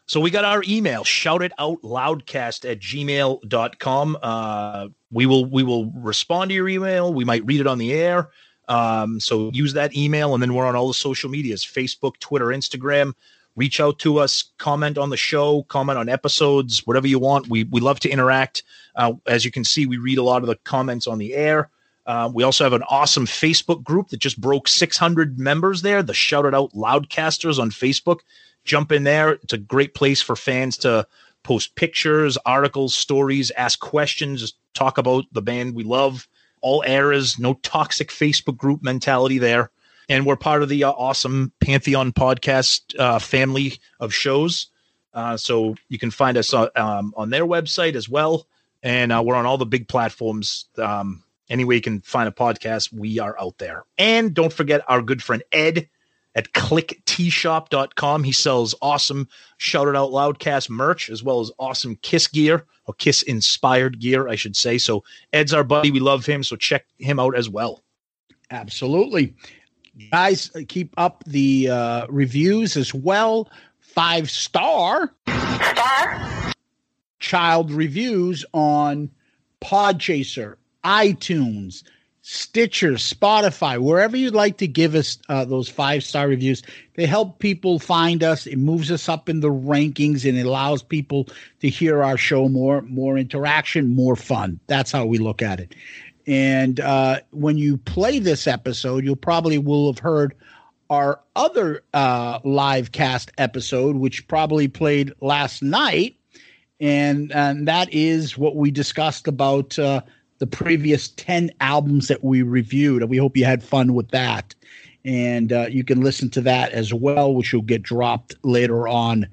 So we got our email, shout it out loudcast at gmail.com. Uh, we will we will respond to your email. We might read it on the air. Um, so use that email, and then we're on all the social medias: Facebook, Twitter, Instagram. Reach out to us, comment on the show, comment on episodes, whatever you want. We we love to interact. Uh, as you can see, we read a lot of the comments on the air. Uh, we also have an awesome Facebook group that just broke 600 members there. The Shout It Out Loudcasters on Facebook. Jump in there. It's a great place for fans to post pictures, articles, stories, ask questions, talk about the band we love. All eras, no toxic Facebook group mentality there. And we're part of the uh, awesome Pantheon podcast uh, family of shows. Uh, so you can find us uh, um, on their website as well. And uh, we're on all the big platforms. Um, any way you can find a podcast, we are out there. And don't forget our good friend Ed at clicktshop.com. He sells awesome Shout It Out Loudcast merch as well as awesome Kiss gear or Kiss inspired gear, I should say. So Ed's our buddy. We love him. So check him out as well. Absolutely. Guys, uh, keep up the uh, reviews as well. Five star. Star. Child reviews on Podchaser, iTunes, Stitcher, Spotify, wherever you'd like to give us uh, those five star reviews. They help people find us. It moves us up in the rankings and it allows people to hear our show more, more interaction, more fun. That's how we look at it. And uh, when you play this episode, you'll probably will have heard our other uh, live cast episode, which probably played last night, and and that is what we discussed about uh, the previous ten albums that we reviewed. And we hope you had fun with that. And uh, you can listen to that as well, which will get dropped later on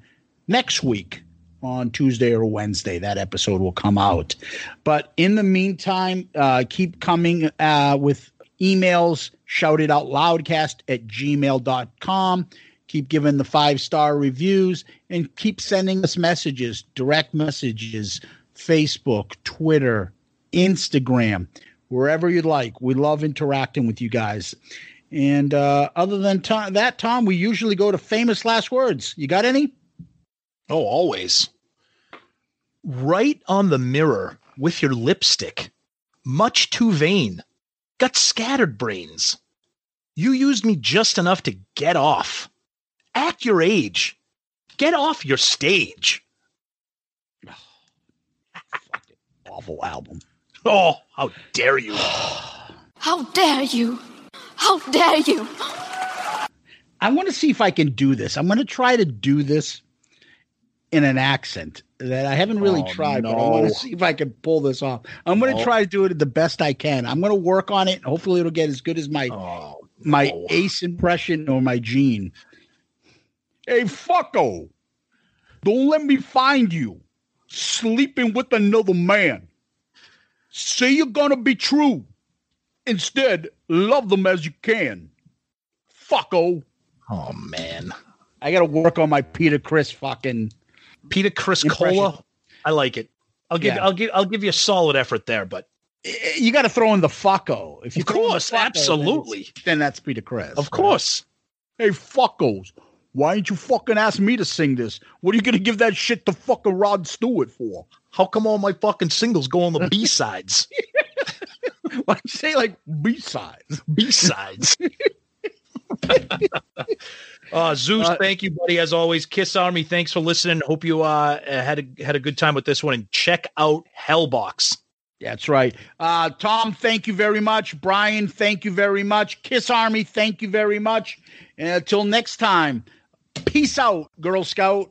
next week on Tuesday or Wednesday. That episode will come out. But in the meantime, uh, keep coming uh, with emails, shout it out loudcast at gmail.com. Keep giving the five star reviews and keep sending us messages, direct messages, Facebook, Twitter, Instagram, wherever you'd like. We love interacting with you guys. And uh, other than Tom, that, Tom, we usually go to famous last words. You got any? Oh, always. Right on the mirror with your lipstick. Much too vain. Got scattered brains. You used me just enough to get off. Act your age. Get off your stage. [SIGHS] Awful album. Oh, how dare you! [SIGHS] How dare you! How dare you! I want to see if I can do this. I'm going to try to do this in an accent that I haven't really Oh, tried, but I want to see if I can pull this off. I'm going to try to do it the best I can. I'm going to work on it. and Hopefully, it'll get as good as my Oh, my ace impression or my gene. Hey, fucko! Don't let me find you sleeping with another man. Say you're gonna be true. Instead, love them as you can. Fucko. Oh. oh man. I gotta work on my Peter Criss fucking Peter Criss Impression. Cola. I like it. I'll give Yeah. I'll give I'll give you a solid effort there, but eh, eh, you got to throw in the fucko. Oh. If you Of throw the course, fucko, oh, absolutely. it's- then, that's Peter Criss. of course. Hey, fuckos. Why ain't you fucking ask me to sing this? What are you gonna give that shit to fucking Rod Stewart for? How come all my fucking singles go on the [LAUGHS] B sides? [LAUGHS] Why you say like B sides? B sides. [LAUGHS] Uh, Zeus, thank you, buddy. As always, Kiss Army. Thanks for listening. Hope you uh, had a, had a good time with this one. And check out Hellbox. That's right. Uh, Tom, thank you very much. Bryan, thank you very much. Kiss Army, thank you very much. And until next time, peace out, Girl Scout.